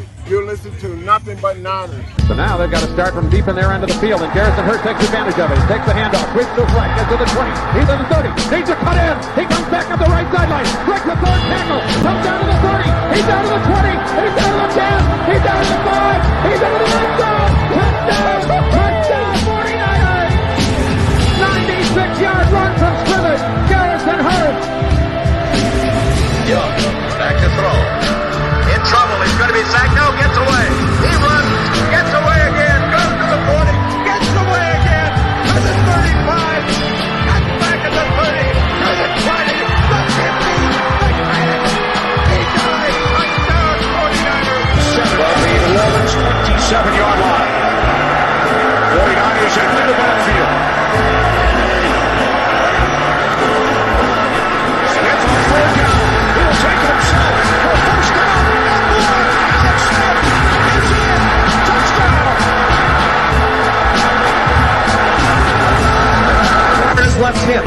Absolutely. You listen to nothing but Niners. So now they've got to start from deep in their end of the field, and Garrison Hearst takes advantage of it. He takes the handoff, sweeps to his right, gets to the 20. He's at the 30. Needs to cut in. He comes back up the right sideline. Breaks the third tackle. Comes down to the 30. He's down to the 20. He's down to the 10. He's down to the 5. He's down to the end zone. Touchdown. Touchdown 49ers. 96-yard run from scrimmage. Garrison Hearst. Young, back to throw. Going to be sacked. No, gets away. He runs, gets away again, goes to the 40, gets away again, to the 35, cuts back at the 30, to the 20, the 50, the 10. He dies. Touchdown, 49ers. Bobby Lawrence, 27-yard line. 49ers into the backfield. Left hip.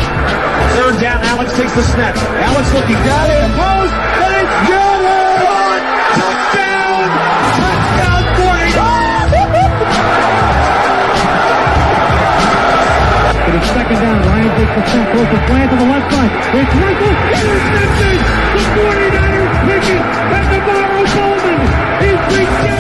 Third down, Alex takes the snap. Alex looking down in the post, and it's good! Touchdown! Touchdown 40! But it's second down. Ryan takes the snap, throws the slant to the left side. It's Russell, intercepted! The 49ers pick it, and NaVorro Bowman is redemption!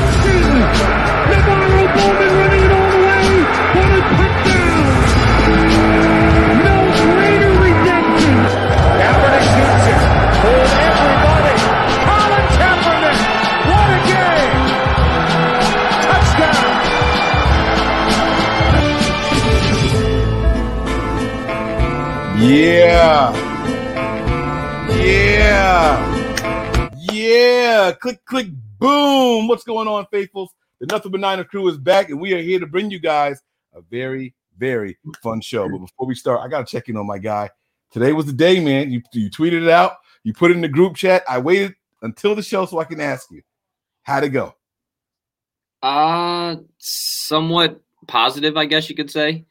Yeah. Yeah. Yeah. Click, click, boom. What's going on, faithfuls? The Nothing But Niner crew is back, and we are here to bring you guys a very, very fun show. But before we start, I got to check in on my guy. Today was the day, man. You, you tweeted it out, you put it in the group chat. I waited until the show so I can ask you, how'd it go? Uh, somewhat positive, I guess you could say.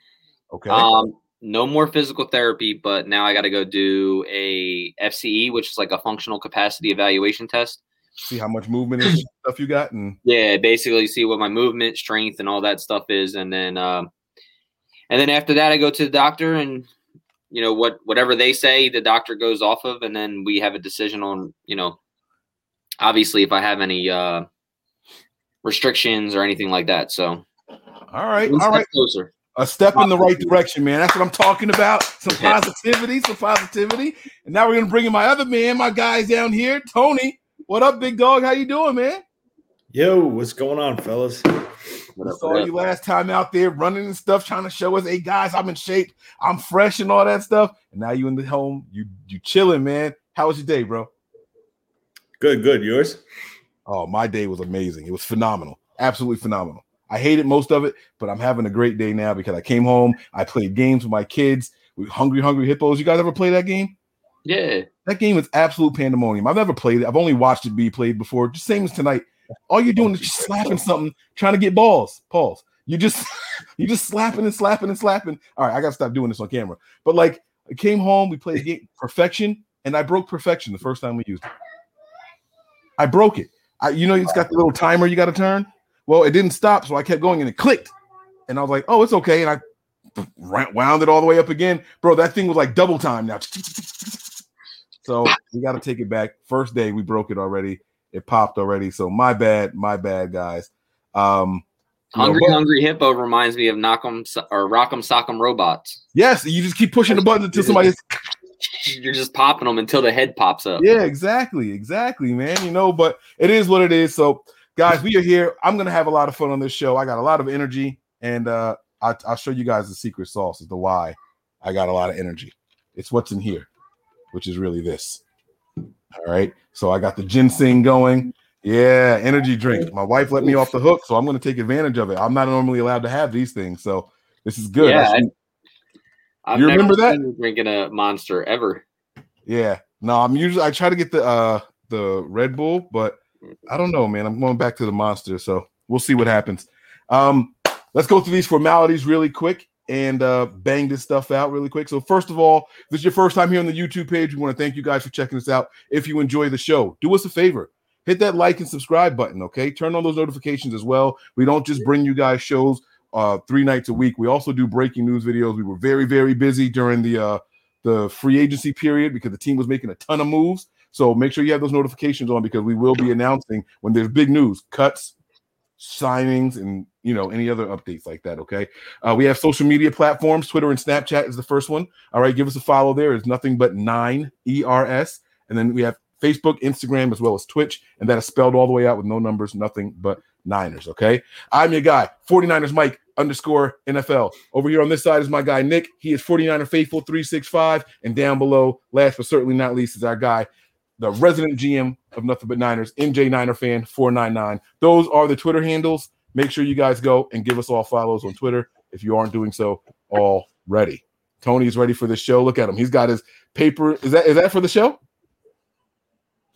Okay. Um, no more physical therapy, but now I got to go do a FCE, which is like a functional capacity evaluation test. See how much movement and stuff you got, and Yeah, basically see what my movement, strength, and all that stuff is, and then um, and then after that, I go to the doctor, and you know what, whatever they say, the doctor goes off of, and then we have a decision on, you know, obviously if I have any uh restrictions or anything like that. So all right, all right. closer. A step in the right direction, man. That's what I'm talking about. Some positivity, some positivity. And now we're gonna bring in my other man, my guys down here, Tony. What up, big dog? How you doing, man? Yo, what's going on, fellas? We saw you last time out there running and stuff, trying to show us, hey guys, I'm in shape, I'm fresh, and all that stuff. And now you in the home, you you chilling, man. How was your day, bro? Good, good. Yours? Oh, my day was amazing. It was phenomenal, absolutely phenomenal. I hated most of it, but I'm having a great day now because I came home. I played games with my kids. We hungry, hungry hippos. You guys ever play that game? Yeah. That game is absolute pandemonium. I've never played it. I've only watched it be played before. Just same as tonight. All you're doing is just slapping something, trying to get balls. Pause. You just you just slapping and slapping and slapping. All right, I gotta stop doing this on camera. But like, I came home, we played a game perfection, and I broke perfection the first time we used it. I broke it. I, you know, it's got the little timer you got to turn. Well, it didn't stop, so I kept going and it clicked, and I was like, "Oh, it's okay." And I wound it all the way up again, bro. That thing was like double time now. So we got to take it back. First day we broke it already. It popped already. So my bad, my bad, guys. Um, you know, Hungry but- Hungry Hippo reminds me of Knock'em or Rock'em Sock'em Robots. Yes, you just keep pushing the button until somebody's. You're just popping them until the head pops up. Yeah, exactly, exactly, man. You know, but it is what it is. So, guys, we are here. I'm gonna have a lot of fun on this show. I got a lot of energy, and uh, I, I'll show you guys the secret sauce as to why I got a lot of energy. It's what's in here, which is really this. All right. So I got the ginseng going. Yeah, energy drink. My wife let me off the hook, so I'm going to take advantage of it. I'm not normally allowed to have these things, so this is good. Yeah, I should- I've You remember that? drinking a monster ever. Yeah. No, I'm usually I try to get the uh the Red Bull, but I don't know, man. I'm going back to the monster, so we'll see what happens. Um, let's go through these formalities really quick and uh bang this stuff out really quick. So first of all, if this is your first time here on the YouTube page, we want to thank you guys for checking us out. If you enjoy the show, do us a favor. hit that like and subscribe button. Okay, turn on those notifications as well. We don't just bring you guys shows uh, three nights a week. We also do breaking news videos. We were very very busy during the uh, the free agency period because the team was making a ton of moves. So make sure you have those notifications on because we will be announcing when there's big news, cuts, signings, and you know any other updates like that. Okay. Uh, we have social media platforms. Twitter and Snapchat is the first one. All right, give us a follow there. It's nothing but nine ERS, and then we have Facebook, Instagram, as well as Twitch, and that is spelled all the way out with no numbers, nothing but Niners. Okay. I'm your guy, 49ers Mike underscore NFL. Over here on this side is my guy Nick. He is 49er Faithful 365. And down below, last but certainly not least, is our guy, the resident GM of Nothing But Niners, MJ Niner Fan 499. Those are the Twitter handles. Make sure you guys go and give us all follows on Twitter if you aren't doing so already. Tony is ready for the show. Look at him. He's got his paper. Is that is that for the show?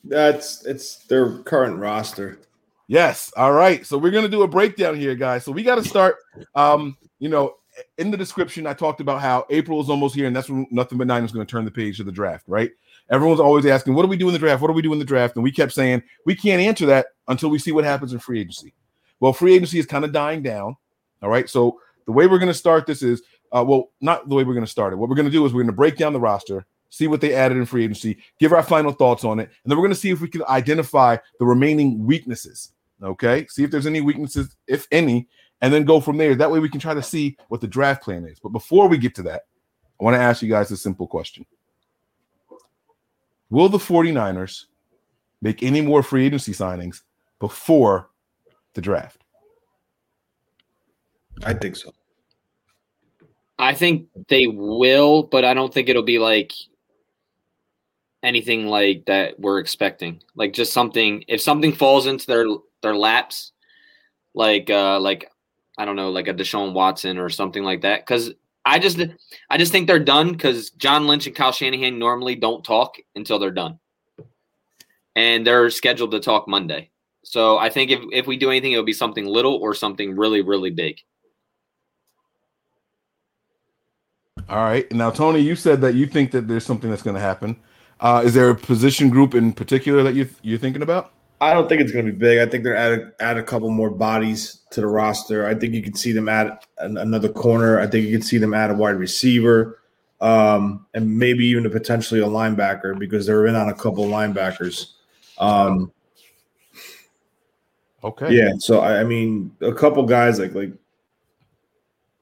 That's it's their current roster. Yes. All right. So we're gonna do a breakdown here, guys. So we got to start. Um, you know, in the description, I talked about how April is almost here, and that's when nothing but nine is going to turn the page to the draft, right? Everyone's always asking, what do we do in the draft? What do we do in the draft? And we kept saying we can't answer that until we see what happens in free agency. Well, free agency is kind of dying down. All right. So the way we're going to start this is, uh, well, not the way we're going to start it. What we're going to do is we're going to break down the roster, see what they added in free agency, give our final thoughts on it, and then we're going to see if we can identify the remaining weaknesses. Okay. See if there's any weaknesses, if any, and then go from there. That way we can try to see what the draft plan is. But before we get to that, I want to ask you guys a simple question. Will the 49ers make any more free agency signings before the draft? I think so. I think they will, but I don't think it'll be like anything like that we're expecting. Like just something if something falls into their their laps, like uh like I don't know, like a Deshaun Watson or something like that. Because I just I just think they're done because John Lynch and Kyle Shanahan normally don't talk until they're done, and they're scheduled to talk Monday. So I think if if we do anything, it'll be something little or something really really big. All right. Now, Tony, you said that you think that there's something that's going to happen. Uh, is there a position group in particular that you you're thinking about? I don't think it's going to be big. I think they're add add a couple more bodies to the roster. I think you can see them add an, another corner. I think you can see them add a wide receiver, um, and maybe even a potentially a linebacker because they're in on a couple linebackers. Um, Okay. yeah, so I, I mean, a couple guys like like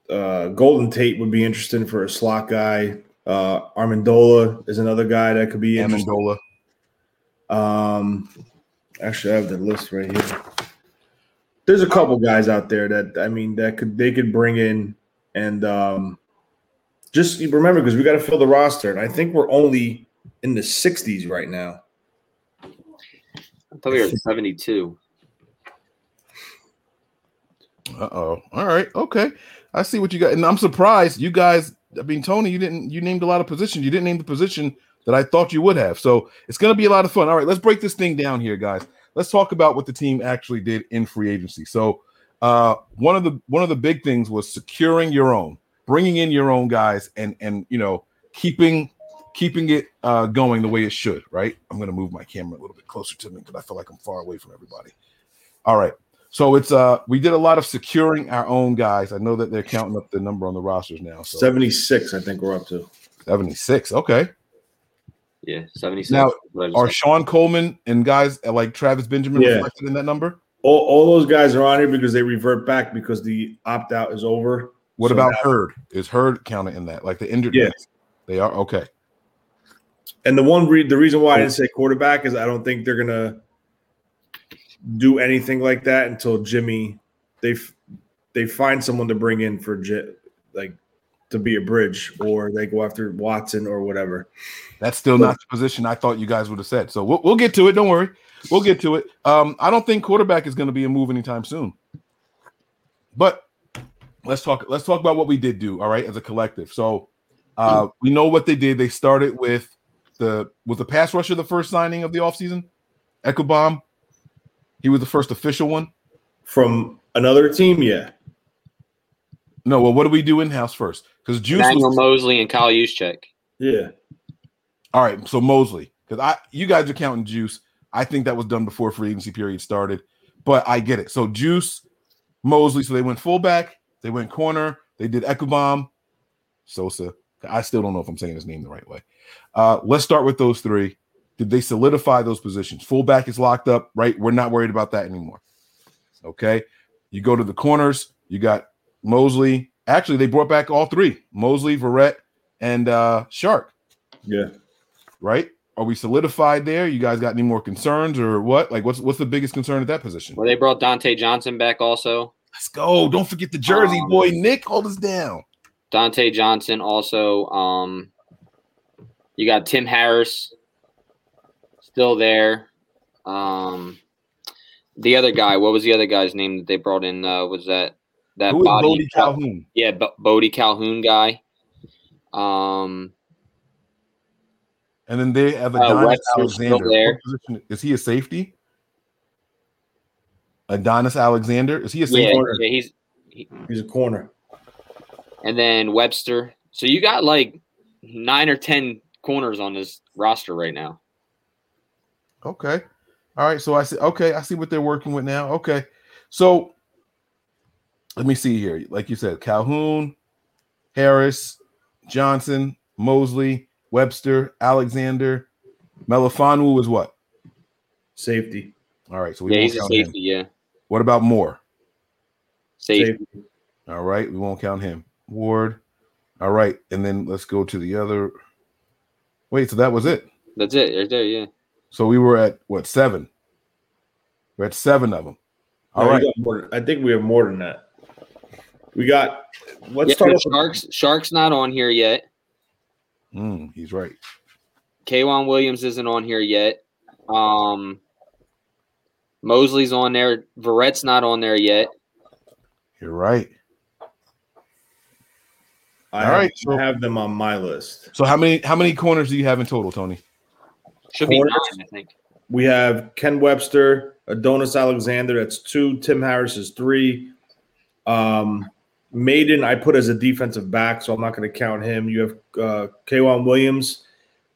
uh, Golden Tate would be interesting for a slot guy. Uh, Armandola is another guy that could be interesting. Amendola. Um, actually, I have the list right here. There's a couple guys out there that I mean that could they could bring in and um, just remember because we got to fill the roster, and I think we're only in the 60s right now. I thought we were at 72. Uh oh. All right. Okay. I see what you got, and I'm surprised you guys. I mean, Tony, you didn't. You named a lot of positions. You didn't name the position that I thought you would have. So it's going to be a lot of fun. All right, let's break this thing down here, guys. Let's talk about what the team actually did in free agency. So uh, one of the one of the big things was securing your own, bringing in your own guys, and and you know keeping keeping it uh, going the way it should. Right. I'm going to move my camera a little bit closer to me because I feel like I'm far away from everybody. All right. So it's uh we did a lot of securing our own guys. I know that they're counting up the number on the rosters now. So 76, I think we're up to. 76. Okay. Yeah, 76. Now, What I just Are. Shon Coleman and guys uh, like Travis Benjamin Yeah. reflected in that number? All, all those guys are on here because they revert back because the opt out is over. What So about now- Hurd? Is Hurd counted in that? Like the injured Yeah. guys? They are okay. And the one re- the reason why I didn't say quarterback is I don't think they're gonna do anything like that until Jimmy they f- they find someone to bring in for J- like to be a bridge or they go after Watson or whatever. That's still not the position I thought you guys would have said. So we'll, we'll get to it. Don't worry. We'll get to it. Um, I don't think quarterback is going to be a move anytime soon. But let's talk. Let's talk about what we did do. All right, as a collective. So uh, we know what they did. They started with the was the pass rusher the first signing of the offseason? Ebukam. He was the first official one. From another team, yeah. No, well, what do we do in house first? Because Juice Daniel was Mosley and Kyle Juszczyk. Yeah. all right. So Mosley, because I you guys are counting Juice. I think that was done before free agency period started, but I get it. So Juice, Mosley, so they went fullback, they went corner, they did Ebukam, Sosa. I still don't know if I'm saying his name the right way. Uh, let's start with those three. Did they solidify those positions? Fullback is locked up, right? We're not worried about that anymore. Okay. You go to the corners, you got Mosley. Actually, they brought back all three Mosley, Verrett, and uh, Shark, Yeah. right? Are we solidified there? You guys got any more concerns or what? Like, what's what's the biggest concern at that position? Well, they brought Dante Johnson back also. Let's go. Don't forget the jersey, Um, boy. Nick, hold us down. Dante Johnson also. Um, you got Tim Harris still there. Um, the other guy, what was the other guy's name that they brought in? Uh, was that that Who is body? Bodie Calhoun? Yeah, B- Bodie Calhoun guy. Um, And then they have Uh, Adonis Webster's still Alexander. there. What Is he a safety? Adonis Alexander? Is he a safety? yeah, yeah, he's He's a corner. and then Webster. So you got like nine or ten corners on this roster right now. Okay. All right. So I see. Okay. I see what they're working with now. Okay. So let me see here. Like you said, Calhoun, Harris, Johnson, Mosley, Webster, Alexander, Melifonwu is what? Safety. All right. So we Yeah, won't he's a count him. safety. Yeah, What about Moore? safety. Safety. All right. We won't count him. Ward. All right. And then let's go to the other. Wait. So that was it. That's it right there. Yeah. So we were at what seven? We're at seven of them. All No, right. more- I think we have more than that. We got. Let's Yeah, start with- Sharks. Sharks not on here yet. Mm, he's right. K'Waun Williams isn't on here yet. Um, Mosley's on there. Verrett's not on there yet. You're right. I All have, so- I have them on my list. So how many how many corners do you have in total, Tony? Should be Corners? nine, I think. We have Ken Webster, Adonis Alexander. That's two. Tim Harris is three. Um, Maiden, I put as a defensive back, so I'm not going to count him. You have uh, K'Waun Williams.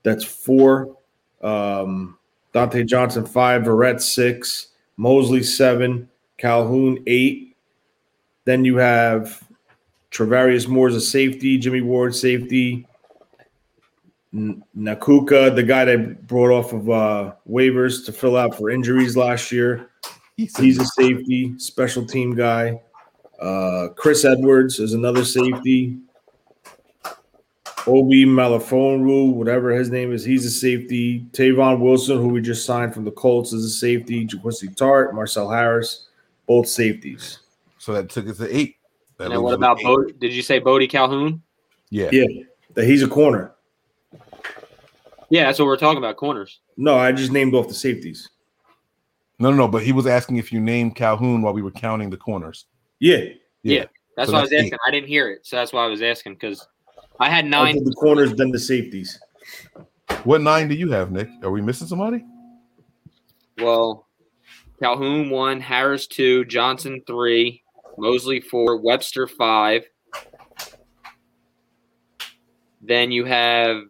That's four. Um, Dante Johnson, five. Verrett, six. Mosley, seven. Calhoun, eight. Then you have Tarvarius Moore's a safety. Jimmy Ward, safety. N- Nakuka, the guy they brought off of uh, waivers to fill out for injuries last year. He's a safety, special team guy. Uh, Chris Edwards is another safety. Obi Melifonwu, whatever his name is, he's a safety. Tavon Wilson, who we just signed from the Colts, is a safety. Jaquiski Tartt, Marcel Harris, both safeties. So that took us to eight. That And what about with eight. Bo- Did you say Bodie Calhoun? Yeah. Yeah, that he's a corner. Yeah, that's what we're talking about. Corners. No, I just named off the safeties. No, no, no. But he was asking if you named Calhoun while we were counting the corners. Yeah, Yeah. That's So why I was asking. eight. I didn't hear it, so that's why I was asking because I had nine. did the corners, then the safeties. What nine do you have, Nick? Are we missing somebody? Well, Calhoun one, Harris two, Johnson three, Mosley four, Webster five. Then you have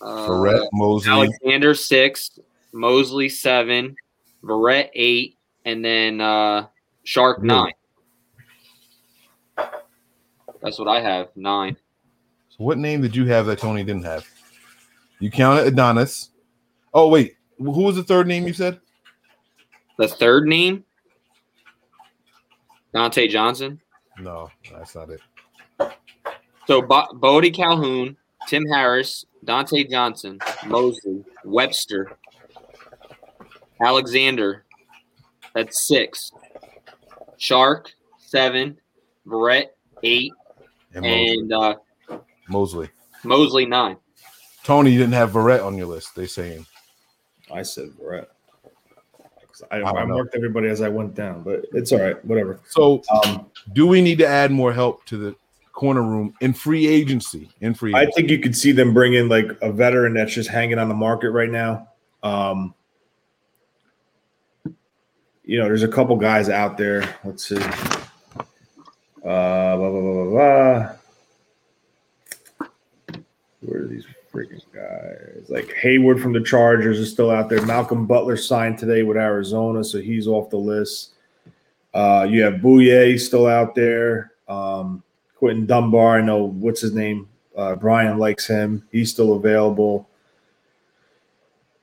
uh, Verrett, Mosley. Alexander six, Mosley seven, Verrett eight, and then uh, Shark nine. That's what I have nine. So what name did you have that Tony didn't have? You counted Adonis. Oh wait, who was the third name you said? The third name, Dante Johnson. No, that's not it. So Bo- Bodie Calhoun, Tim Harris, Dante Johnson, Mosley, Webster, Alexander. That's six. Shark seven, Brett eight, And Mosley. and uh, Mosley. Mosley nine. Tony, you didn't have Verrett on your list. They saying I said Brett. 'Cause I, I I, marked everybody as I went down, but it's all right. Whatever. so. Um, Do we need to add more help to the corner room in free agency? In free, I think you could see them bring in like a veteran that's just hanging on the market right now. Um, you know, there's a couple guys out there. Let's see. Uh, blah, blah, blah, blah, blah. Where are these freaking guys? Like Hayward from the Chargers is still out there. Malcolm Butler signed today with Arizona, so he's off the list. Uh, you have Bouye still out there. Um, Quinton Dunbar, I know what's his name. Uh, Brian likes him. He's still available.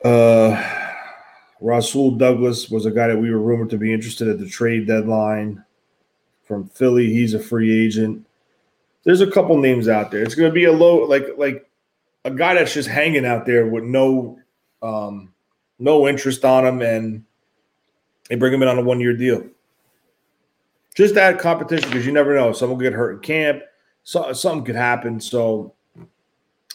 Uh, Rasul Douglas was a guy that we were rumored to be interested at the trade deadline from Philly. He's a free agent. There's a couple names out there. It's going to be a low, like like a guy that's just hanging out there with no um, no interest on him, and they bring him in on a one year deal. Just add competition because you never know. Someone will get hurt in camp. So, something could happen. So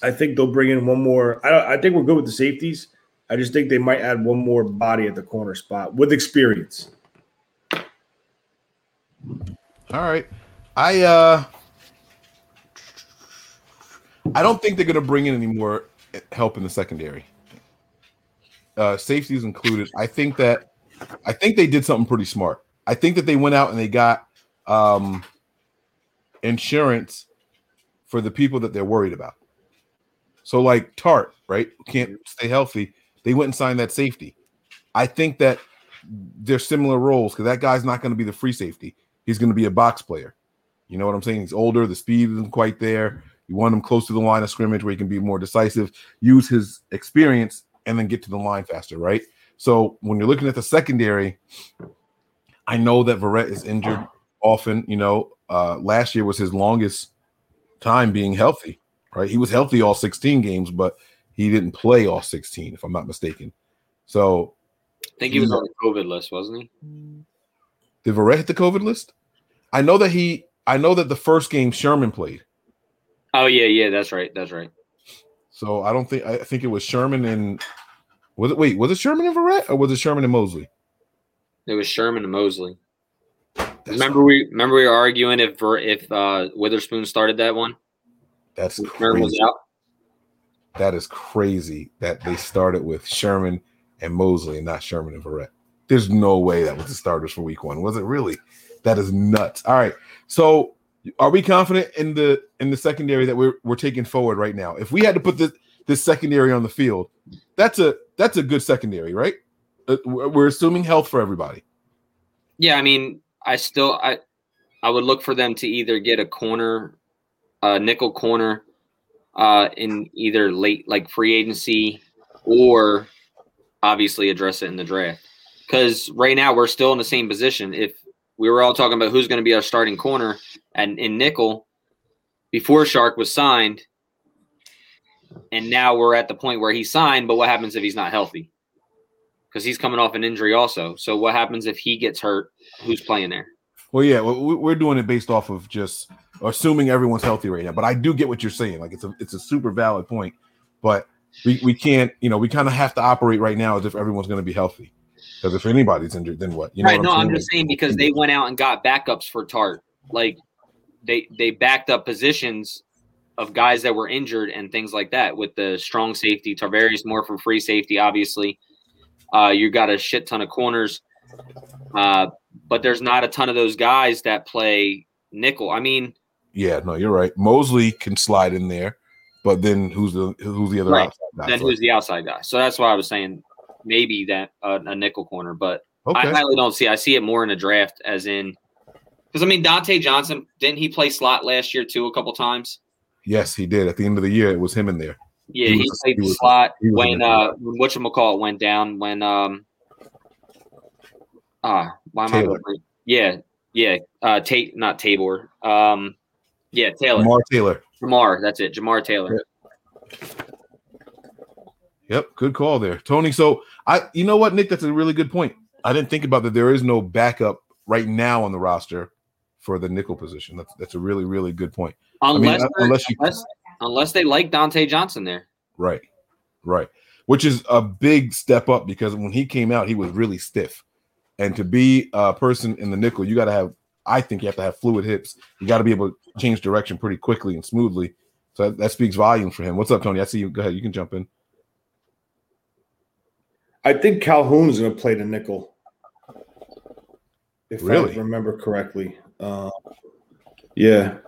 I think they'll bring in one more. I, I think we're good with the safeties. I just think they might add one more body at the corner spot with experience. All right. I uh I don't think they're gonna bring in any more help in the secondary. Uh safeties included. I think that I think they did something pretty smart. I think that they went out and they got um insurance for the people that they're worried about. So like Tartt, right? Can't stay healthy. They went and signed that safety. I think that they're similar roles because that guy's not going to be the free safety. He's going to be a box player. You know what I'm saying? He's older. The speed isn't quite there. You want him close to the line of scrimmage where he can be more decisive, use his experience, and then get to the line faster, right? So when you're looking at the secondary, I know that Verrett is injured often. You know, uh, last year was his longest time being healthy, right? He was healthy all 16 games, but he didn't play all 16, if I'm not mistaken. So I think he was on the COVID list, wasn't he? did Verrett hit the COVID list? I know that he. I know that the first game Sherman played. Oh yeah, yeah, that's right, that's right. So I don't think. I think it was Sherman and. Was it wait? Was it Sherman and Verrett or was it Sherman and Mosley? It was Sherman and Mosley. remember we remember we were arguing if Ver- if uh, Witherspoon started that one. That's Sherman was out. That is crazy that they started with Sherman and Mosley and not Sherman and Verrett. There's no way that was the starters for week one. Was it really? That is nuts. All right. So are we confident in the in the secondary that we're we're taking forward right now? If we had to put this this secondary on the field, that's a that's a good secondary, right? Uh, we're assuming health for everybody. Yeah, I mean, I still I I would look for them to either get a corner, a nickel corner, uh, in either late like free agency, or obviously address it in the draft. Because right now we're still in the same position. If we were all talking about who's going to be our starting corner and in nickel before Shark was signed, and now we're at the point where he signed. But what happens if he's not healthy? Because he's coming off an injury also. So what happens if he gets hurt? Who's playing there? Well, yeah, we- we're doing it based off of just assuming everyone's healthy right now. But I do get what you're saying. Like it's a it's a super valid point. But we, we can't, you know, we kind of have to operate right now as if everyone's going to be healthy. Because if anybody's injured, then what? You know right. what no, I'm saying? just saying because they went out and got backups for Tartt. Like they they backed up positions of guys that were injured and things like that with the strong safety. Tarvarius Moore for free safety, obviously. Uh, you got a shit ton of corners, uh, but there's not a ton of those guys that play nickel. I mean, Yeah, no, you're right. Mosley can slide in there, but then who's the who's the other Right. outside guy? then who's the outside guy? So that's why I was saying maybe that uh, a nickel corner, but I highly don't see. I see it more in a draft, as in because I mean Dante Johnson didn't he play slot last year too a couple times? yes, he did. At the end of the year, it was him in there. Yeah, He he, was- played he was- slot he was when uh what you call it went down when um ah why am Taylor. I yeah yeah uh Tate not Tabor um yeah Taylor Jamar Taylor. Jamar that's it Jamar Taylor Yep, good call there, Tony. So I, you know what, Nick, that's a really good point. I didn't think about that. There is no backup right now on the roster for the nickel position. That's that's a really really good point. unless uh, they're- unless you- unless, unless they like Dante Johnson there Right, right. Which is a big step up because when he came out, he was really stiff. And to be a person in the nickel, you got to have. I think you have to have fluid hips. You got to be able to change direction pretty quickly and smoothly. So that, that speaks volumes for him. What's up, Tony? I see you. Go ahead. You can jump in. I think Calhoun's going to play the nickel. If Really? I remember correctly. Uh, yeah.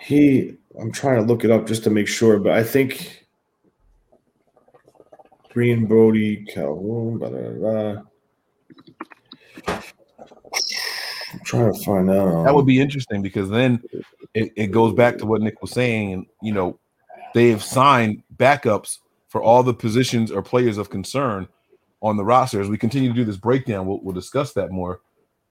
He, I'm trying to look it up just to make sure, but I think Green, Brody, Calhoun, blah, blah, blah. I'm trying to find out. Um, that would be interesting because then it, it goes back to what Nick was saying, and you know, they have signed backups for all the positions or players of concern on the roster. As we continue to do this breakdown, we'll, we'll discuss that more.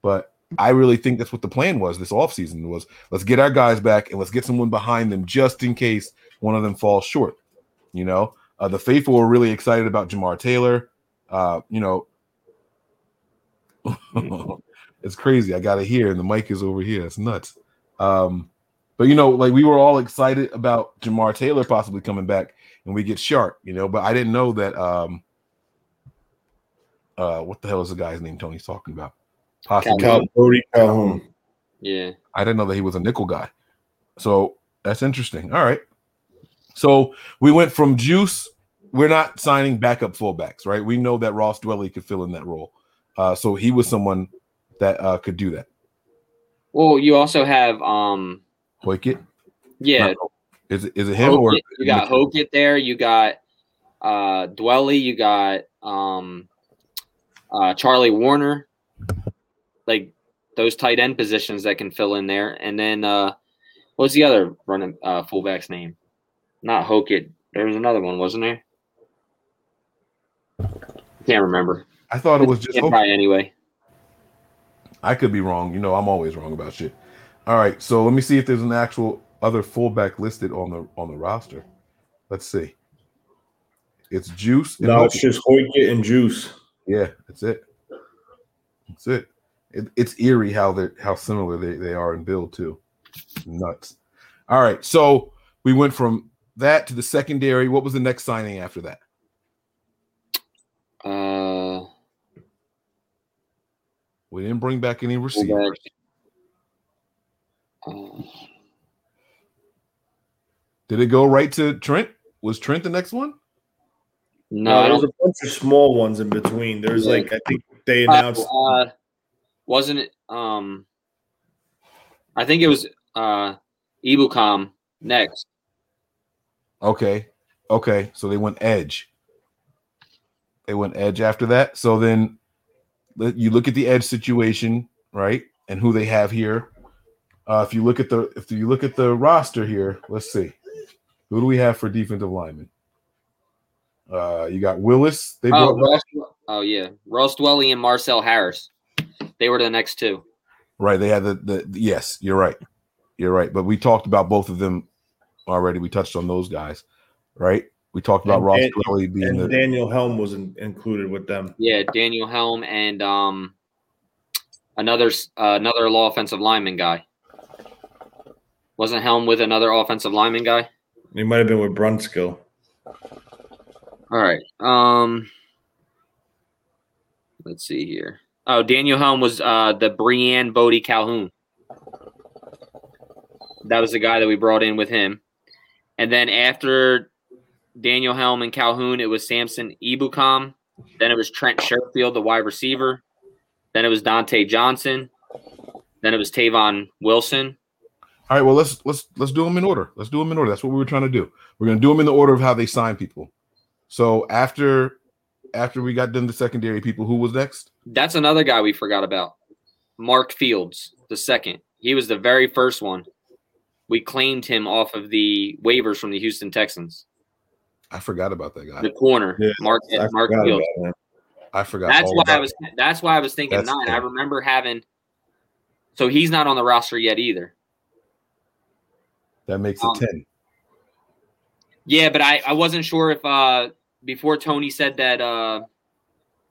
But I really think that's what the plan was this offseason was let's get our guys back and let's get someone behind them just in case one of them falls short. You know, uh, the faithful were really excited about Jamar Taylor. Uh, you know, it's crazy. I got it here, and the mic is over here. It's nuts. Um, but you know, like we were all excited about Jamar Taylor possibly coming back, and we get Sharp. You know, but I didn't know that. Um, uh, what the hell is the guy's name Tony's talking about? Possibly, Cal- Brody Calhoun. Yeah. I didn't know that he was a nickel guy. So that's interesting. All right. So we went from Juice. We're not signing backup fullbacks, right? We know that Ross Dwelley could fill in that role. Uh, so he was someone that uh, could do that. Well, you also have um Hokit, yeah, Not- is it is it him or you got Hokit there, you got uh Dwelley, you got um uh Charlie Woerner, like those tight end positions that can fill in there. And then uh what's the other running uh fullback's name? Not Hokit. There was another one, wasn't there? Can't remember. I thought it was just Yeah, Hokit. anyway. I could be wrong. You know, I'm always wrong about shit. All right, so let me see if there's an actual other fullback listed on the on the roster. Let's see. It's Juice. and No, it's just Hokit and Juice. Yeah, that's it. That's it. it it's eerie how they how similar they, they are in build too. Nuts. All right, so we went from that to the secondary. What was the next signing after that? Uh We didn't bring back any receivers. fullback. Uh, Did it go right to Trent? Was Trent the next one? no, No, I there's a bunch of small ones in between. There's Yeah. like I think they Uh, announced uh, wasn't it? Um, I think it was uh, Ebukam next. Okay. Okay. So they went edge. They went edge after that. So then you look at the edge situation, right? And who they have here. Uh, if you look at the if you look at the roster here, let's see. Who do we have for defensive linemen? Uh, you got Willis. They Oh, Ross, oh yeah, Ross Dwelley and Marcel Harris. They were the next two. right. They had the, the yes, you're right. You're right. But we talked about both of them already. We touched on those guys, right? We talked about And Ross Dan- Dwelley being and the Daniel Helm was in, included with them. Yeah, Daniel Helm and um, another s- uh, another law offensive lineman guy. Wasn't Helm with another offensive lineman guy? He might have been with Brunskill. All right. Um let's see here. Oh, Daniel Helm was uh the Brienne Bodie Calhoun. That was the guy that we brought in with him. And then after Daniel Helm and Calhoun, it was Samson Ebukam. Then it was Trent Sherfield, the wide receiver. Then it was Dante Johnson. Then it was Tavon Wilson. All right, well let's let's let's do them in order. Let's do them in order. That's what we were trying to do. We're gonna do them in the order of how they sign people. So after after we got done the secondary people, who was next? That's another guy we forgot about. Mark Fields, the second. He was the very first one. We claimed him off of the waivers from the Houston Texans. I forgot about that guy. The corner, Yeah, Mark I Mark forgot Fields. I forgot. That's why I was. it. That's why I was thinking That's nine. fair. I remember having. So he's not on the roster yet either. That makes it um, ten. Yeah, but I I wasn't sure if uh before Tony said that uh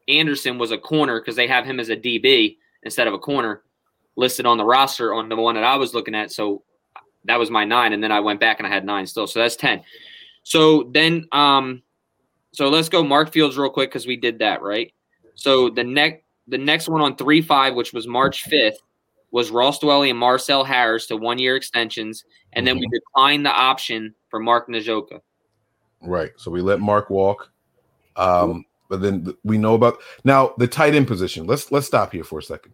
Anderson was a corner because they have him as a DB instead of a corner listed on the roster on the one that I was looking at. So that was my nine, and then I went back and I had nine still. So that's ten. So then um so let's go Mark Fields real quick because we did that, right? So the next the next one on three five, which was March fifth, was Ross Dwelley and Marcel Harris to one year extensions, and then we declined the option for Mark Nzeocha. Right. So we let Mark walk. Um, but then we know about now the tight end position. Let's let's stop here for a second.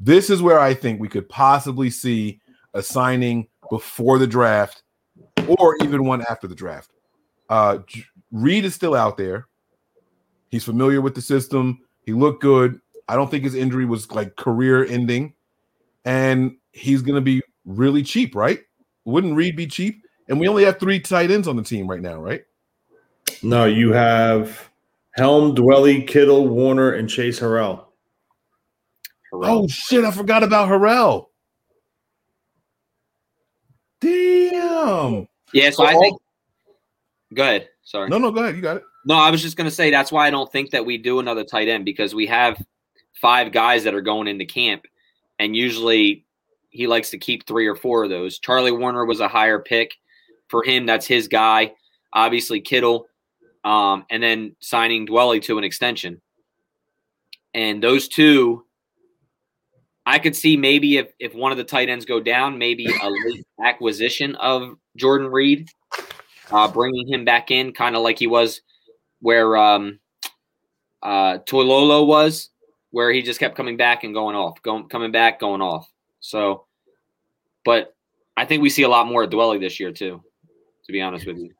This is where I think we could possibly see a signing before the draft or even one after the draft. Uh Reed is still out there. He's familiar with the system. He looked good. I don't think his injury was like career ending. And he's going to be really cheap, right? Wouldn't Reed be cheap? And we only have three tight ends on the team right now, right? No, you have Helm, Dwelley, Kittle, Woerner, and Chase Harrell. Oh shit, I forgot about Harrell. Damn. Yeah, so I think. Go ahead. Sorry. No, no, go ahead. You got it. No, I was just going to say that's why I don't think that we do another tight end because we have five guys that are going into camp, and usually he likes to keep three or four of those. Charlie Woerner was a higher pick for him. That's his guy. Obviously, Kittle, um, and then signing Dwelley to an extension. And those two, I could see maybe if, if one of the tight ends go down, maybe a late acquisition of Jordan Reed, uh, bringing him back in, kind of like he was where um, uh, Toilolo was, where he just kept coming back and going off, going coming back, going off. So, but I think we see a lot more of Dwelley this year too. To be honest with you.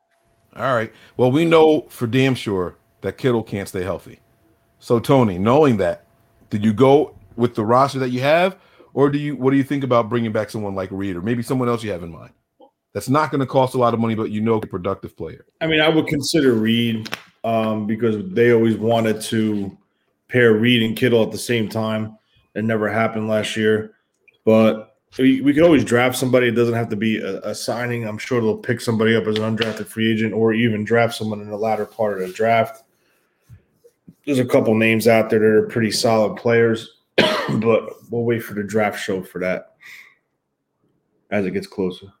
All right. Well, we know for damn sure that Kittle can't stay healthy. So, Tony, knowing that, did you go with the roster that you have, or do you? What do you think about bringing back someone like Reed, or maybe someone else you have in mind? That's not going to cost a lot of money, but you know, a productive player. I mean, I would consider Reed um, because they always wanted to pair Reed and Kittle at the same time. It never happened last year, but we, we could always draft somebody. It doesn't have to be a, a, signing. I'm sure they'll pick somebody up as an undrafted free agent or even draft someone in the latter part of the draft. There's a couple names out there that are pretty solid players, but we'll wait for the draft show for that as it gets closer.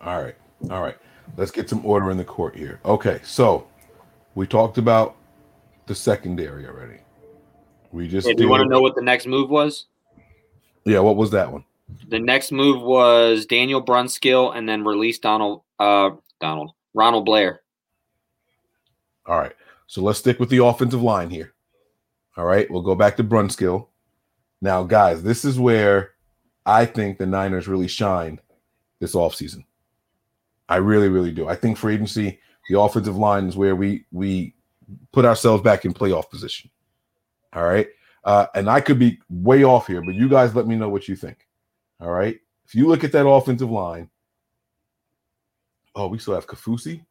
All right. All right. Let's get some order in the court here. Okay. So we talked about the secondary already. We just hey, do you want to know what the next move was? Yeah, what was that one? The next move was Daniel Brunskill and then release Donald uh Donald Ronald Blair. All right. So let's stick with the offensive line here. All right, we'll go back to Brunskill. Now, guys, this is where I think the Niners really shine this offseason. I really, really do. I think for agency, the offensive line is where we we put ourselves back in playoff position. All right. Uh, and I could be way off here, but you guys let me know what you think. All right. If you look at that offensive line, oh, we still have Kaufusi.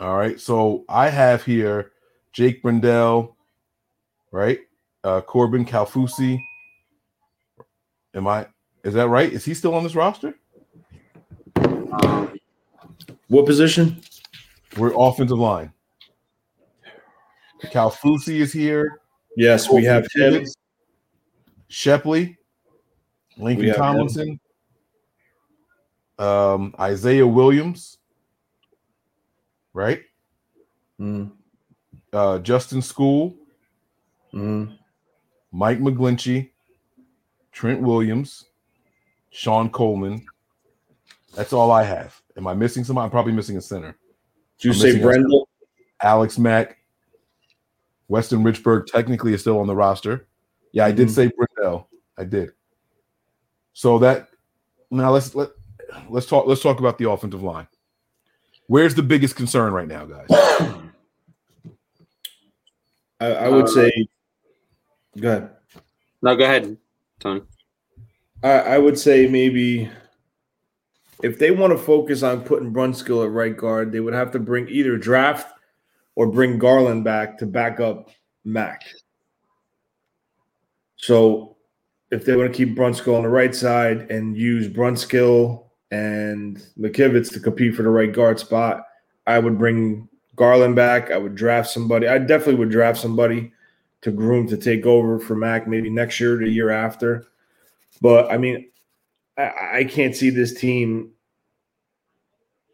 All right. So I have here Jake Brendel, right? Uh, Corbin Kaufusi. Am I? Is that right? Is he still on this roster? Um, what position? We're offensive line. Kaufusi is here. Yes, we have him. Shepley, Laken Tomlinson, um, Isaiah Williams, right? Mm. Uh, Justin Skule, mm. Mike McGlinchey, Trent Williams, Shon Coleman. That's all I have. Am I missing somebody? I'm probably missing a center. Did you I'm say Brendel? Alex Mack, Weston Richburg technically is still on the roster. Yeah, I did mm-hmm. say Brendel. I did. So that now let's let let's talk let's talk about the offensive line. Where's the biggest concern right now, guys? I, I would uh, say go ahead. No, go ahead, Tony. I, I would say maybe if they want to focus on putting Brunskill at right guard, they would have to bring either draft or bring Garland back to back up Mack. So if they want to keep Brunskill on the right side and use Brunskill and McKivitz to compete for the right guard spot, I would bring Garland back. I would draft somebody. I definitely would draft somebody to groom to take over for Mack maybe next year, the year after. But I mean, I, I can't see this team.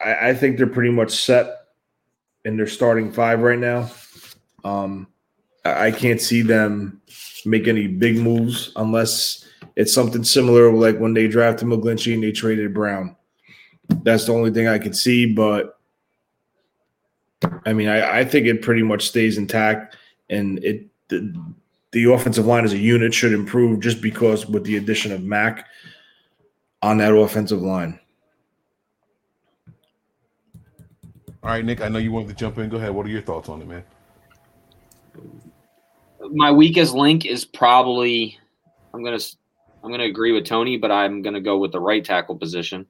I, I think they're pretty much set in their starting five right now. Um, I can't see them make any big moves unless it's something similar like when they drafted McGlinchey and they traded Brown. That's the only thing I could see. But I mean, I, I think it pretty much stays intact, and it the, the offensive line as a unit should improve just because with the addition of Mack on that offensive line. All right, Nick. I know you wanted to jump in. Go ahead. What are your thoughts on it, man? My weakest link is probably I'm gonna s- I'm gonna agree with Tony, but I'm gonna go with the right tackle position.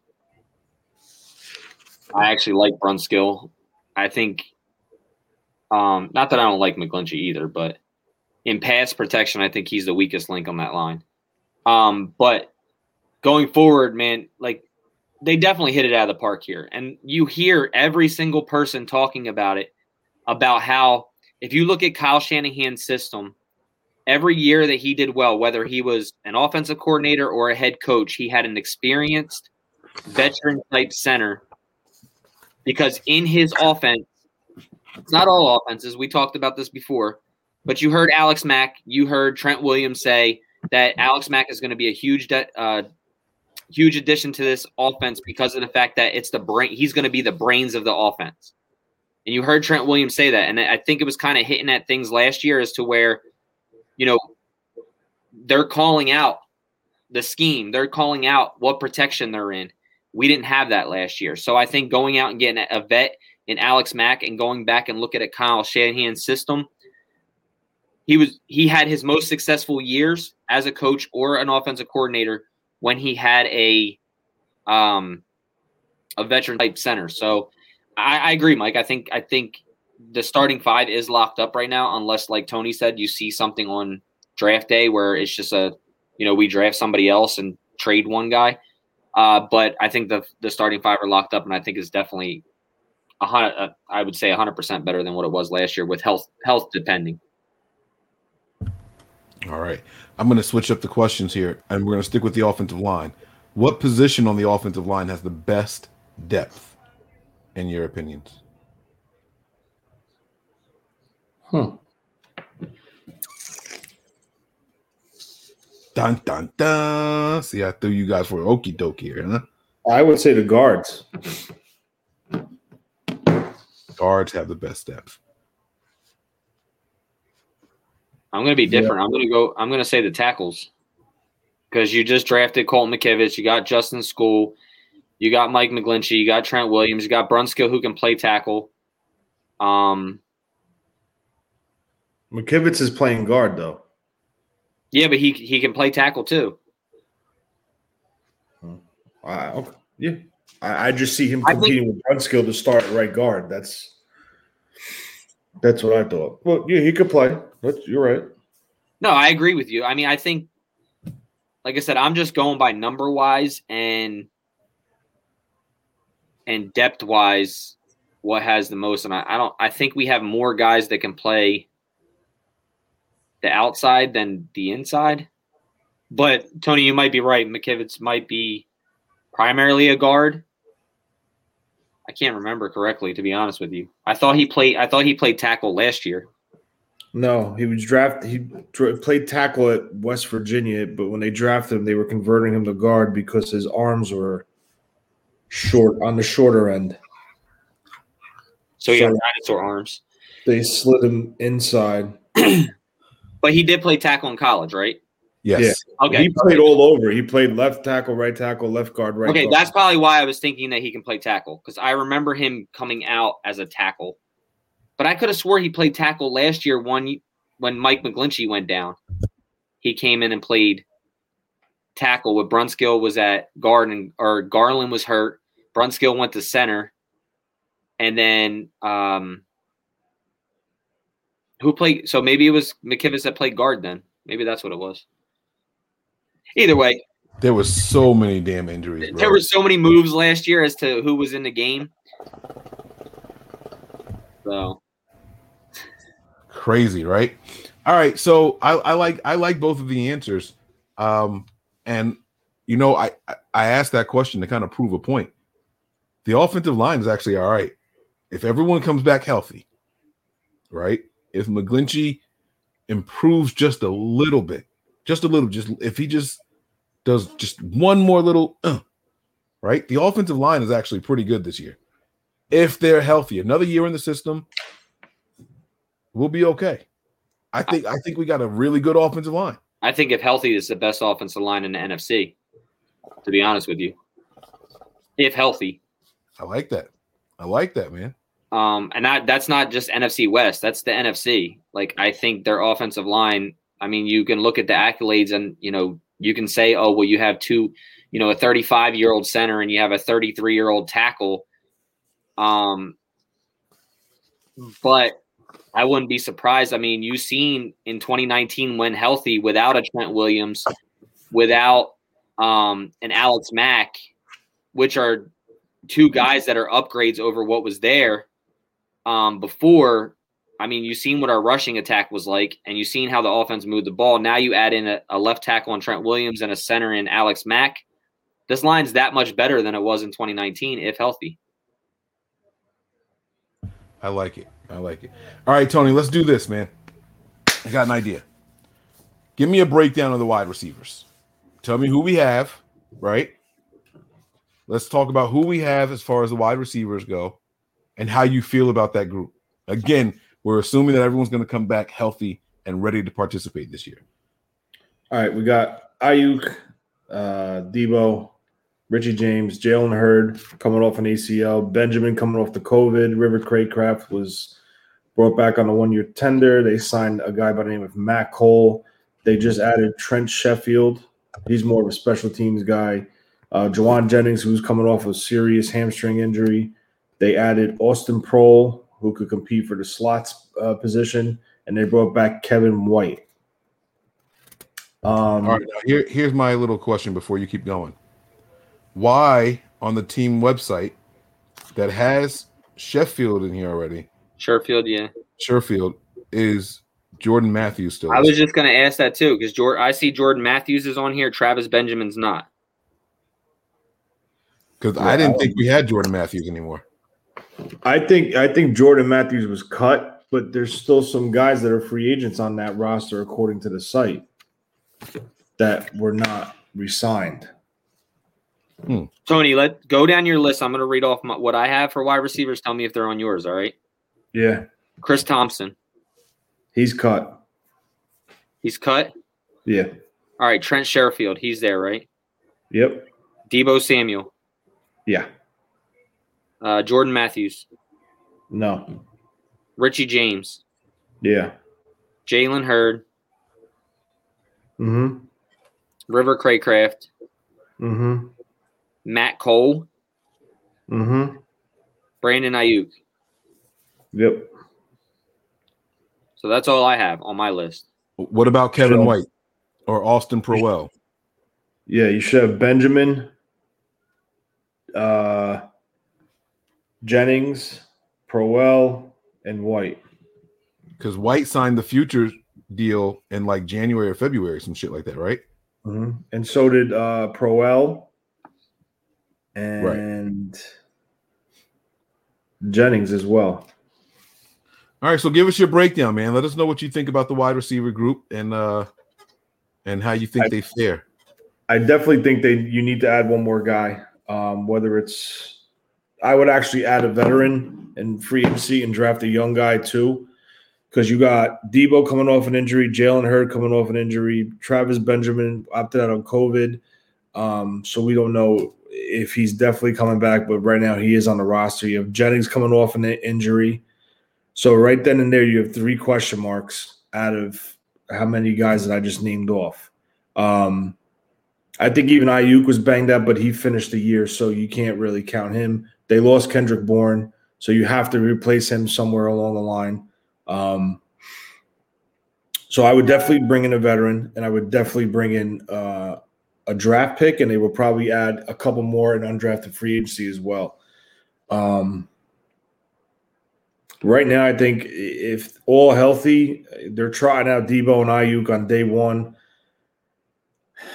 I actually like Brunskill. I think, um, not that I don't like McGlinchey either, but in pass protection, I think he's the weakest link on that line. Um, but going forward, man, like they definitely hit it out of the park here, and you hear every single person talking about it, about how if you look at Kyle Shanahan's system, every year that he did well, whether he was an offensive coordinator or a head coach, he had an experienced veteran type center because in his offense, it's not all offenses. We talked about this before, but you heard Alex Mack, you heard Trent Williams say that Alex Mack is going to be a huge, de- uh, huge addition to this offense because of the fact that it's the brain. He's going to be the brains of the offense. And you heard Trent Williams say that, and I think it was kind of hitting at things last year as to where, you know, they're calling out the scheme. They're calling out what protection they're in. We didn't have that last year. So I think going out and getting a vet in Alex Mack and going back and look at a Kyle Shanahan system, he was he had his most successful years as a coach or an offensive coordinator when he had a um a veteran type center. So I, I agree, Mike. I think I think the starting five is locked up right now, unless, like Tony said, you see something on draft day where it's just a, you know, we draft somebody else and trade one guy. Uh, but I think the the starting five are locked up, and I think it's definitely a hundred. Uh, I would say hundred percent better than what it was last year with health health depending. All right. I'm going to switch up the questions here, and we're going to stick with the offensive line. What position on the offensive line has the best depth, in your opinions? Hmm. Dun dun dun. See, I threw you guys for an okey doke here, huh? I would say the guards. Guards have the best depth. I'm going to be different. I'm going to go. I'm going to say the tackles because you just drafted Colton McKivitz. You got Justin Skule. You got Mike McGlinchey. You got Trent Williams. You got Brunskill who can play tackle. Um, McKivitz is playing guard though. Yeah, but he he can play tackle too. Okay. Yeah, I, I just see him I think- competing with Brunskill to start right guard. That's that's what I thought. Well, yeah, he could play. That's, you're right. No, I agree with you. I mean, I think, like I said, I'm just going by number wise and and depth wise, what has the most. And I, I don't. I think we have more guys that can play the outside than the inside. But Tony, you might be right. McKivitz might be primarily a guard. I can't remember correctly, to be honest with you. I thought he played. I thought he played tackle last year. No, he was drafted. He dra- played tackle at West Virginia, but when they drafted him, they were converting him to guard because his arms were short on the shorter end. So he So- dinosaur arms. They slid him inside. But he did play tackle in college, right? Yes. Okay. He played all over. He played left tackle, right tackle, left guard, right. Okay, guard. that's probably why I was thinking that he can play tackle because I remember him coming out as a tackle. But I could have swore he played tackle last year one when Mike McGlinchey went down. He came in and played tackle with Brunskill was at guard and or Garland was hurt. Brunskill went to center. And then um who played so maybe it was McKivitz that played guard then. Maybe that's what it was. Either way, There was so many damn injuries. Bro. there were so many moves last year as to who was in the game. So crazy, right? All right, so I, I like I like both of the answers, um, and you know I- I asked that question to kind of prove a point. The offensive line is actually all right if everyone comes back healthy, right? If McGlinchey improves just a little bit, just a little, just if he just does just one more little, uh, right? The offensive line is actually pretty good this year if they're healthy. Another year in the system, we'll be okay. I think I think we got a really good offensive line. I think if healthy, it's the best offensive line in the NFC. To be honest with you, if healthy, I like that. I like that, man. Um, and that that's not just NFC West, that's the NFC. Like I think their offensive line, I mean, you can look at the accolades and you know, you can say, oh, well, you have two, you know, a 35 year old center and you have a 33 year old tackle. Um, but I wouldn't be surprised. I mean, you've seen in 2019 when healthy without a Trent Williams, without um, an Alex Mack, which are two guys that are upgrades over what was there um, before. I mean, you've seen what our rushing attack was like, and you've seen how the offense moved the ball. Now you add in a, a left tackle on Trent Williams and a center in Alex Mack. This line's that much better than it was in 2019 if healthy. I like it. I like it. All right, Tony, let's do this, man. I got an idea. Give me a breakdown of the wide receivers. Tell me who we have, right? Let's talk about who we have as far as the wide receivers go and how you feel about that group. Again, we're assuming that everyone's going to come back healthy and ready to participate this year. All right, we got Aiyuk, uh, Debo, Richie James, Jalen Hurd coming off an ACL, Benjamin coming off the COVID. River Cracraft was brought back on a one year tender. They signed a guy by the name of Matt Cole. They just added Trent Sherfield. He's more of a special teams guy. Uh, Jauan Jennings, who's coming off a serious hamstring injury. They added Austin Proehl, who could compete for the slots uh, position, and they brought back Kevin White. Um, All right, now here, here's my little question before you keep going. Why on the team website that has Sheffield in here already, Sherfield, yeah. Sherfield, is Jordan Matthews still? I was just going to ask that too because Jordan, I see Jordan Matthews is on here. Travis Benjamin's not. because I didn't think we had Jordan Matthews anymore. I think I think Jordan Matthews was cut, but there's still some guys that are free agents on that roster, according to the site, that were not re-signed. Hmm. Tony, let go down your list. I'm going to read off my, what I have for wide receivers. Tell me if they're on yours. All right. Yeah, Chris Thompson, he's cut. he's cut. Yeah. All right. Trent Sherfield, he's there, right? Yep. Debo Samuel, Yeah. Uh, Jordan Matthews, No. Richie James, Yeah. Jalen Hurd, Mm-hmm. River Cracraft, Mm-hmm. Matt Cole, Mm-hmm. Brandon Aiyuk. Yep. So that's all I have on my list. What about Kevin Sure. White or Austin Proehl? Yeah, you should have Benjamin, uh, Jennings, Proehl, and White. Because White signed the future deal in like January or February, some shit like that, right? Mm-hmm. And so did uh, Proehl and Jennings as well. All right, so give us your breakdown, man. Let us know what you think about the wide receiver group and uh and how you think I- they fare. I definitely think they you need to add one more guy. Um, whether it's I would actually add a veteran and free agency and draft a young guy too. Because you got Debo coming off an injury, Jalen Hurd coming off an injury, Travis Benjamin opted out on COVID. Um, so we don't know if he's definitely coming back, but right now he is on the roster. You have Jennings coming off an injury. So right then and there, you have three question marks out of how many guys that I just named off. Um, I think even Aiyuk was banged up, but he finished the year, so you can't really count him. They lost Kendrick Bourne, so you have to replace him somewhere along the line. Um, so I would definitely bring in a veteran, and I would definitely bring in uh, a draft pick, and they will probably add a couple more in undrafted free agency as well. Um, right now, I think if all healthy, they're trying out Debo and Aiyuk on day one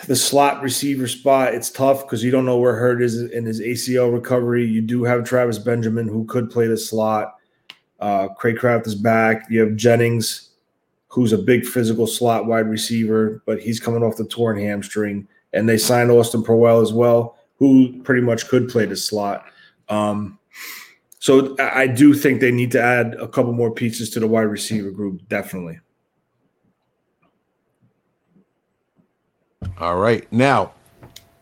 the slot receiver spot, it's tough because you don't know where Hurd is in his ACL recovery. You do have Travis Benjamin who could play the slot. Uh, Cracraft is back. You have Jennings, who's a big physical slot wide receiver, but he's coming off the torn hamstring. And they signed Austin Proehl as well, who pretty much could play the slot. Um, so I do think they need to add a couple more pieces to the wide receiver group, definitely. All right. Now,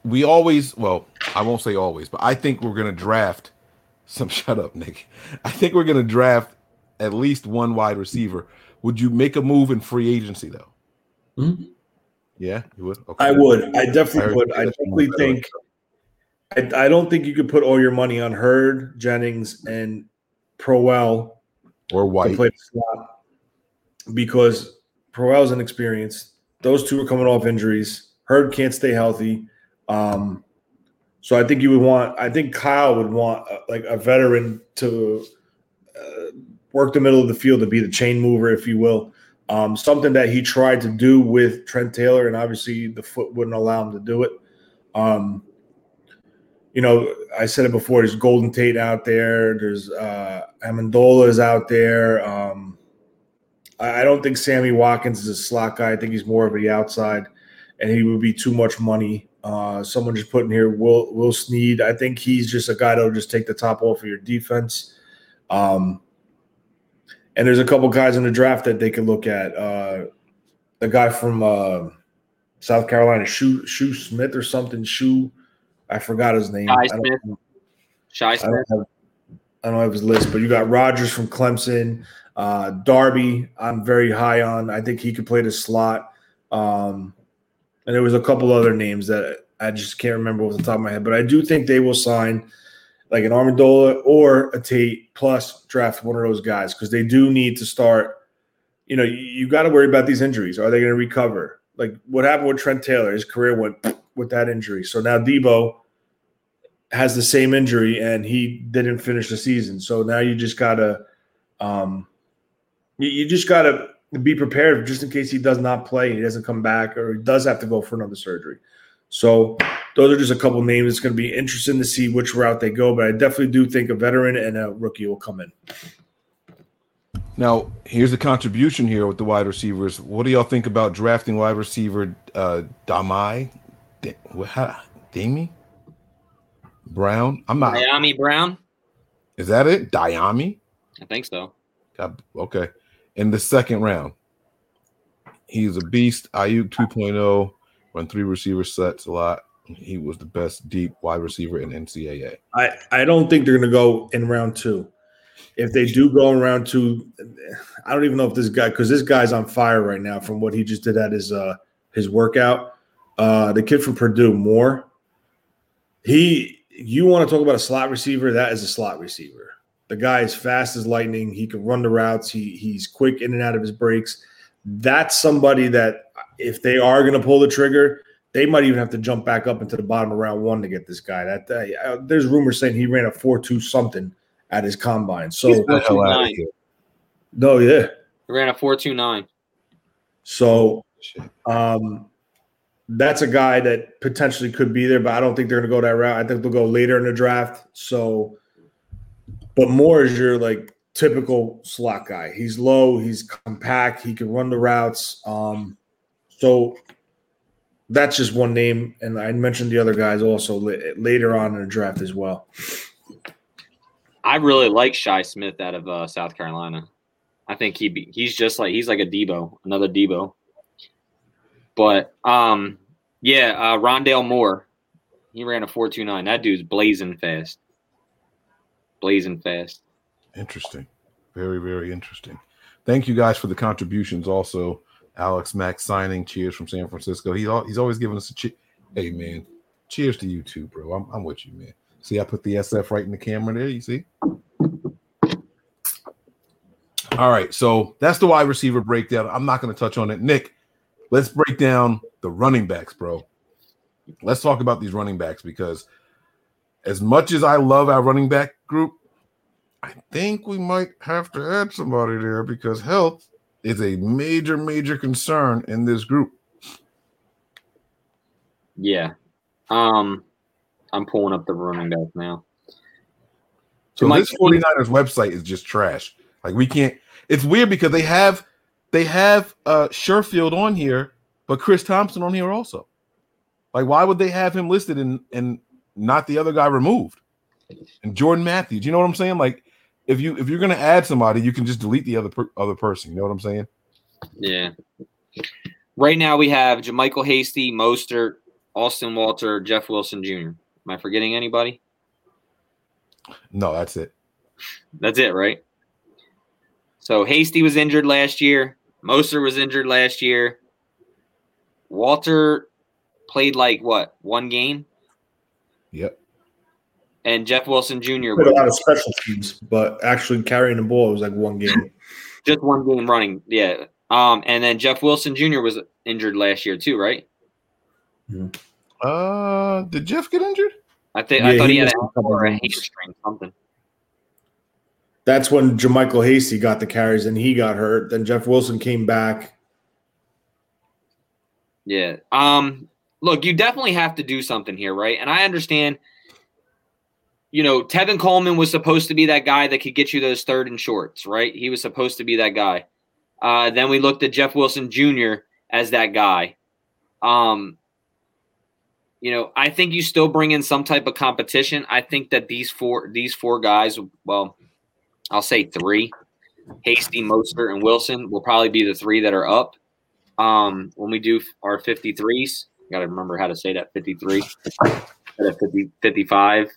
we always, well, I won't say always, but I think we're going to draft some shut up, Nick. I think we're gonna draft at least one wide receiver. Would you make a move in free agency though? Mhm. Yeah, you would. Okay. I would. I I definitely heard would. I definitely think. I, I don't think you could put all your money on Hurd, Jennings, and Proehl or to White. play the slot because Proehl's inexperienced. Those two are coming off injuries. Hurd can't stay healthy. Um, so I think you would want. I think Kyle would want uh, like a veteran to uh, work the middle of the field to be the chain mover, if you will. Um, something that he tried to do with Trent Taylor, and obviously the foot wouldn't allow him to do it. Um, you know, I said it before. There's Golden Tate out there. There's uh, Amendola is out there. Um, I, I don't think Sammy Watkins is a slot guy. I think he's more of the outside, and he would be too much money. Uh, someone just put in here Will Will Snead. I think he's just a guy that'll just take the top off of your defense. Um, and there's a couple guys in the draft that they could look at. Uh, the guy from uh, South Carolina, Shoe Shoe Smith or something. Shoe, I forgot his name. Shy I don't- Smith. Shy I Smith. don't have I don't have his list, but you got Rodgers from Clemson, uh, Darby. I'm very high on. I think he could play the slot. Um, and there was a couple other names that I just can't remember off the top of my head, but I do think they will sign like an Armandola or a Tate plus draft one of those guys because they do need to start. You know, you, you got to worry about these injuries. Are they going to recover? Like what happened with Trent Taylor? His career went with that injury. So now Debo has the same injury and he didn't finish the season. So now you just gotta, um, you, you just gotta be prepared just in case he does not play, and he doesn't come back, or he does have to go for another surgery. So those are just a couple names. It's going to be interesting to see which route they go, but I definitely do think a veteran and a rookie will come in. Now, here's the contribution here with the wide receivers. What do y'all think about drafting wide receiver uh Damai? Da- what- how- Damie? Brown? I'm not. Miami Brown. Is that it? Diami? I think so. God, okay. In the second round, he's a beast. Aiyuk 2.0, run three receiver sets a lot. He was the best deep wide receiver in NCAA. I, I don't think they're going to go in round two. If they do go in round two, I don't even know if this guy because this guy's on fire right now from what he just did at his uh his workout. Uh the kid from Purdue, Moore. He you want to talk about a slot receiver? That is a slot receiver. The guy is fast as lightning. He can run the routes. He he's quick in and out of his breaks. That's somebody that if they are going to pull the trigger, they might even have to jump back up into the bottom of round one to get this guy. That uh, there's rumors saying he ran a four two something at his combine. So He's the hell out of here. no, yeah. He ran a four two nine. So um, that's a guy that potentially could be there, but I don't think they're going to go that route. I think they'll go later in the draft. So, but Moore is your like typical slot guy. He's low, he's compact, he can run the routes. Um, so that's just one name, and I mentioned the other guys also la- later on in the draft as well. I really like Shi Smith out of uh, South Carolina. I think he he's just like he's like a Debo, another Debo. But um, yeah, uh, Rondale Moore, he ran a four two nine. That dude's blazing fast, blazing fast. Interesting. Very, very interesting. Thank you guys for the contributions. Also, Alex Mack signing. Cheers from San Francisco. He's al- he's always giving us a cheer. Hey man, cheers to you too, bro. I'm, I'm with you, man. See, I put the SF right in the camera there. You see? All right, so that's the wide receiver breakdown. I'm not going to touch on it. Nick, let's break down the running backs, bro. Let's talk about these running backs because as much as I love our running back group, I think we might have to add somebody there because health is a major, major concern in this group. Yeah, um, I'm pulling up the running back now. So Mike- this 49ers website is just trash. Like we can't. It's weird because they have they have uh Sherfield on here, but Chris Thompson on here also. Like, why would they have him listed and and not the other guy removed? And Jordan Matthews, you know what I'm saying? Like, if you if you're gonna add somebody, you can just delete the other per, other person. You know what I'm saying? Yeah. Right now we have JaMycal Hasty, Mostert, Austin Walter, Jeff Wilson Jr. Am I forgetting anybody? No, that's it. That's it, right? So Hasty was injured last year. Mostert was injured last year. Walter played like what one game, Yep. and Jeff Wilson Jr. Played a lot of special teams, but actually carrying the ball was like one game. just one game running. Yeah. Um, and then Jeff Wilson Jr. was injured last year too, right? Uh, did Jeff get injured? I think Yeah, I thought he he, had missed a, a couple or a hamstring something. That's when JaMycal Hasty got the carries and he got hurt. Then Jeff Wilson came back. Yeah. Um look, you definitely have to do something here, right? And I understand you know, Tevin Coleman was supposed to be that guy that could get you those third and shorts, right? He was supposed to be that guy. Uh, then we looked at Jeff Wilson Jr. as that guy. Um, you know, I think you still bring in some type of competition. I think that these four these four guys, well, I'll say three, Hasty, Mostert, and Wilson will probably be the three that are up. Um, when we do our 53s, got to remember how to say that 53, instead of 50, 55.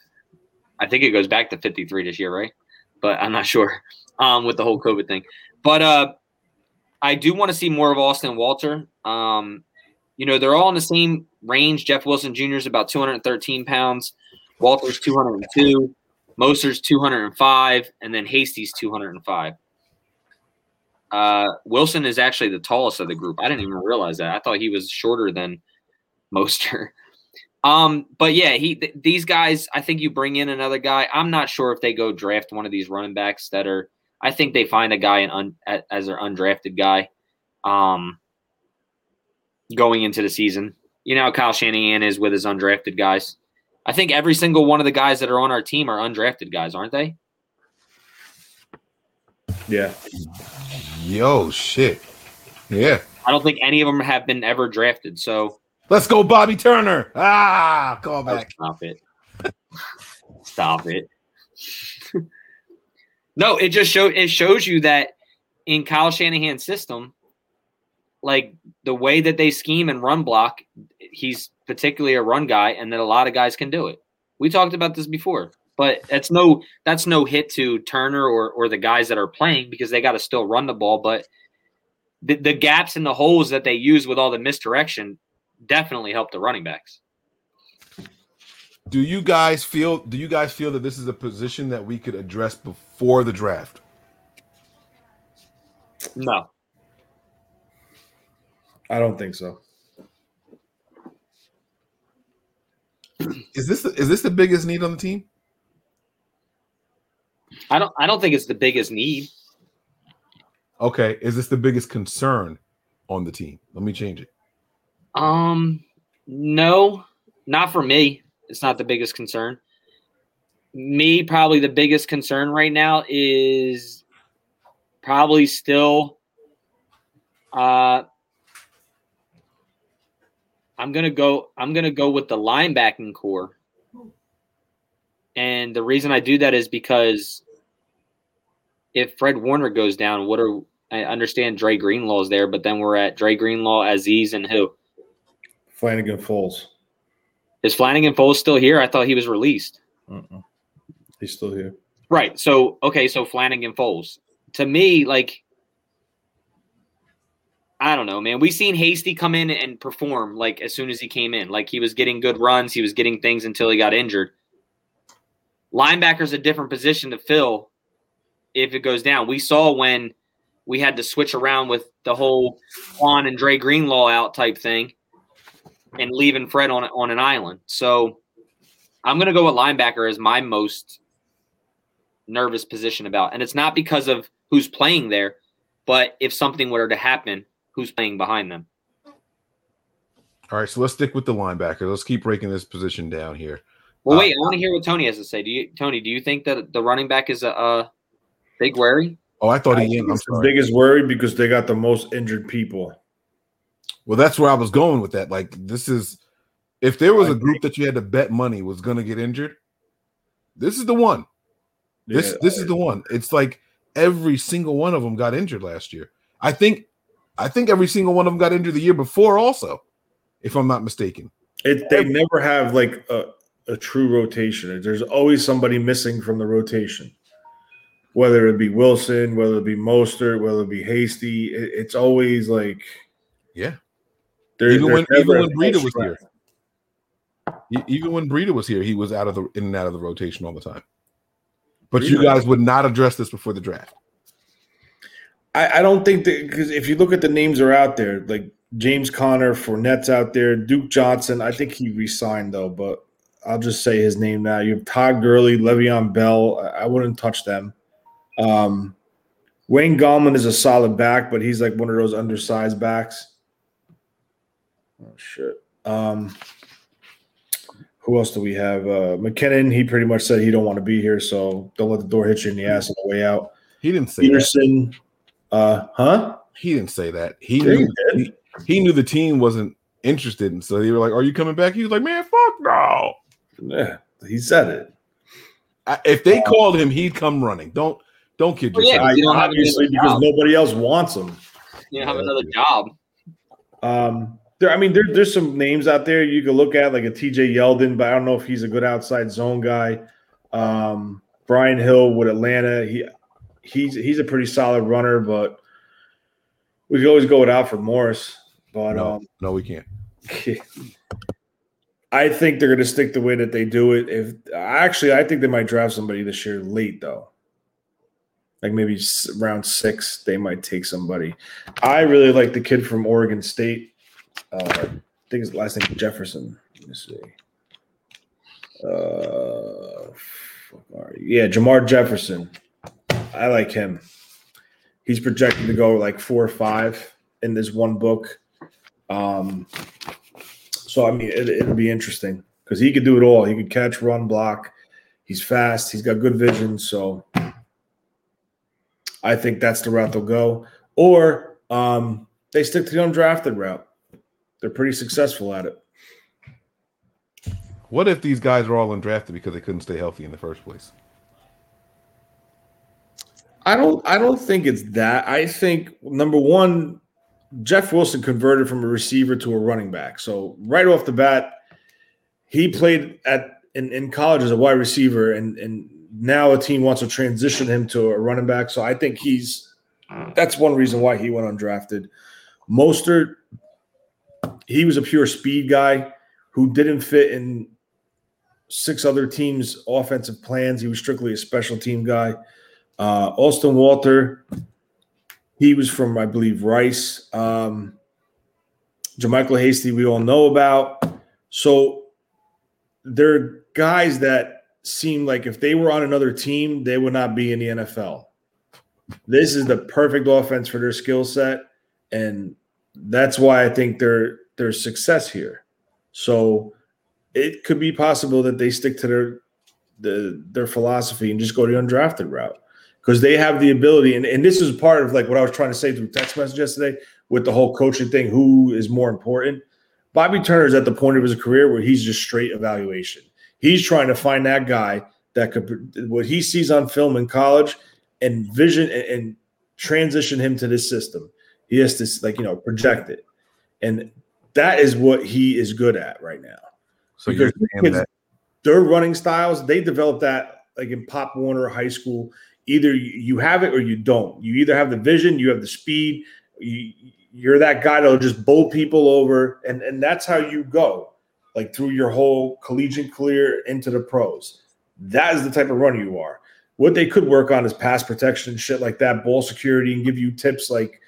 I think it goes back to 53 this year, right? But I'm not sure um, with the whole COVID thing. But uh, I do want to see more of Austin Walter. Um, you know, they're all in the same range. Jeff Wilson Jr. is about 213 pounds. Walter's 202. Mostert's 205. And then Hasty's 205. Uh, Wilson is actually the tallest of the group. I didn't even realize that. I thought he was shorter than Mostert. Um, but yeah, he th- these guys. I think you bring in another guy. I'm not sure if they go draft one of these running backs that are. I think they find a guy in un, as their undrafted guy. Um, going into the season, you know Kyle Shanahan is with his undrafted guys. I think every single one of the guys that are on our team are undrafted guys, aren't they? Yeah. Yo, shit. Yeah. I don't think any of them have been ever drafted. So Let's go, Bobby Turner. Ah, call back. Stop it. Stop it. no, it just show it shows you that in Kyle Shanahan's system, like the way that they scheme and run block, he's particularly a run guy, and that a lot of guys can do it. We talked about this before, but that's no that's no hit to Turner or or the guys that are playing because they got to still run the ball, but the, the gaps and the holes that they use with all the misdirection definitely help the running backs. Do you guys feel do you guys feel that this is a position that we could address before the draft? No. I don't think so. Is this the, is this the biggest need on the team? I don't I don't think it's the biggest need. Okay, is this the biggest concern on the team? Let me change it. Um no, not for me. It's not the biggest concern. Me probably the biggest concern right now is probably still uh I'm to go I'm to go with the linebacking core. And the reason I do that is because if Fred Warner goes down, what are I understand Dre Greenlaw's there, but then we're at Dre Greenlaw, Azeez, and who? Flannigan-Fowles. Is Flannigan-Fowles still here? I thought he was released. Uh-uh. He's still here. Right. So okay, so Flannigan-Fowles. To me, like I don't know, man. We seen Hasty come in and perform like as soon as he came in. Like he was getting good runs, he was getting things until he got injured. Linebacker's a different position to fill if it goes down. We saw when we had to switch around with the whole Kwon and Dre Greenlaw out type thing and leaving Fred on on an island. So I'm gonna go with linebacker as my most nervous position about. And it's not because of who's playing there, but if something were to happen, who's playing behind them. All right, so let's stick with the linebacker. Let's keep breaking this position down here. Well, Uh, wait, I want to hear what Tony has to say. Do you, Tony? Do you think that the running back is a, a big worry? Oh, I thought I he. think I'm the biggest worry because they got the most injured people. Well, that's where I was going with that. Like, this is if there was a group that you had to bet money was going to get injured, this is the one. This Yeah. this is the one. It's like every single one of them got injured last year. I think I think every single one of them got injured the year before also, if I'm not mistaken. It they never have like a a true rotation. There's always somebody missing from the rotation, whether it be Wilson, whether it be Mostert, whether it be Hasty. It, it's always like Yeah. There- even when even when Breida was here. Even when Breida was here, he was out of the in and out of the rotation all the time. But you guys would not address this before the draft. I, I don't think that because if you look at the names that are out there, like James Conner, Fournette's out there, Duke Johnson. I think he resigned though, but I'll just say his name now. You have Todd Gurley, Le'Veon Bell. I, I wouldn't touch them. Um, Wayne Gallman is a solid back, but he's like one of those undersized backs. Oh shit. Um, who else do we have? Uh, McKinnon. He pretty much said he don't want to be here, so don't let the door hit you in the ass on the way out. He didn't say that. Peterson. Uh, huh? He didn't say that. He Yeah, he knew he, he knew the team wasn't interested, and so they were like, "Are you coming back?" He was like, "Man, fuck no." Yeah, he said it. I, if they called him, he'd come running. Don't don't kid Well, yourself. I, you don't have obviously, because job. nobody else wants him. You know, have another job. Um, there, I mean, there, there's some names out there you can look at, like a TJ Yeldon, but I don't know if he's a good outside zone guy. Um, Brian Hill with Atlanta, he he's he's a pretty solid runner, but we could always go with Alfred Morris. But no, um, no, we can't. I think they're going to stick the way that they do it. If actually, I think they might draft somebody this year late though, like maybe round six, they might take somebody. I really like the kid from Oregon State. Uh, I think his last name Jefferson. Let me see. Uh, yeah, Jermar Jefferson. I like him. He's projected to go like four or five in this one book. Um, so I mean, it, it'll be interesting because he could do it all. He could catch, run, block. He's fast. He's got good vision. So I think that's the route they'll go. Or um, they stick to the undrafted route. They're pretty successful at it. What if these guys are all undrafted because they couldn't stay healthy in the first place? I don't. I don't think it's that. I think number one, Jeff Wilson converted from a receiver to a running back. So right off the bat, he played at in, in college as a wide receiver, and and now a team wants to transition him to a running back. So I think he's that's one reason why he went undrafted. Mostert, he was a pure speed guy who didn't fit in six other teams' offensive plans. He was strictly a special team guy. Uh, Austin Walter, he was from, I believe, Rice. Um, JaMycal Hasty, we all know about. So they're guys that seem like if they were on another team, they would not be in the NFL. This is the perfect offense for their skill set, and that's why I think they're there's success here. So it could be possible that they stick to their the, their philosophy and just go the undrafted route because they have the ability. And, and this is part of like what I was trying to say through text message yesterday with the whole coaching thing. Who is more important? Bobby Turner is at the point of his career where he's just straight evaluation. He's trying to find that guy that could what he sees on film in college and vision and, and transition him to this system. He has to like you know project it, and that is what he is good at right now. So you're Because saying kids- that their running styles, they developed that like in Pop Warner High School. Either you have it or you don't. You either have the vision, you have the speed, you, you're that guy that'll just bowl people over, and and that's how you go, like through your whole collegiate career into the pros. That is the type of runner you are. What they could work on is pass protection and shit like that, ball security, and give you tips like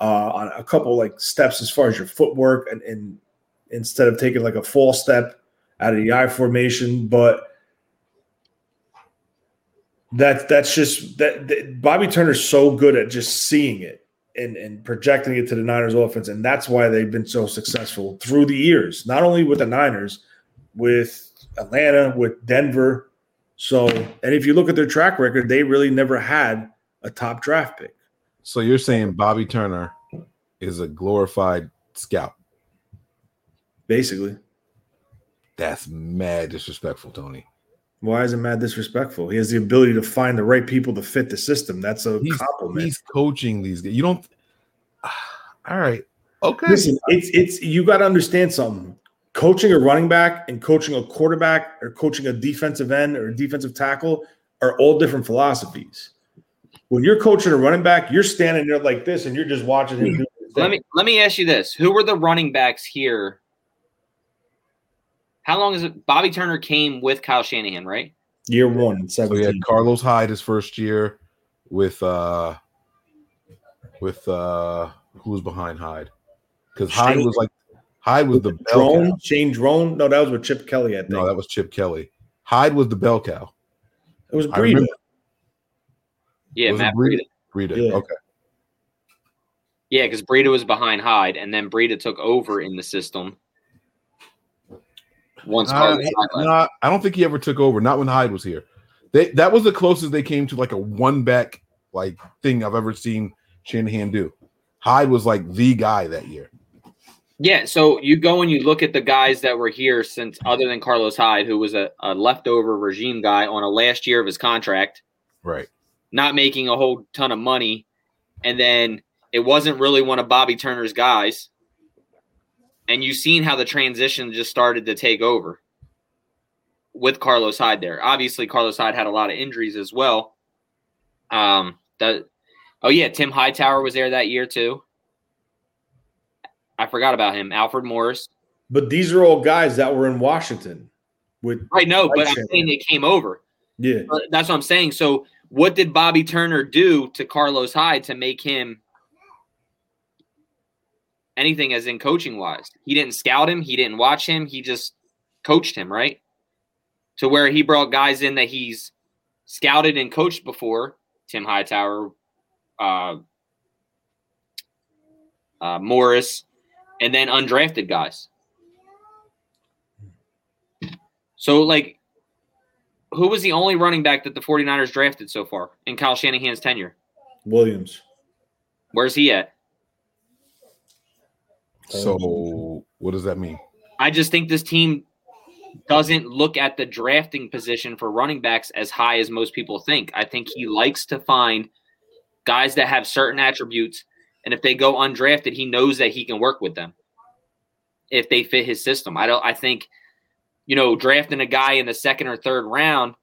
uh, on a couple like steps as far as your footwork, and, and instead of taking like a false step out of the I formation, but that that's just that, that Bobby Turner's so good at just seeing it and and projecting it to the Niners offense, and that's why they've been so successful through the years. Not only with the Niners, with Atlanta, with Denver. So, and if you look at their track record, they really never had a top draft pick. So you're saying Bobby Turner is a glorified scout. Basically, That's mad disrespectful, Tony. why is it mad disrespectful? He has the ability to find the right people to fit the system. That's a He's, compliment. he's coaching these guys. You don't all right. Okay. Listen, it's it's you got to understand something. coaching a running back and coaching a quarterback or coaching a defensive end or a defensive tackle are all different philosophies. When you're coaching a running back, you're standing there like this and you're just watching him do his Let me let me ask you this: Who were the running backs here? How long is it? Bobby Turner came with Kyle Shanahan, right? year one in So he 17. had Carlos Hyde his first year with uh with uh who was behind Hyde? Because Hyde was like Hyde was the bell Draughn, cow. Shaun Draughn. No, that was with Chip Kelly, I think. No, that was Chip Kelly. Hyde was the bell cow. it was I remember Yeah, Was Matt Breida? Breida. Breida. Yeah. Okay. Yeah, because Breida was behind Hyde, and then Breida took over in the system. Once Uh, Carlos he- Hyde left. nah, I don't think he ever took over. Not when Hyde was here. They that was the closest they came to like a one back like thing I've ever seen Shanahan do. Hyde was like the guy that year. Yeah, so you go and you look at the guys that were here since, other than Carlos Hyde, who was a, a leftover regime guy on a last year of his contract, Right. Not making a whole ton of money, and then it wasn't really one of Bobby Turner's guys. And you've seen how the transition just started to take over with Carlos Hyde there. Obviously, Carlos Hyde had a lot of injuries as well. Um, that oh yeah, Tim Hightower was there that year too. I forgot about him. Alfred Morris. But these are all guys that were in Washington with I know, but I'm saying they came over. yeah. That's what I'm saying. So, what did Bobby Turner do to Carlos Hyde to make him anything as in coaching wise? He didn't scout him, he didn't watch him, he just coached him, right? To where he brought guys in that he's scouted and coached before Tim Hightower, uh, uh, Morris, and then undrafted guys. So, like, who was the only running back that the 49ers drafted so far in Kyle Shanahan's tenure? Williams. Where's he at? So um, what does that mean? I just think this team doesn't look at the drafting position for running backs as high as most people think. I think he likes to find guys that have certain attributes, and if they go undrafted, he knows that he can work with them if they fit his system. I don't. I think, you know, drafting a guy in the second or third round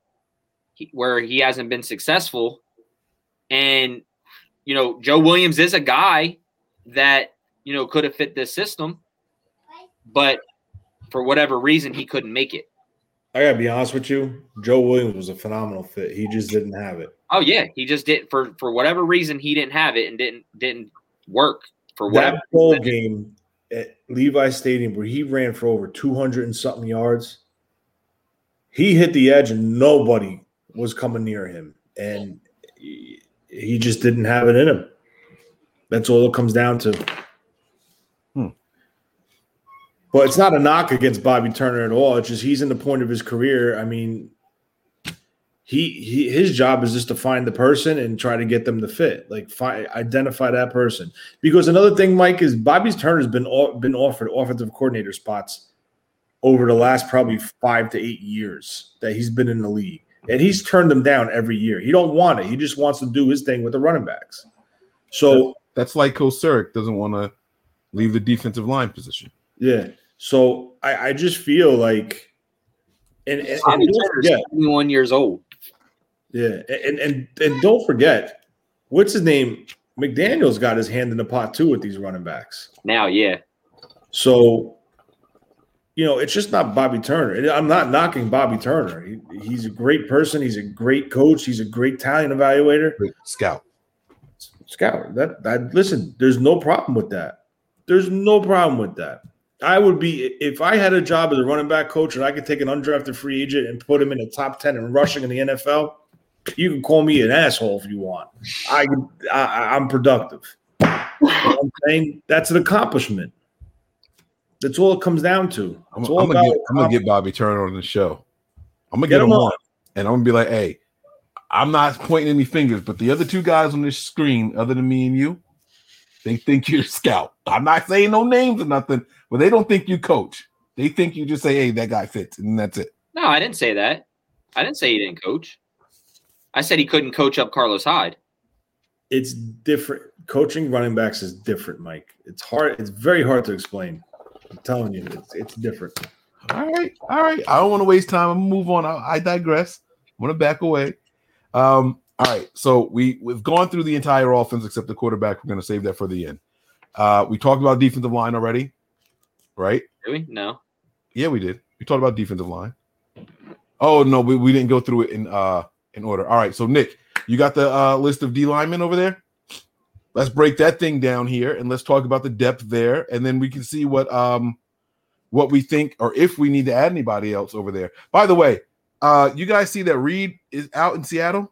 he- where he hasn't been successful, and you know, Joe Williams is a guy that you know could have fit this system, but for whatever reason he couldn't make it. I gotta be honest with you. Joe Williams was a phenomenal fit. He just didn't have it. Oh yeah, he just didn't for for whatever reason he didn't have it and didn't didn't work for whatever. That bowl reason. game at Levi Stadium where he ran for over 200 and something yards, he hit the edge and nobody was coming near him. And he just didn't have it in him. That's all it comes down to. Hmm. But it's not a knock against Bobby Turner at all. It's just he's in the point of his career. I mean, he, he his job is just to find the person and try to get them to fit. Like fi- identify that person. Because another thing, Mike, is Bobby's Turner's been au- been offered offensive coordinator spots over the last probably five to eight years that he's been in the league, and he's turned them down every year. He don't want it. He just wants to do his thing with the running backs. So That's like Kocurek doesn't want to leave the defensive line position. yeah, so I, I just feel like, and, and, and Bobby don't Turner's forget, 71 years old. Yeah, and and and don't forget, what's his name? McDaniel's got his hand in the pot too with these running backs. Now, yeah. So, you know, it's just not Bobby Turner. I'm not knocking Bobby Turner. He, he's a great person. He's a great coach. He's a great talent evaluator. Scout. Scout. That that listen, there's no problem with that. There's no problem with that. I would be if I had a job as a running back coach and I could take an undrafted free agent and put him in the top ten in rushing in the NFL. You can call me an asshole if you want. I, I I'm productive. You know what I'm saying that's an accomplishment. That's all it comes down to. I'm, It's I'm gonna about get, I'm gonna get Bobby Turner on the show. I'm gonna Get get, him him on. on, and I'm gonna be like, "Hey, I'm not pointing any fingers, but the other two guys on this screen, other than me and you, they think you're a scout. I'm not saying no names or nothing, but they don't think you coach. They think you just say, "Hey, that guy fits," and that's it. No, I didn't say that. I didn't say he didn't coach. I said he couldn't coach up Carlos Hyde. it's different. Coaching running backs is different, Mike. It's hard. It's very hard to explain. I'm telling you, it's it's different. All right, all right. I don't want to waste time. I'm gonna move on. I, I digress. I'm gonna back away. Um, all right. So we we've gone through the entire offense except the quarterback. We're gonna save that for the end. Uh, we talked about defensive line already, right? Do we? No. Yeah, we did. We talked about defensive line. Oh no, we, we didn't go through it in uh in order. All right, so Nick, you got the uh, list of D linemen over there. Let's break that thing down here and let's talk about the depth there, and then we can see what um what we think or if we need to add anybody else over there. By the way, uh you guys see that Reed is out in Seattle.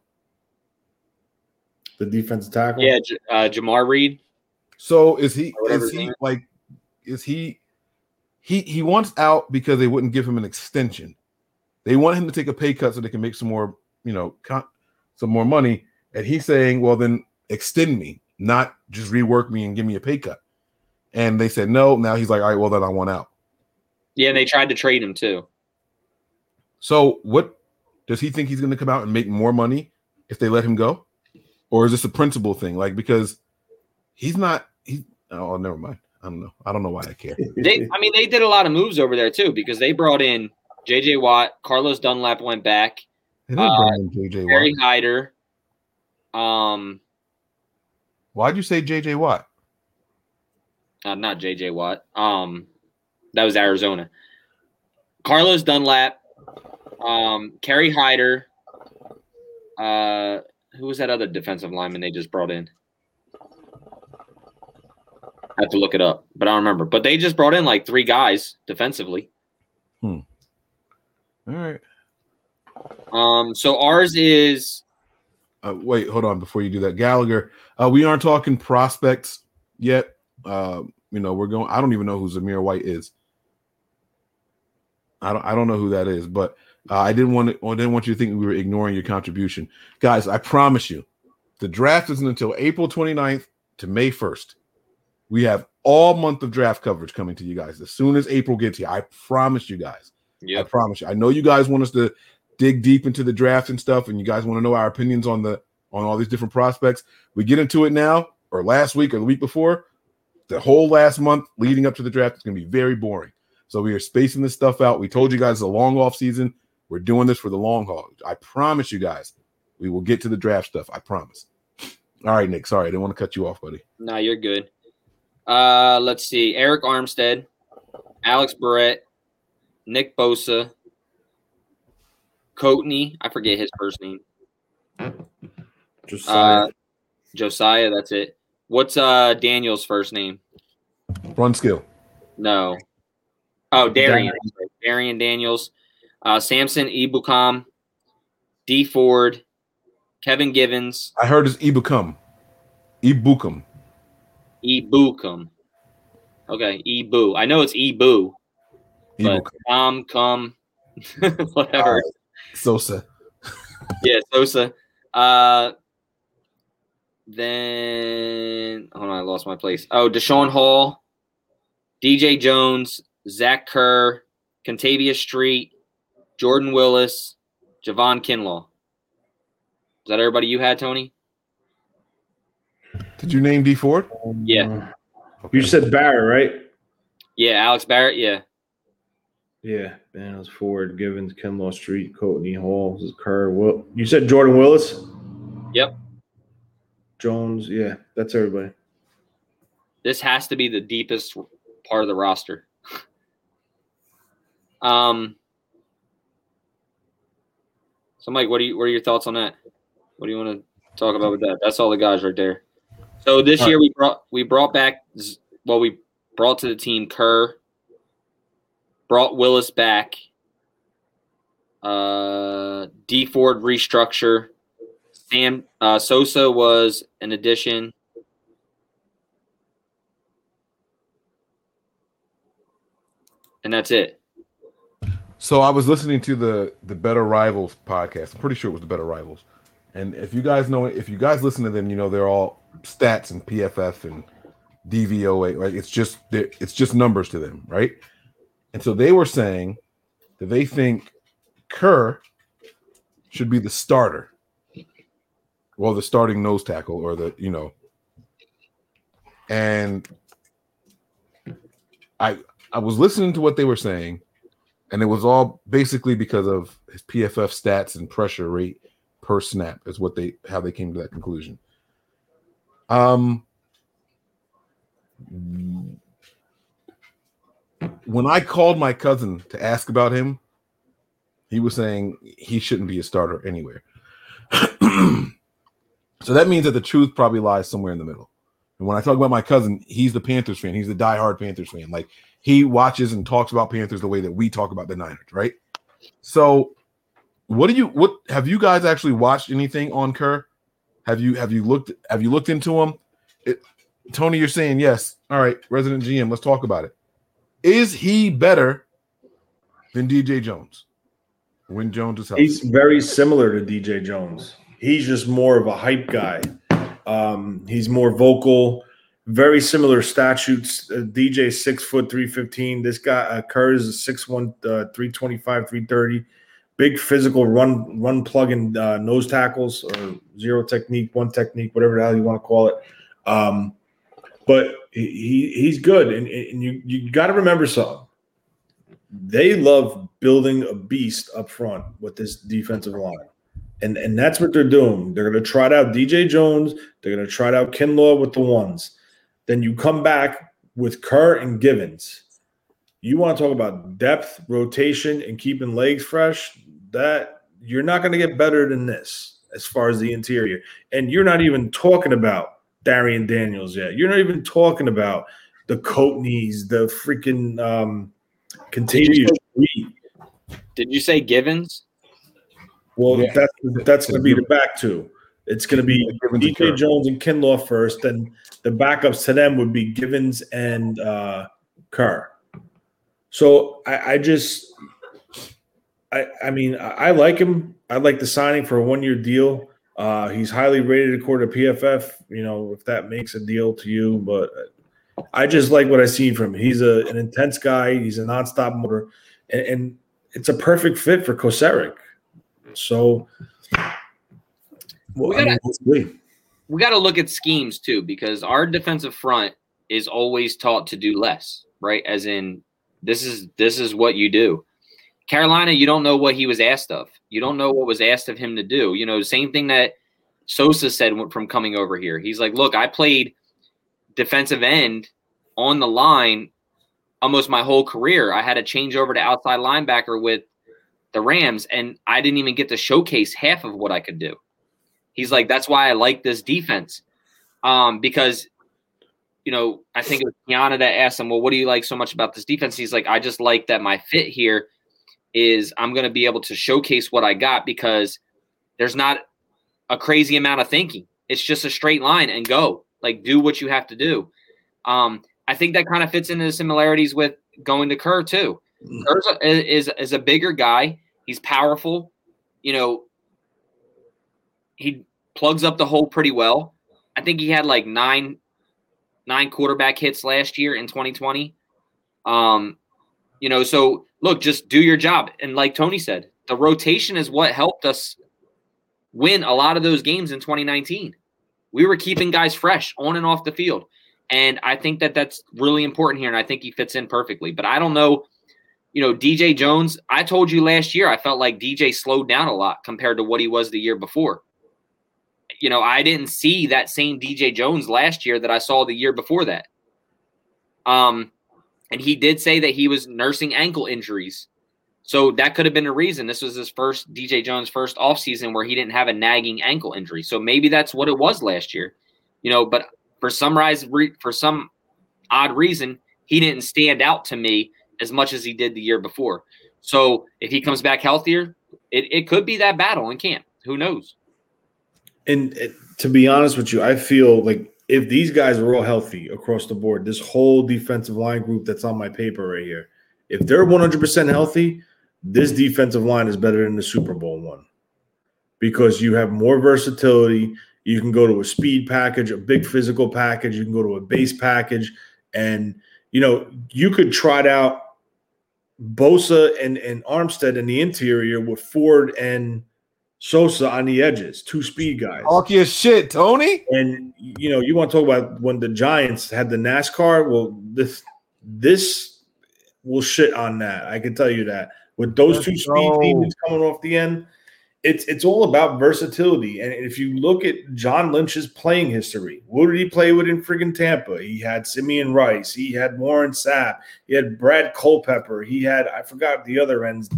The defensive tackle. Yeah, uh, Jarran Reed. So is he is he like is he he he wants out because they wouldn't give him an extension. They want him to take a pay cut so they can make some more, you know, con- some more money. And he's saying, well, then extend me, not just rework me and give me a pay cut. And they said no. Now he's like, all right, well then I want out. Yeah, and they tried to trade him too. So what does he think he's going to come out and make more money if they let him go, or is this a principle thing? Like because he's not. He oh never mind. I don't know. I don't know why I care. They, I mean, they did a lot of moves over there too because they brought in J.J. Watt, Carlos Dunlap went back, They didn't bring in JJ Barry Watt. Hyder. Um, Why'd you say JJ Watt? uh, not J.J. Watt. Um, that was Arizona. Carlos Dunlap, um, Kerry Hyder. Uh, who was that other defensive lineman they just brought in? I have to look it up, but I don't remember. But they just brought in like three guys defensively. Hmm. All right. Um, so ours is Uh, wait, hold on. Before you do that, Gallagher, uh, we aren't talking prospects yet. Uh, you know, we're going. I don't even know who Zamir White is. I don't. I don't know who that is, but uh, I didn't want to. I didn't want you to think we were ignoring your contribution, guys. I promise you, the draft isn't until April 29th to May 1st. We have all month of draft coverage coming to you guys as soon as April gets here. I promise you guys. I promise you. I know you guys want us to dig deep into the draft and stuff, and you guys want to know our opinions on the on all these different prospects. We get into it now, or last week, or the week before. The whole last month leading up to the draft is going to be very boring. So we are spacing this stuff out. We told you guys it's a long off season. We're doing this for the long haul. I promise you guys, we will get to the draft stuff. I promise. All right, Nick. Sorry, I didn't want to cut you off, buddy. No, you're good. Uh, let's see. Arik Armstead, Alex Barrett, Nick Bosa, Coatney. I forget his first name. Just Uh, Josiah. That's it. What's uh Daniel's first name? Brunskill. No. Oh, Darrion. Darrion Daniels. Uh, Samson Ebukam, Dee Ford, Kevin Givens, I heard it's Ibukum. Ibukum. Ibukum. Okay, Ibu. I know it's Ibu, but Ibukum. Tom, come, whatever. All right. Sosa. Yeah, Sosa. Uh, then hold on, I lost my place. Oh, Deshaun Hall, DJ Jones, Zach Kerr, Kentavius Street, Jordan Willis, Javon Kinlaw. Is that everybody you had, Tony? Did you name Dee Ford? Yeah. You said Barrett, right? Yeah, Alex Barrett. Yeah. Yeah. Man, Ford, Givens, Kinlaw Street, Coatney Hall, this is Kerr. Will you said Jordan Willis? Yep. Jones. Yeah, that's everybody. This has to be the deepest part of the roster. um. So, Mike, what do you? What are your thoughts on that? What do you want to talk about with that? That's all the guys right there. So this year we brought we brought back well we brought to the team Kerr, brought Willis back. Uh, Dee Ford restructure. Sam uh, Sosa was an addition. And that's it. So I was listening to the the Better Rivals podcast. I'm pretty sure it was the Better Rivals. And if you guys know, if you guys listen to them, you know they're all stats and PFF and DVOA. Right? It's just it's just numbers to them, right? And so they were saying that they think Kerr should be the starter, well, the starting nose tackle or the you know. And I I was listening to what they were saying, and it was all basically because of his PFF stats and pressure rate per snap is what they how they came to that conclusion. Um, when I called my cousin to ask about him, he was saying he shouldn't be a starter anywhere. so that means that the truth probably lies somewhere in the middle. And when I talk about my cousin, he's the Panthers fan. He's the diehard Panthers fan. Like he watches and talks about Panthers the way that we talk about the Niners, right? So, what do you what have you guys actually watched anything on Kerr? Have you have you looked have you looked into him? It, Tony, you're saying yes. All right, resident GM, let's talk about it. Is he better than DJ Jones when Jones is healthy? He's very similar to DJ Jones. He's just more of a hype guy. Um, he's more vocal, very similar statutes. Uh, DJ six foot three fifteen. This guy uh, Kerr is six one uh, three twenty five three thirty. Big physical run run plug and uh, nose tackles or zero technique, one technique, whatever the hell you want to call it. Um, but he he's good, and, and you you got to remember something. They love building a beast up front with this defensive line. And, and that's what they're doing. They're going to try out DJ Jones. They're going to try out Kinlaw with the ones. Then you come back with Kerr and Givens. You want to talk about depth, rotation, and keeping legs fresh? That you're not going to get better than this as far as the interior. And you're not even talking about Darrion Daniels yet. You're not even talking about the Coatneys, the freaking um, Contagious. Did you say Givens? Well, Yeah. that's that's going to be the back two. It's going to be DJ Jones and Kinlaw first. Then the backups to them would be Givens and uh, Kerr. So I, I just, I I mean I, I like him. I like the signing for a one year deal. Uh, he's highly rated according to PFF. You know if that makes a deal to you, but I just like what I seen from him. He's a, an intense guy. He's a nonstop motor, and, and it's a perfect fit for Kocurek. So, well, We I mean, gotta- we got to look at schemes too because our defensive front is always taught to do less right as in this is this is what you do carolina you don't know what he was asked of. You don't know what was asked of him to do. You know same thing that sosa said from coming over here. He's like look i played defensive end on the line almost my whole career. I had to change over to outside linebacker with the rams and i didn't even get to showcase half of what i could do. He's like, that's why I like this defense. Um, because, you know, I think it was Kiana that asked him, well, what do you like so much about this defense? He's like, I just like that my fit here is I'm going to be able to showcase what I got because there's not a crazy amount of thinking. It's just a straight line and go. Like, do what you have to do. Um, I think that kind of fits into the similarities with going to Kerr, too. Kerr is, is a bigger guy. He's powerful. You know, he plugs up the hole pretty well. I think he had like nine nine quarterback hits last year in 2020. Um, you know, so look, just do your job. And like Tony said, the rotation is what helped us win a lot of those games in 2019. We were keeping guys fresh on and off the field. And I think that that's really important here. And I think he fits in perfectly. But I don't know, you know, DJ Jones, I told you last year, I felt like DJ slowed down a lot compared to what he was the year before you know, I didn't see that same DJ Jones last year that I saw the year before that. Um, and he did say that he was nursing ankle injuries. So that could have been a reason. This was his first DJ Jones' first offseason where he didn't have a nagging ankle injury. So maybe that's what it was last year. You know, but for some rise for some odd reason, he didn't stand out to me as much as he did the year before. So if he comes back healthier, it, it could be that battle in camp. Who knows? And uh, to be honest with you, I feel like if these guys are all healthy across the board, this whole defensive line group that's on my paper right here, if they're 100% healthy, this defensive line is better than the Super Bowl one. Because you have more versatility. You can go to a speed package, a big physical package, you can go to a base package, and you know, you could trot out Bosa and, and Armstead in the interior with Ford and Sosa on the edges, two speed guys. Talk your shit, Tony. And you know, you want to talk about when the Giants had the NASCAR? Well, this this will shit on that. I can tell you that. With those Let's two speed demons coming off the end, it's it's all about versatility. And if you look at John Lynch's playing history, what did he play with in friggin' Tampa? He had Simeon Rice, he had Warren Sapp, he had Brad Culpepper, he had I forgot the other end's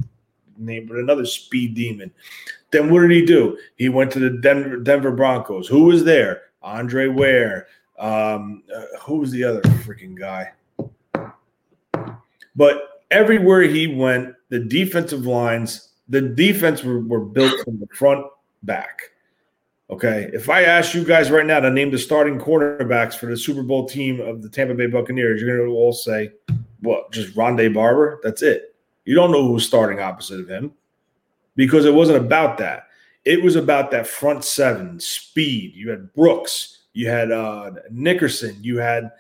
name, but another speed demon. Then what did he do? He went to the Denver, Denver Broncos. Who was there? Andre Ware. Um, uh, who was the other freaking guy? But everywhere he went, the defensive lines, the defense were, were built from the front back. Okay. If I ask you guys right now to name the starting cornerbacks for the Super Bowl team of the Tampa Bay Buccaneers, you're going to all say, what, just Rondé Barber? That's it. You don't know who's starting opposite of him because it wasn't about that. It was about that front seven speed. You had Brooks, you had uh, Nickerson, you had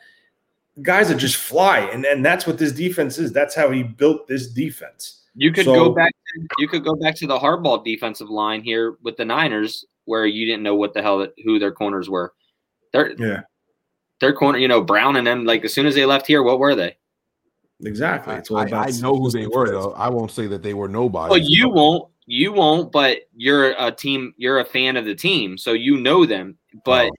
guys that just fly, and and that's what this defense is. That's how he built this defense. You could So- go back. You could go back to the hardball defensive line here with the Niners, where you didn't know what the hell that, who their corners were. Their Yeah, their corner, you know, Brown and them. Like as soon as they left here, what were they? Exactly. I, It's all I- about I know who they were though. I won't say that they were nobody. Well, you won't. You won't. But you're a team. You're a fan of the team, so you know them. But Oh.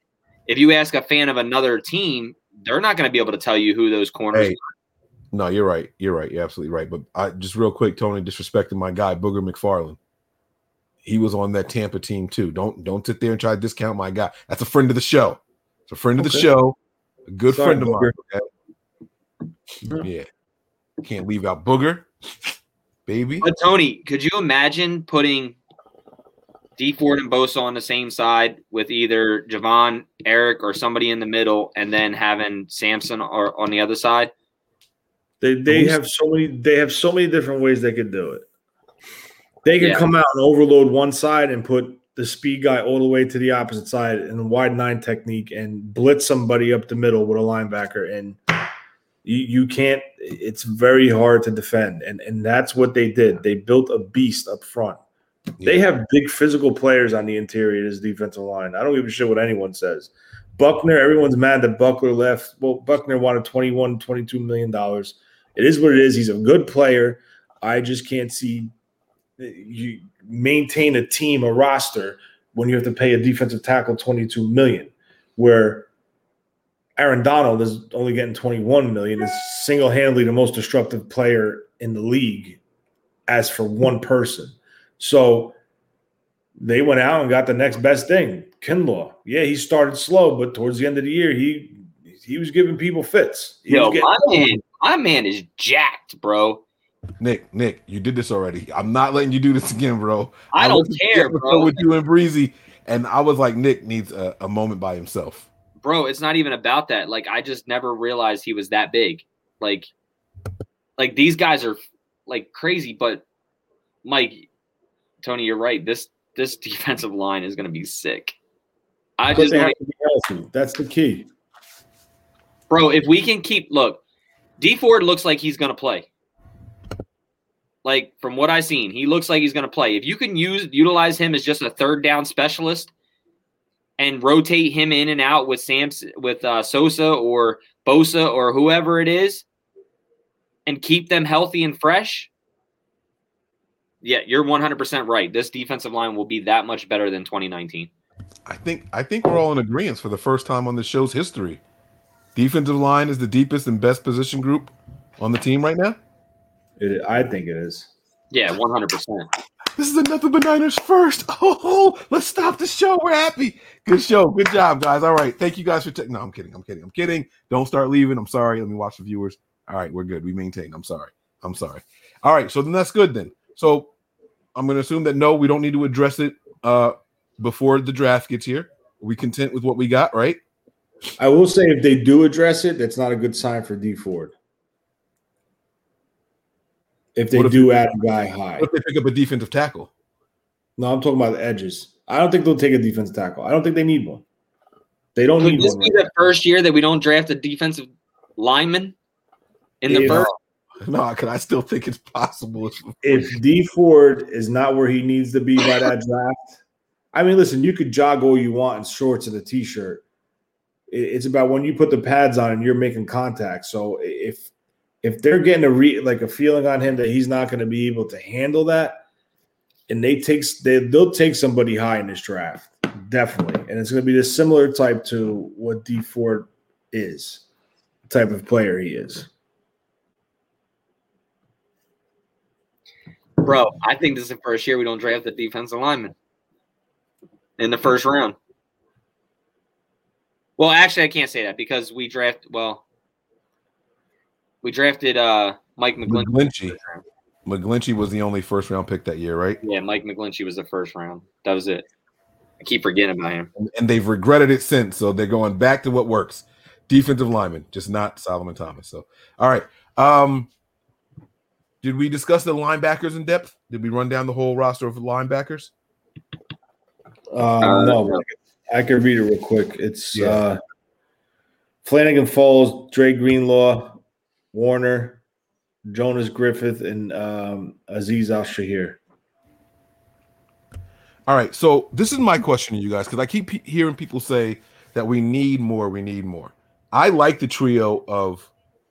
if you ask a fan of another team, they're not going to be able to tell you who those corners. Hey, no, you're right. You're right. You're absolutely right. But I just real quick, Tony, disrespecting my guy Booger McFarland. He was on that Tampa team too. Don't don't sit there and try to discount my guy. That's a friend of the show. It's a friend of the show. A good Sorry, friend of mine. Yeah. Can't leave out Booger, baby. But Tony, could you imagine putting Dee Ford and Bosa on the same side with either Javon, Eric, or somebody in the middle, and then having Samson or on the other side? They they Who's- have so many they have so many different ways they could do it. They can Yeah. come out and overload one side and put the speed guy all the way to the opposite side in a wide nine technique and blitz somebody up the middle with a linebacker and you, you can't it's very hard to defend and and that's what they did. They built a beast up front. They have big physical players on the interior of this defensive line. I don't give a shit what anyone says. Buckner, everyone's mad that Buckner left. Well, Buckner wanted 21, 22 million dollars. It is what it is. He's a good player. I just can't see eh, you maintain a team, a roster when you have to pay a defensive tackle 22 million, where Aaron Donald is only getting 21 million, is single-handedly the most disruptive player in the league as for one person. So they went out and got the next best thing. Kinlaw. Yeah, he started slow, but towards the end of the year, he he was giving people fits. He Yo, was my man, my man is jacked, bro. Nick, Nick, you did this already. I'm not letting you do this again, bro. I don't listened to the care, bro. With you and Breezy, and I was like, Nick needs a, a moment by himself. Bro, it's not even about that. Like, I just never realized he was that big. Like, like these guys are like crazy. But Mike, Tony, you're right. This this defensive line is going to be sick. I just they have to be healthy. That's the key. bro. If we can keep look, Dee Ford looks like he's going to play. Like from what I've seen, he looks like he's going to play. If you can use utilize him as just a third down specialist and rotate him in and out with Samson, with uh, Sosa or Bosa or whoever it is, and keep them healthy and fresh. Yeah, you're 100% right. This defensive line will be that much better than 2019. I think I think we're all in agreement for the first time on the show's history. Defensive line is the deepest and best position group on the team right now. It, I think it is. Yeah, 100%. This is another Bananas first. Oh, let's stop the show. We're happy. Good show. Good job, guys. All right. Thank you guys for taking. No, I'm kidding. I'm kidding. I'm kidding. Don't start leaving. I'm sorry. Let me watch the viewers. All right, we're good. We maintain. I'm sorry. I'm sorry. All right. So then that's good then. So I'm going to assume that no, we don't need to address it uh before the draft gets here. Are we content with what we got, right? I will say if they do address it, that's not a good sign for Dee Ford. If they if- do add a guy high. What if they pick up a defensive tackle? No, I'm talking about the edges. I don't think they'll take a defensive tackle. I don't think they need one. They don't Could need this one. be the first year that we don't draft a defensive lineman in the If- first? No, because I still think it's possible. if Dee Ford is not where he needs to be by that draft, I mean, listen, you could jog all you want in shorts and a t-shirt. It's about when you put the pads on and you're making contact. So if if they're getting a re like a feeling on him that he's not going to be able to handle that, and they takes they they'll take somebody high in this draft, definitely, and it's going to be the similar type to what Dee Ford is, type of player he is. Bro, I think this is the first year we don't draft the defensive lineman in the first round. Well, actually, I can't say that because we draft. Well, we drafted uh Mike McGlinchey. McGlinchey. McGlinchey was the only first round pick that year, right? Yeah, Mike McGlinchey was the first round. That was it. I keep forgetting about him. And, and they've regretted it since. So they're going back to what works. Defensive lineman, just not Solomon Thomas. So all right. Um did we discuss the linebackers in depth? Did we run down the whole roster of linebackers? Um, no, I can read it real quick. It's Yeah. uh, Flannigan-Fowles, Dre Greenlaw, Warner, Jonas Griffith, and um, Azeez Al-Shaair. All right. So this is my question to you guys because I keep hearing people say that we need more, we need more. I like the trio of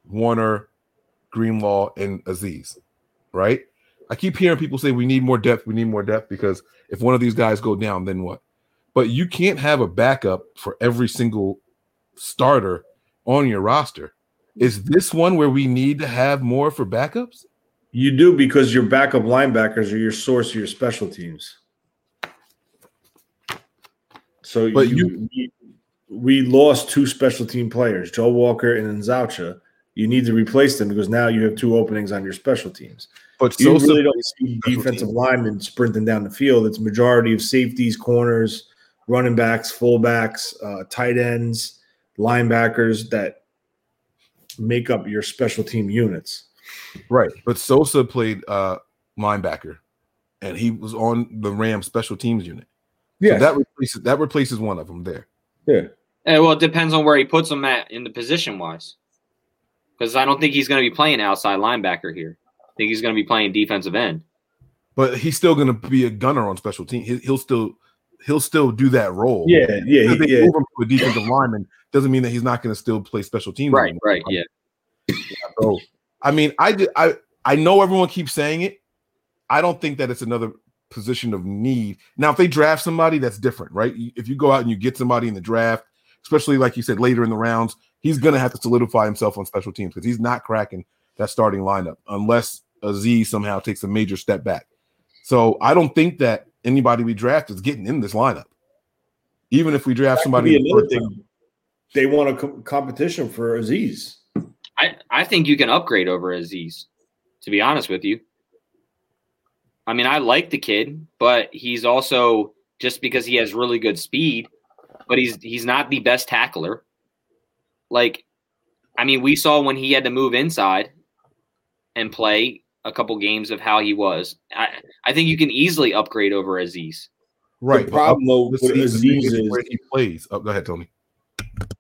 Warner, Greenlaw, and Aziz, right? I keep hearing people say we need more depth, we need more depth because if one of these guys go down, then what? But you can't have a backup for every single starter on your roster. Is this one where we need to have more for backups? You do because your backup linebackers are your source of your special teams. So But you, we, we lost two special team players, Joe Walker and Nzeocha. You need to replace them because now you have two openings on your special teams. But You Sosa really don't see defensive teams. linemen sprinting down the field. It's majority of safeties, corners, running backs, fullbacks, uh, tight ends, linebackers that make up your special team units. Right. But Sosa played uh linebacker and he was on the Rams special teams unit. So that replaces that replaces one of them there. yeah. Eh, well, it depends on where he puts him at in the position wise. Because I don't think he's going to be playing outside linebacker here. I think he's going to be playing defensive end. But he's still going to be a gunner on special team. He'll still he'll still do that role. Yeah, yeah, they yeah. move him to a defensive lineman doesn't mean that he's not going to still play special teams. Right, anymore. right, yeah. So, I mean, I did, I I know everyone keeps saying it. I don't think that it's another position of need. Now, if they draft somebody, that's different, right? If you go out and you get somebody in the draft, especially like you said later in the rounds, he's going to have to solidify himself on special teams because he's not cracking that starting lineup unless Azeez somehow takes a major step back. So I don't think that anybody we draft is getting in this lineup. Even if we draft That somebody, in the another first round. thing. They want a co- competition for Azeez. I, I think you can upgrade over Azeez, to be honest with you. I mean, I like the kid, but he's also just because he has really good speed, but he's he's not the best tackler. Like, I mean, we saw when he had to move inside and play a couple games of how he was. I, I think you can easily upgrade over Azeez. right? The problem though with up- Azeez is is where he plays. Oh, go ahead, Tony.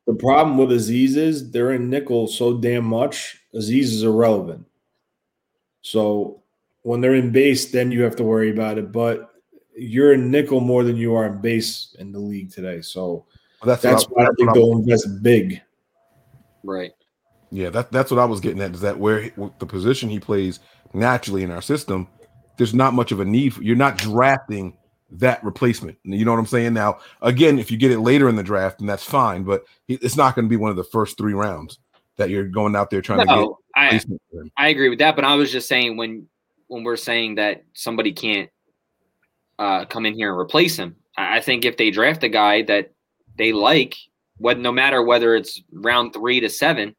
the problem with Azeez is they're in nickel so damn much. Aziz is irrelevant. So when they're in base, then you have to worry about it. But you're in nickel more than you are in base in the league today. So That's that's what I- why I think what they'll invest big. Right. Yeah, that, that's what I was getting at. Is that where he- the position he plays naturally in our system, there's not much of a need. For, you're not drafting that replacement. You know what I'm saying? Now, again, if you get it later in the draft, then that's fine. But it's not going to be one of the first three rounds that you're going out there trying to get. No, I, replacement for him. I agree with that, but I was just saying when when we're saying that somebody can't uh, come in here and replace him, I I think if they draft a guy that they like, what no matter whether it's round three to seven,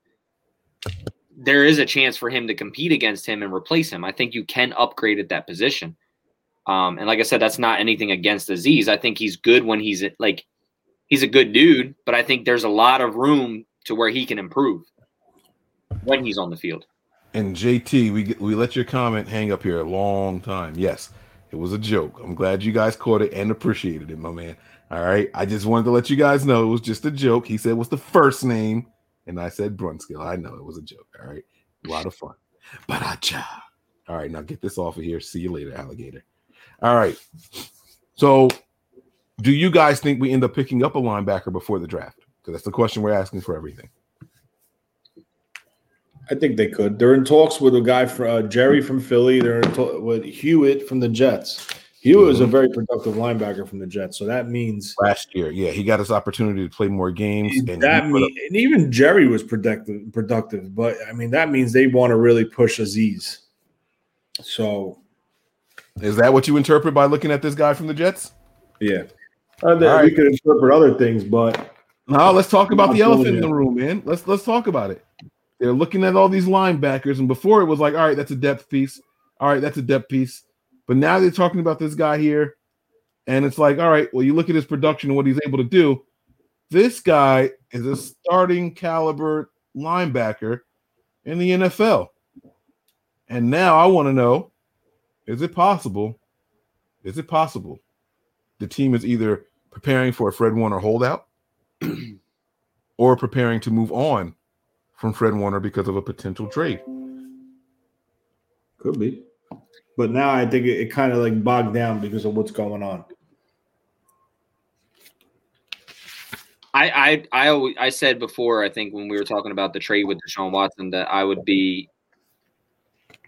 there is a chance for him to compete against him and replace him. I think you can upgrade at that position. Um, and like I said, that's not anything against Azeez. I think he's good when he's like he's a good dude, but I think there's a lot of room to where he can improve when he's on the field. And JT, we we let your comment hang up here a long time. Yes, it was a joke. I'm glad you guys caught it and appreciated it, my man. All right, I just wanted to let you guys know it was just a joke. He said what's the first name, and I said Brunskill. I know it was a joke. All right, a lot of fun. But I All right, now get this off of here. See you later, alligator. All right. So, do you guys think we end up picking up a linebacker before the draft? Because that's the question we're asking for everything. I think they could. They're in talks with a guy from uh, Gerry from Philly. They're in to- with Hewitt from the Jets. Hewitt was a very productive linebacker from the Jets, so that means Last year, yeah, he got his opportunity to play more games, and that he put up- and even Gerry was productive. Productive, but I mean that means they want to really push Azeez. So is that what you interpret by looking at this guy from the Jets? yeah, uh, we right. could interpret other things, but No, let's talk about the elephant in the room, man. Let's let's talk about it. They're looking at all these linebackers, and before it was like, all right, that's a depth piece. All right, that's a depth piece. But now they're talking about this guy here, and it's like, all right, well, you look at his production and what he's able to do. This guy is a starting caliber linebacker in the NFL. And now I want to know: Is it possible? Is it possible the team is either preparing for a Fred Warner holdout? or preparing to move on from Fred Warner because of a potential trade. could be. But now I think it, it kind of like bogged down because of what's going on. I, I I always, I said before I think when we were talking about the trade with Deshaun Watson that I would be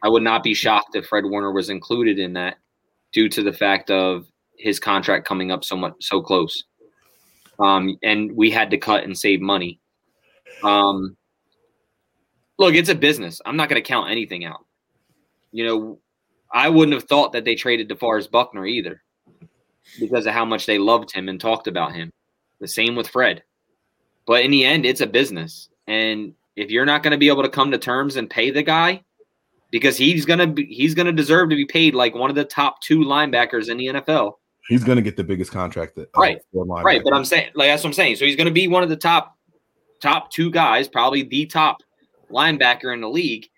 I would not be shocked if Fred Warner was included in that due to the fact of his contract coming up so much so close. Um, and we had to cut and save money. Um, look, it's a business. I'm not going to count anything out. You know, I wouldn't have thought that they traded DeForest Buckner either because of how much they loved him and talked about him. The same with Fred. But in the end, it's a business. And if you're not going to be able to come to terms and pay the guy, because he's gonna be, he's gonna deserve to be paid like one of the top two linebackers in the NFL. He's going to get the biggest contract that uh, Right, for a linebacker. Right, but I'm saying like that's what I'm saying. So he's gonna be one of the top top two guys, probably the top linebacker in the league.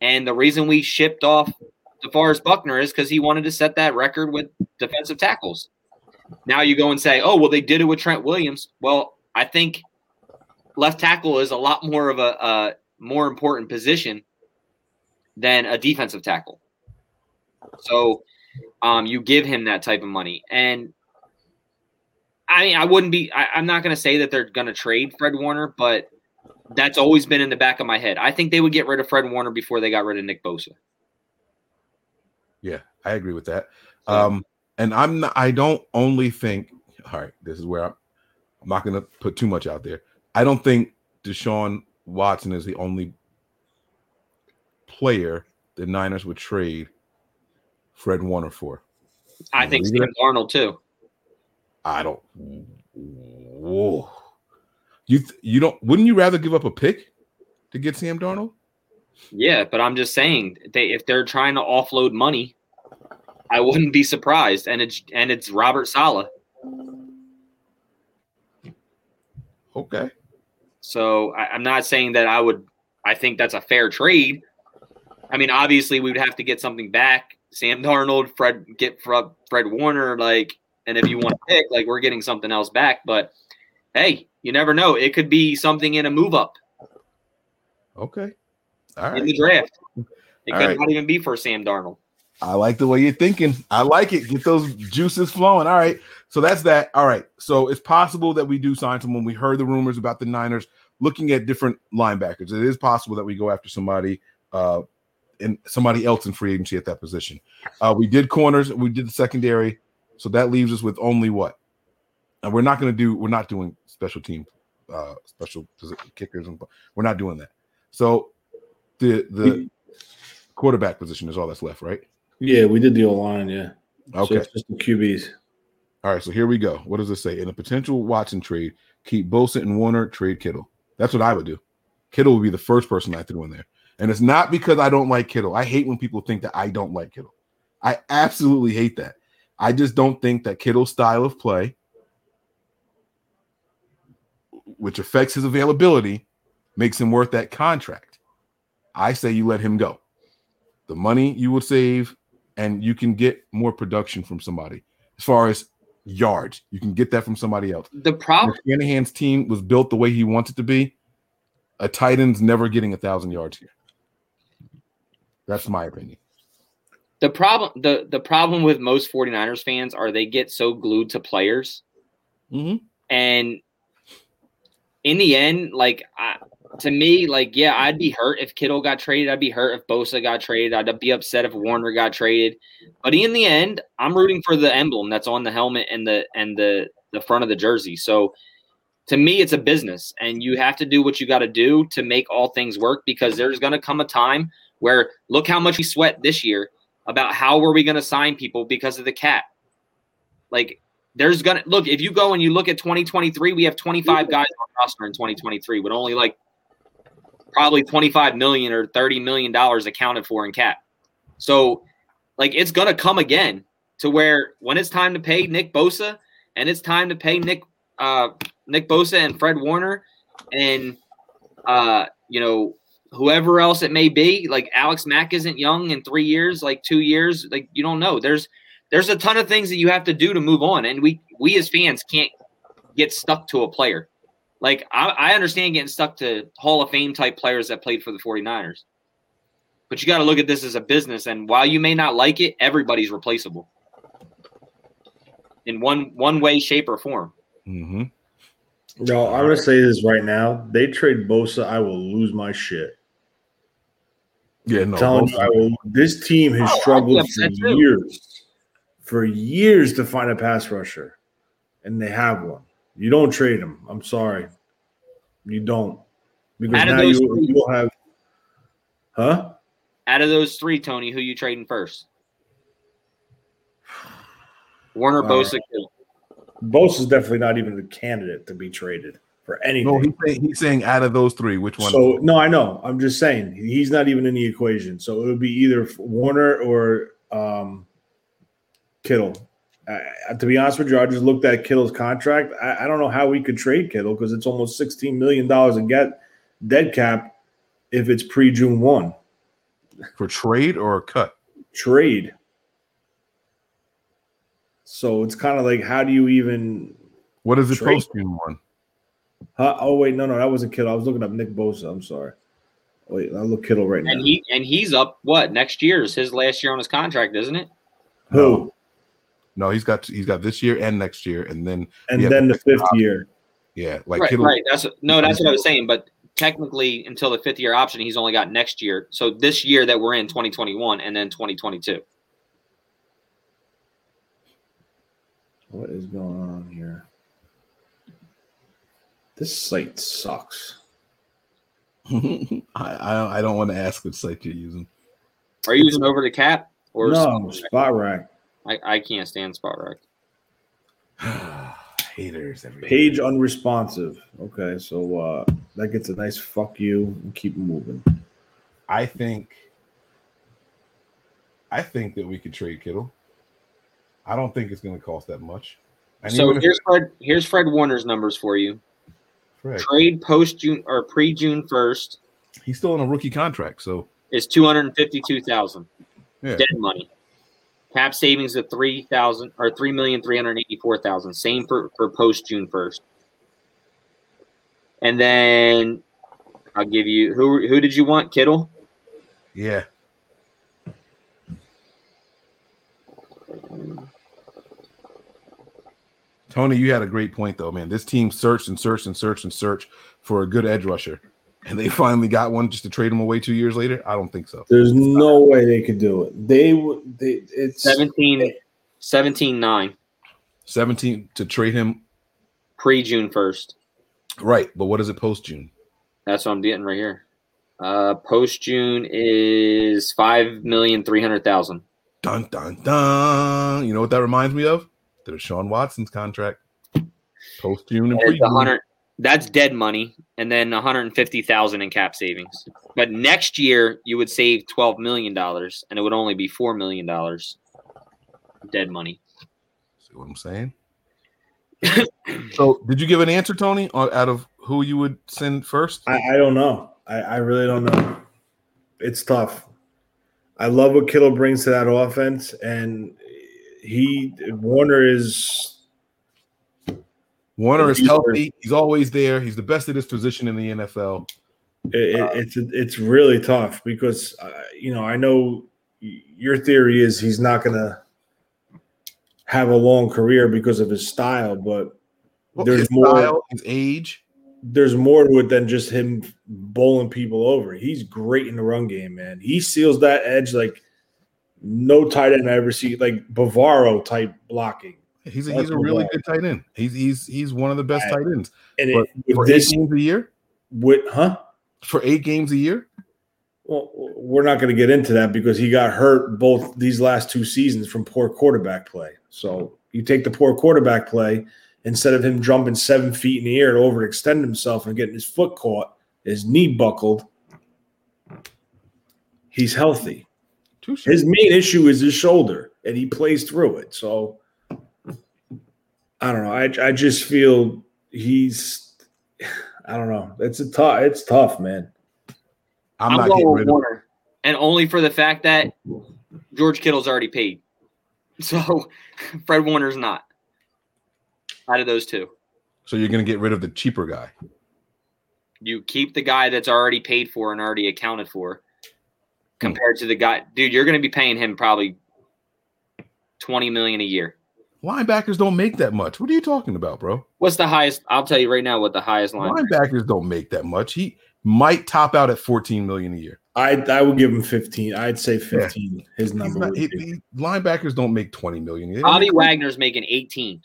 And the reason we shipped off DeForest Buckner is because he wanted to set that record with defensive tackles. Now you go and say, oh, well, they did it with Trent Williams. Well, I think left tackle is a lot more of a, a more important position than a defensive tackle. So um, you give him that type of money. And I mean, I wouldn't be, I, I'm not going to say that they're going to trade Fred Warner, but that's always been in the back of my head. I think they would get rid of Fred Warner before they got rid of Nick Bosa. Yeah, I agree with that. Um, and I'm not, I don't only think, all right, this is where I'm, I'm not going to put too much out there. I don't think Deshaun Watson is the only player the Niners would trade Fred Warner for. I think Leave it Sam Darnold too. I don't. Whoa. You th- you don't? Wouldn't you rather give up a pick to get Sam Darnold? Yeah, but I'm just saying they if they're trying to offload money, I wouldn't be surprised. And it's and it's Robert Saleh. Okay. So I, I'm not saying that I would. I think that's a fair trade. I mean, obviously, we would have to get something back. Sam Darnold, Fred, get Fred, Fred Warner, like, and if you want to pick, like, we're getting something else back. But hey, you never know. It could be something in a move up Okay. All in the draft. It All could right. not even be for Sam Darnold. I like the way you're thinking. I like it. Get those juices flowing. All right. So that's that. All right. So it's possible that we do sign someone. We heard the rumors about the Niners looking at different linebackers. It is possible that we go after somebody uh and somebody else in free agency at that position. Uh we did corners, we did the secondary. So that leaves us with only what? And we're not going to do we're not doing special team uh special kickers and we're not doing that. So the the quarterback position is all that's left, right? Yeah, we did the O line. Yeah. Okay. So it's just the QBs. All right, so here we go. What does it say? In a potential Watson trade, keep Bosa and Warner, trade Kittle. That's what I would do. Kittle would be the first person I threw in there. And it's not because I don't like Kittle. I hate when people think that I don't like Kittle. I absolutely hate that. I just don't think that Kittle's style of play, which affects his availability, makes him worth that contract. I say you let him go. The money you would save, and you can get more production from somebody. As far as yards, you can get that from somebody else. The problem, Shanahan's team was built the way he wants it to be, a tight end's never getting a thousand yards here. That's my opinion. the problem, the the problem with most 49ers fans are they get so glued to players Mhm. and in the end like I, to me, like, yeah, I'd be hurt if Kittle got traded. I'd be hurt if Bosa got traded. I'd be upset if Warner got traded. But in the end, I'm rooting for the emblem that's on the helmet and the and the the front of the jersey. So to me, it's a business, and you have to do what you got to do to make all things work. Because there's going to come a time where look how much we sweat this year about how were we going to sign people because of the cap. Like there's gonna look if you go and you look at 2023, we have 25 guys on roster in 2023 with only like probably 25 million or 30 million dollars accounted for in cap. So like it's gonna come again to where when it's time to pay Nick Bosa and it's time to pay Nick uh Nick Bosa and Fred Warner and uh you know whoever else it may be like Alex Mack isn't young in 3 years like 2 years like you don't know there's there's a ton of things that you have to do to move on and we we as fans can't get stuck to a player like I, I understand getting stuck to hall of fame type players that played for the 49ers but you got to look at this as a business and while you may not like it everybody's replaceable in one one way shape or form Mm-hmm. No, I'm gonna say this right now. They trade Bosa, I will lose my shit. Yeah, no. telling you, I will, this team has Oh, struggled for too. years, for years to find a pass rusher, and they have one. You don't trade him. I'm sorry, you don't, because Out of now you three- you'll have, huh? out of those three tony who you trading first warner All bosa right. Bosa is definitely not even the candidate to be traded for anything. no, he's saying, he's saying out of those three, which one? So no, I know. I'm just saying he's not even in the equation. So it would be either Warner or um, Kittle. Uh, to be honest with you, I just looked at Kittle's contract. I, I don't know how we could trade Kittle because it's almost 16 million dollars in get dead cap if it's pre June one for trade or a cut? trade. So it's kind of like, how do you even? What is the Trade. post June one? Huh? Oh wait, no, no, that wasn't Kittle. I was looking up Nick Bosa. I'm sorry. Wait, I look Kittle right now. and he and he's up what next year is his last year on his contract isn't it Who? No, he's got he's got this year and next year, and then And then the but- fifth year. yeah, like right, Kittle. right that's no that's what i was saying but technically until the fifth year option he's only got next year so this year that we're in 2021 and then 2022 What is going on here? This site sucks. I, I I don't want to ask what site you're using. are you using over the cap or No, Spotrac. I, I can't stand Spotrac Haters everywhere. Page unresponsive. Okay, so uh that gets a nice fuck you and keep moving. I think I think that we could trade Kittle. I don't think it's going to cost that much. And so even if- here's fred here's fred warner's numbers for you Fred, trade post june or pre june 1st he's still on a rookie contract, so is 252000 yeah. dead money. Cap savings of three thousand or three million three hundred eighty four thousand. Same for for post June first. And then I'll give you who who did you want? Kittle. Yeah. Tony, you had a great point though, man. This team searched and searched and searched and searched for a good edge rusher, and they finally got one just to trade him away two years later. I don't think so. There's no way they could do it. They would they it's 17, 17 9 Seventeen to trade him, pre June first. right? But what is it post June? That's what I'm getting right here. Uh, post June is five million three hundred thousand. Dun dun dun. You know what that reminds me of? Deshaun Watson's contract. Post June and pre a hundred. That's dead money, and then one hundred and fifty thousand in cap savings. But next year you would save twelve million dollars, and it would only be four million dollars dead money. See what I'm saying? so, did you give an answer, Tony, out of who you would send first? I, I don't know. I, I really don't know. It's tough. I love what Kittle brings to that offense, and he Warner is Warner is healthy. He's always there. He's the best at his position in the NFL. it, it- it's it's really tough because uh, you know I know your theory is he's not going to have a long career because of his style, but Well, there's his more. style, his age, there's more to it than just him bowling people over. He's great in the run game, man. He seals that edge like no tight end I ever see, like Bavaro type blocking. He's a, he's a really good tight end. He's he's he's one of the best Right. tight ends. And But it, for with eight games a year, with huh? for eight games a year, Well, we're not going to get into that because he got hurt both these last two seasons from poor quarterback play. So you take the poor quarterback play instead of him jumping seven feet in the air to overextend himself and getting his foot caught, his knee buckled. He's healthy. His main issue is his shoulder, and he plays through it. So I don't know. I I just feel he's. I don't know. It's a tough. It's tough, man. I'm, I'm, not getting rid of. Warner, and only for the fact that George Kittle's already paid. So Fred Warner's not out of those two. So you're going to get rid of the cheaper guy. You keep the guy that's already paid for and already accounted for, compared to the guy, dude. You're going to be paying him probably twenty million a year. Linebackers don't make that much. What are you talking about, bro? What's the highest? I'll tell you right now what the highest line. Linebackers don't make that much. He might top out at 14 million a year. I I would give him 15. I'd say 15. His number. not- would he- be. he- linebackers don't make 20 million. a year. Bobby Wagner's making eighteen.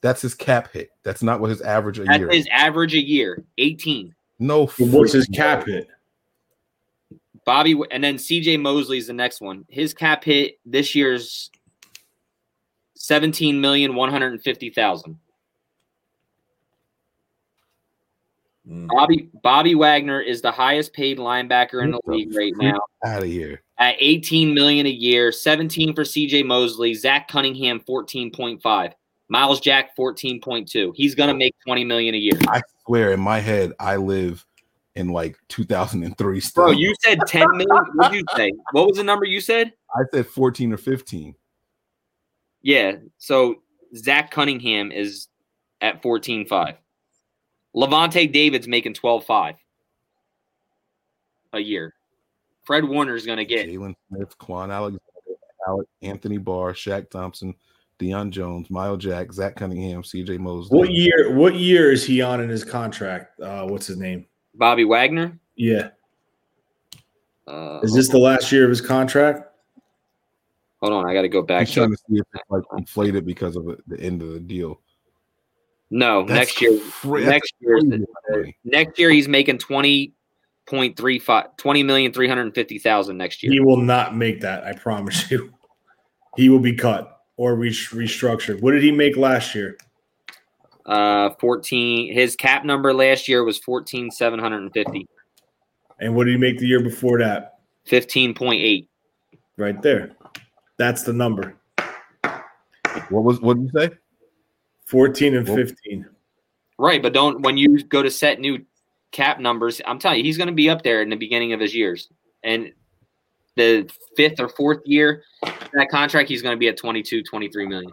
That's his cap hit. That's not what his average a That's year. his average a year. Eighteen. No. But What's his cap hit? Bobby and then CJ Mosley's the next one. His cap hit this year's seventeen million one hundred and fifty thousand. Mm. Bobby Bobby Wagner is the highest paid linebacker in the league right now Out of here. at 18 million a year, 17 for CJ Mosley, Zach Cunningham 14.5, Myles Jack 14.2. He's gonna make 20 million a year. I swear, in my head, I live in like 2003. Still. Bro, you said 10 million. What did you say? What was the number you said? I said 14 or 15. Yeah. So Zach Cunningham is at 14.5. Lavonte David's making 12.5 a year. Fred Warner's going to get Jaylon Smith, Kwon Alexander, Alec, Anthony Barr, Shaq Thompson, Deion Jones, Myles Jack, Zach Cunningham, CJ Mosley. What year? What year is he on in his contract? Uh, what's his name? Bobby Wagner. Yeah, Uh, is this the last year of his contract? Hold on, I got to go back. He's trying to see if it's like inflated because of the end of the deal. No, That's next year. cra- next year. Next year he's making 20.35 20 million 350,000 next year. He will not make that. I promise you. He will be cut or re- restructured. What did he make last year? Uh 14 his cap number last year was 14,750. And what did he make the year before that? 15.8. Right there. That's the number. What was what did you say? 14 and 15. Right, but don't when you go to set new cap numbers, I'm telling you, he's going to be up there in the beginning of his years. And the fifth or fourth year that contract, he's going to be at 22, 23 million.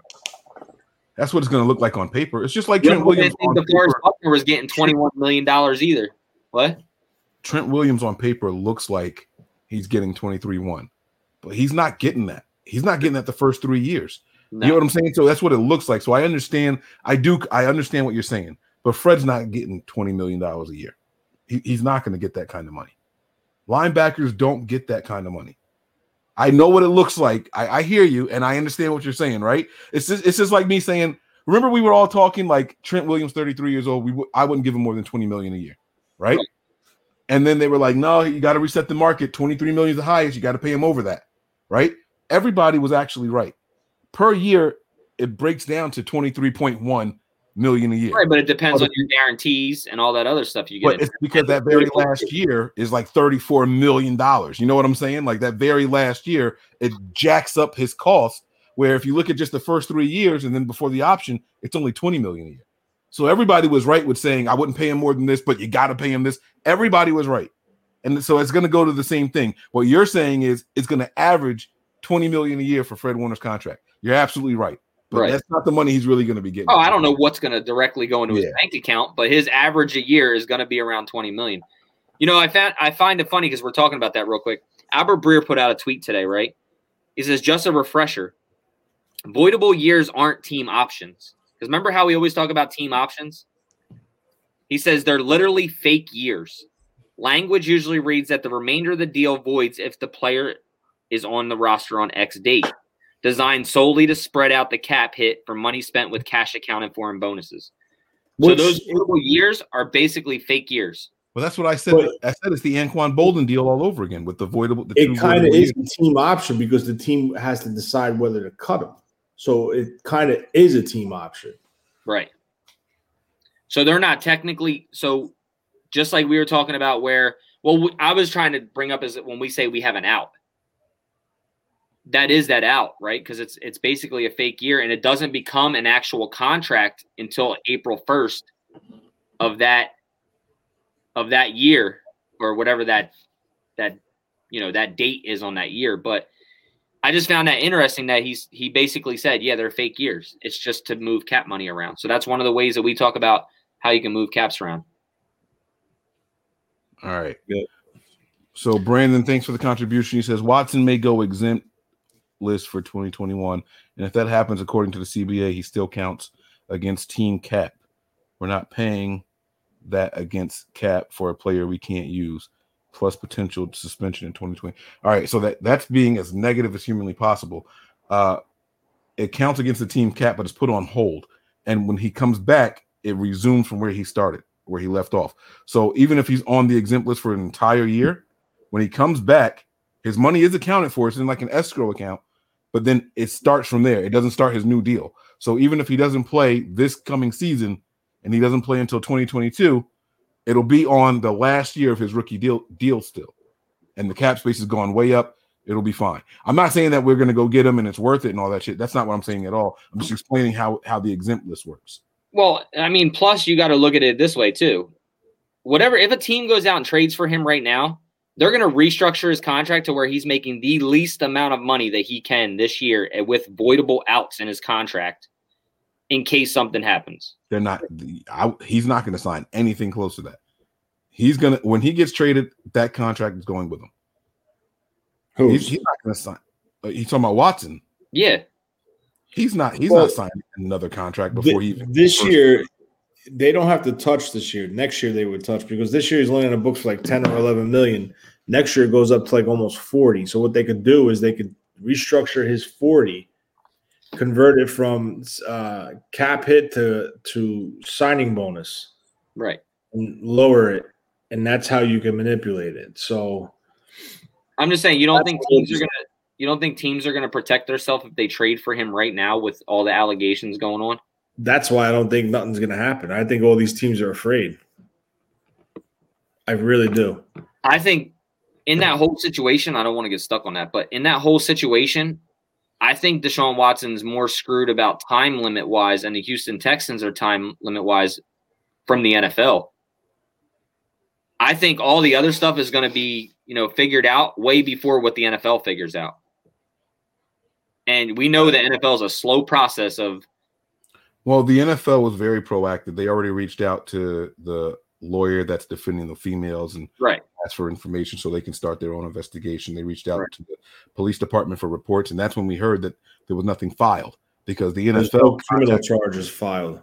That's what it's going to look like on paper. It's just like You Trent Williams. think On DeForest paper. Buckner was getting 21 million dollars either. What? Trent Williams on paper looks like he's getting 23 1, but he's not getting that. He's not getting that the first three years. No. You know what I'm saying? So that's what it looks like. So I understand. I do. I understand what you're saying. But Fred's not getting 20 million dollars a year. He, he's not going to get that kind of money. Linebackers don't get that kind of money. I know what it looks like. I, I hear you, and I understand what you're saying. Right? It's just it's just like me saying. Remember, we were all talking like Trent Williams, 33 years old. We w- I wouldn't give him more than 20 million a year, right? Right. And then they were like, no, you got to reset the market. 23 million is the highest. You got to pay him over that, right? Everybody was actually right. Per year, it breaks down to 23.1 million a year. Right, but it depends Other on your guarantees and all that other stuff you get. But it's because that very last year is like 34 million dollars. You know what I'm saying? Like that very last year, it jacks up his cost. Where if you look at just the first three years and then before the option, it's only 20 million a year. So everybody was right with saying I wouldn't pay him more than this, but you got to pay him this. Everybody was right. And so it's going to go to the same thing. What you're saying is it's going to average 20 million a year for Fred Warner's contract. You're absolutely right. But Right. that's not the money he's really going to be getting. Oh, I don't know what's going to directly go into Yeah. his bank account, but his average a year is going to be around 20 million. You know, I found I find it funny because we're talking about that real quick. Albert Breer put out a tweet today, right? He says, just a refresher. Voidable years aren't team options. Because remember how we always talk about team options? He says they're literally fake years. Language usually reads that the remainder of the deal voids if the player is on the roster on X date, designed solely to spread out the cap hit for money spent with cash accounted for and bonuses. So those years are basically fake years. Well, that's what I said. But- I said it's the Anquan Boldin deal all over again with the voidable. The it kind of voidable is years. a team option because the team has to decide whether to cut him. So it kind of is a team option. Right. So they're not technically so just like we were talking about where well I was trying to bring up is that when we say we have an out that is that out, right? Cuz it's it's basically a fake year and it doesn't become an actual contract until April 1st of that of that year or whatever that that you know that date is on that year, but I just found that interesting that he's he basically said, yeah, they're fake years. It's just to move cap money around. So that's one of the ways that we talk about how you can move caps around. All right. Good. So Brandon, thanks for the contribution. He says Watson may go exempt list for 2021, and if that happens, according to the CBA, he still counts against team cap. We're not paying that against cap for a player we can't use, plus potential suspension in 2020. All right, so that that's being as negative as humanly possible. Uh, it counts against the team cap, but it's put on hold. And when he comes back, it resumes from where he started, where he left off. So even if he's on the exempt list for an entire year, when he comes back, his money is accounted for. It's in like an escrow account, but then it starts from there. It doesn't start his new deal. So even if he doesn't play this coming season and he doesn't play until 2022, it'll be on the last year of his rookie deal deal still. And the cap space has gone way up. It'll be fine. I'm not saying that we're going to go get him and it's worth it and all that shit. That's not what I'm saying at all. I'm just explaining how how the exempt list works. Well, I mean, plus you got to look at it this way too. Whatever, if a team goes out and trades for him right now, they're going to restructure his contract to where he's making the least amount of money that he can this year with voidable outs in his contract in case something happens. They're not. I, he's not going to sign anything close to that. He's gonna when he gets traded, that contract is going with him. Who? He's, he's not going to sign. Uh, he's talking about Watson. Yeah. He's not. He's Well, not signing another contract before he. Even- this year, they don't have to touch this year. Next year they would touch because this year he's only on the books for like 10 or 11 million. Next year it goes up to like almost 40. So what they could do is they could restructure his 40, convert it from uh, cap hit to to signing bonus Right. and lower it. And that's how you can manipulate it. So I'm just saying you don't think teams are to you don't think teams are going to protect themselves if they trade for him right now with all the allegations going on? that's why I don't think nothing's going to happen. I think all these teams are afraid. I really do. I think in that whole situation, I don't want to get stuck on that, but in that whole situation, I think Deshaun Watson's more screwed about time limit wise, and the Houston Texans are time limit wise from the NFL. I think all the other stuff is going to be, you know, figured out way before what the NFL figures out. And we know the NFL is a slow process of Well, the NFL was very proactive. They already reached out to the lawyer that's defending the females and right. Asked for information so they can start their own investigation. They reached out Right. to the police department for reports, and that's when we heard that there was nothing filed because the There's NFL no criminal charges filed.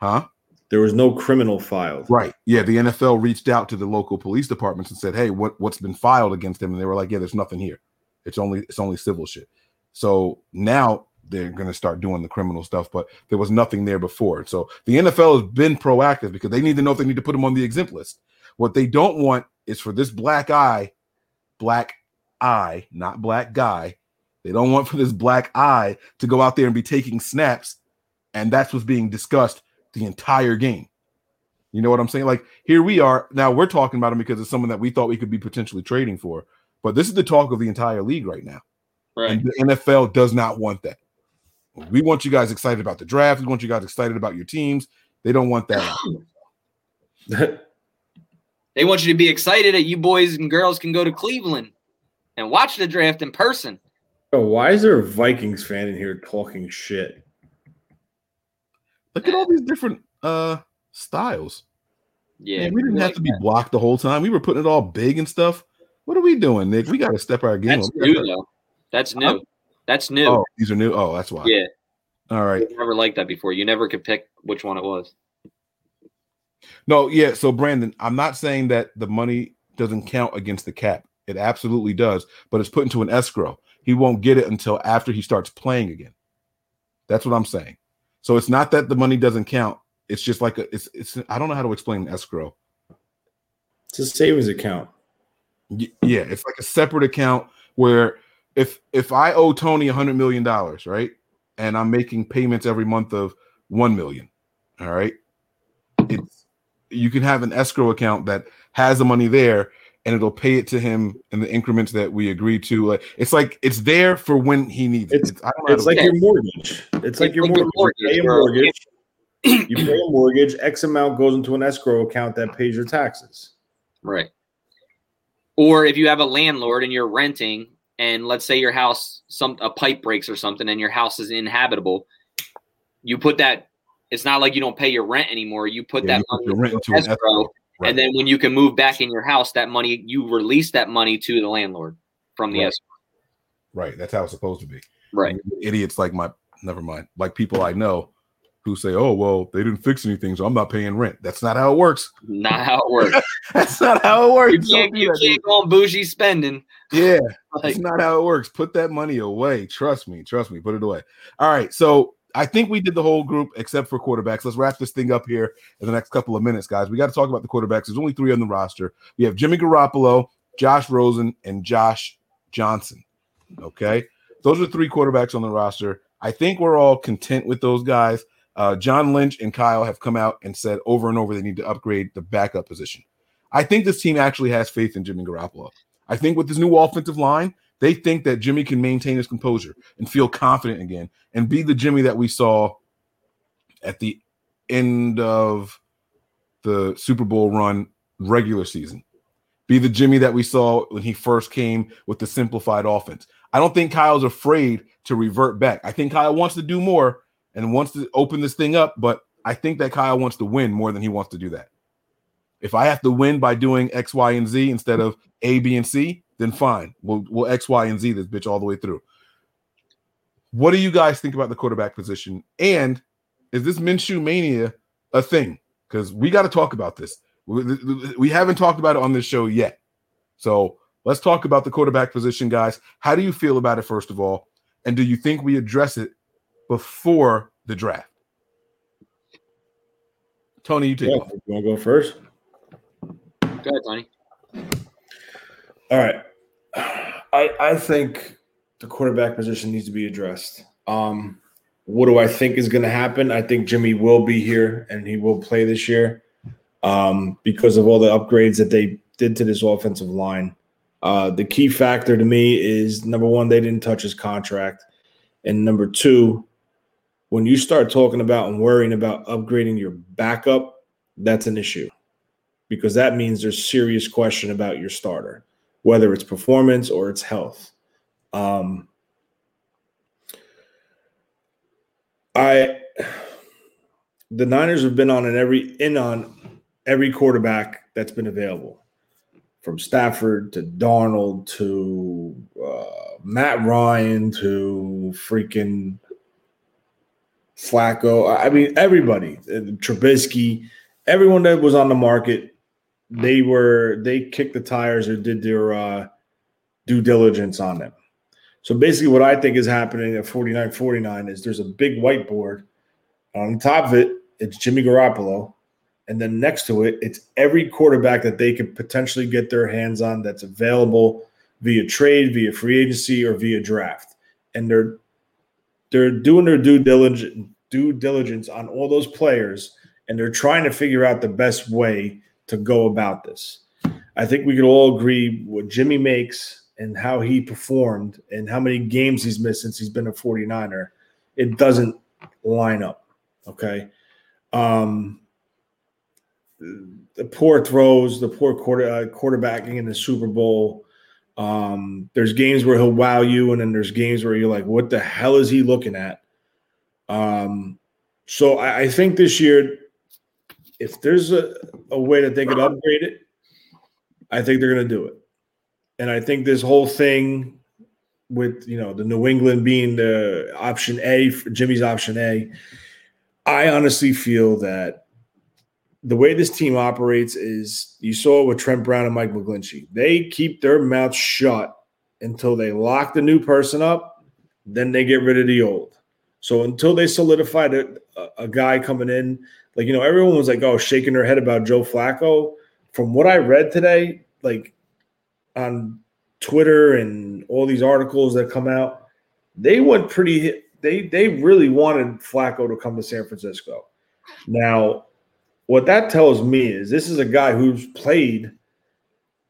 huh? There was no criminal filed. Right. Yeah, the NFL reached out to the local police departments and said, "Hey, what what's been filed against them?" And they were like, "Yeah, there's nothing here. It's only it's only civil shit." So now they're going to start doing the criminal stuff, but there was nothing there before. So the NFL has been proactive because they need to know if they need to put them on the exempt list. What they don't want is for this black eye, black eye, not black guy. They don't want for this black eye to go out there and be taking snaps, and that's what's being discussed the entire game. You know what I'm saying? Like here we are now. We're talking about him because it's someone that we thought we could be potentially trading for. But this is the talk of the entire league right now, Right. and the NFL does not want that. We want you guys excited about the draft. We want you guys excited about your teams. They don't want that. They want you to be excited that you boys and girls can go to Cleveland and watch the draft in person. Bro, why is there a Vikings fan in here talking shit? Look at all these different uh styles. Yeah, Man, we didn't like have to be that. blocked the whole time. We were putting it all big and stuff. What are we doing, Nick? We got to step our game That's up. new though. That's new. That's new. Oh, these are new. Oh, that's why. yeah, All right. never liked that before. You never could pick which one it was. No, yeah. So Brandon, I'm not saying that the money doesn't count against the cap. It absolutely does, but it's put into an escrow. He won't get it until after he starts playing again. That's what I'm saying. So it's not that the money doesn't count. It's just like a it's it's I don't know how to explain escrow. It's a savings account. Y- Yeah, it's like a separate account where if if I owe Tony a hundred million dollars, right, and I'm making payments every month of one million, all right, it's you can have an escrow account that has the money there and it'll pay it to him in the increments that we agree to. Like it's like it's there for when he needs it. It's- It's, I don't know It's to- like your mortgage. It's like It's your like your mortgage. You pay a mortgage. You pay a mortgage. X amount goes into an escrow account that pays your taxes. Right. Or if you have a landlord and you're renting, and let's say your house some a pipe breaks or something, and your house is inhabitable, you put that. It's not like you don't pay your rent anymore. You put Yeah, that you put money rent into escrow, escrow. Right. and then when you can move back in your house, that money you release that money to the landlord from the Right. escrow. right. That's how it's supposed to be. Right. Idiots like my never mind. Like people I know who say, "Oh well, they didn't fix anything, so I'm not paying rent." That's not how it works. Not how it works. That's not how it works. you can't, you can't go on bougie spending. Yeah, Like, that's not how it works. Put that money away. Trust me. Trust me. Put it away. All right. So I think we did the whole group except for quarterbacks. Let's wrap this thing up here in the next couple of minutes, guys. We got to talk about the quarterbacks. There's only three on the roster. We have Jimmy Garoppolo, Josh Rosen, and Josh Johnson. Okay. Those are three quarterbacks on the roster. I think we're all content with those guys. Uh, John Lynch and Kyle have come out and said over and over they need to upgrade the backup position. I think this team actually has faith in Jimmy Garoppolo. I think with this new offensive line, they think that Jimmy can maintain his composure and feel confident again and be the Jimmy that we saw at the end of the Super Bowl run regular season. Be the Jimmy that we saw when he first came with the simplified offense. I don't think Kyle's afraid to revert back. I think Kyle wants to do more and wants to open this thing up, but I think that Kyle wants to win more than he wants to do that. If I have to win by doing X, Y, and Z instead of A, B, and C, then fine. We'll we'll X, Y, and Z this bitch all the way through. What do you guys think about the quarterback position? And is this Minshew mania a thing? Because we got to talk about this. We, we haven't talked about it on this show yet. So let's talk about the quarterback position, guys. How do you feel about it, first of all? And do you think we address it before the draft? Tony, you take Yeah, it. you want to go first? Go ahead, Tony. All right. I I think the quarterback position needs to be addressed. Um, what do I think is going to happen? I think Jimmy will be here and he will play this year um, because of all the upgrades that they did to this offensive line. Uh, the key factor to me is number one, they didn't touch his contract, and number two, when you start talking about and worrying about upgrading your backup, that's an issue because that means there's serious question about your starter, whether it's performance or it's health. Um, I the Niners have been on an every in on every quarterback that's been available, from Stafford to Darnold to uh, Matt Ryan to freaking Flacco. I mean, everybody, uh, Trubisky, everyone that was on the market, they were they kicked the tires or did their uh, due diligence on them. So basically, what I think is happening at 49 49 is there's a big whiteboard. On top of it, it's Jimmy Garoppolo. And then next to it, it's every quarterback that they could potentially get their hands on that's available via trade, via free agency, or via draft. And they're they're doing their due diligence due diligence on all those players, and they're trying to figure out the best way to go about this. I think we could all agree what Jimmy makes and how he performed and how many games he's missed since he's been a 49er. It doesn't line up. Okay. Um, the poor throws, the poor quarter uh, quarterbacking in the Super Bowl. Um, there's games where he'll wow you, and then there's games where you're like, "What the hell is he looking at?" Um, so I, I think this year, if there's a, a way that they could upgrade it, I think they're going to do it. And I think this whole thing with you know the New England being the option A, for Jimmy's option A, I honestly feel that the way this team operates is you saw it with Trent Brown and Mike McGlinchey. They keep their mouths shut until they lock the new person up, then they get rid of the old. So until they solidified a, a guy coming in, like you know, everyone was like, "Oh, shaking their head about Joe Flacco." From what I read today, like on Twitter and all these articles that come out, they went pretty. They they really wanted Flacco to come to San Francisco. Now, what that tells me is this is a guy who's played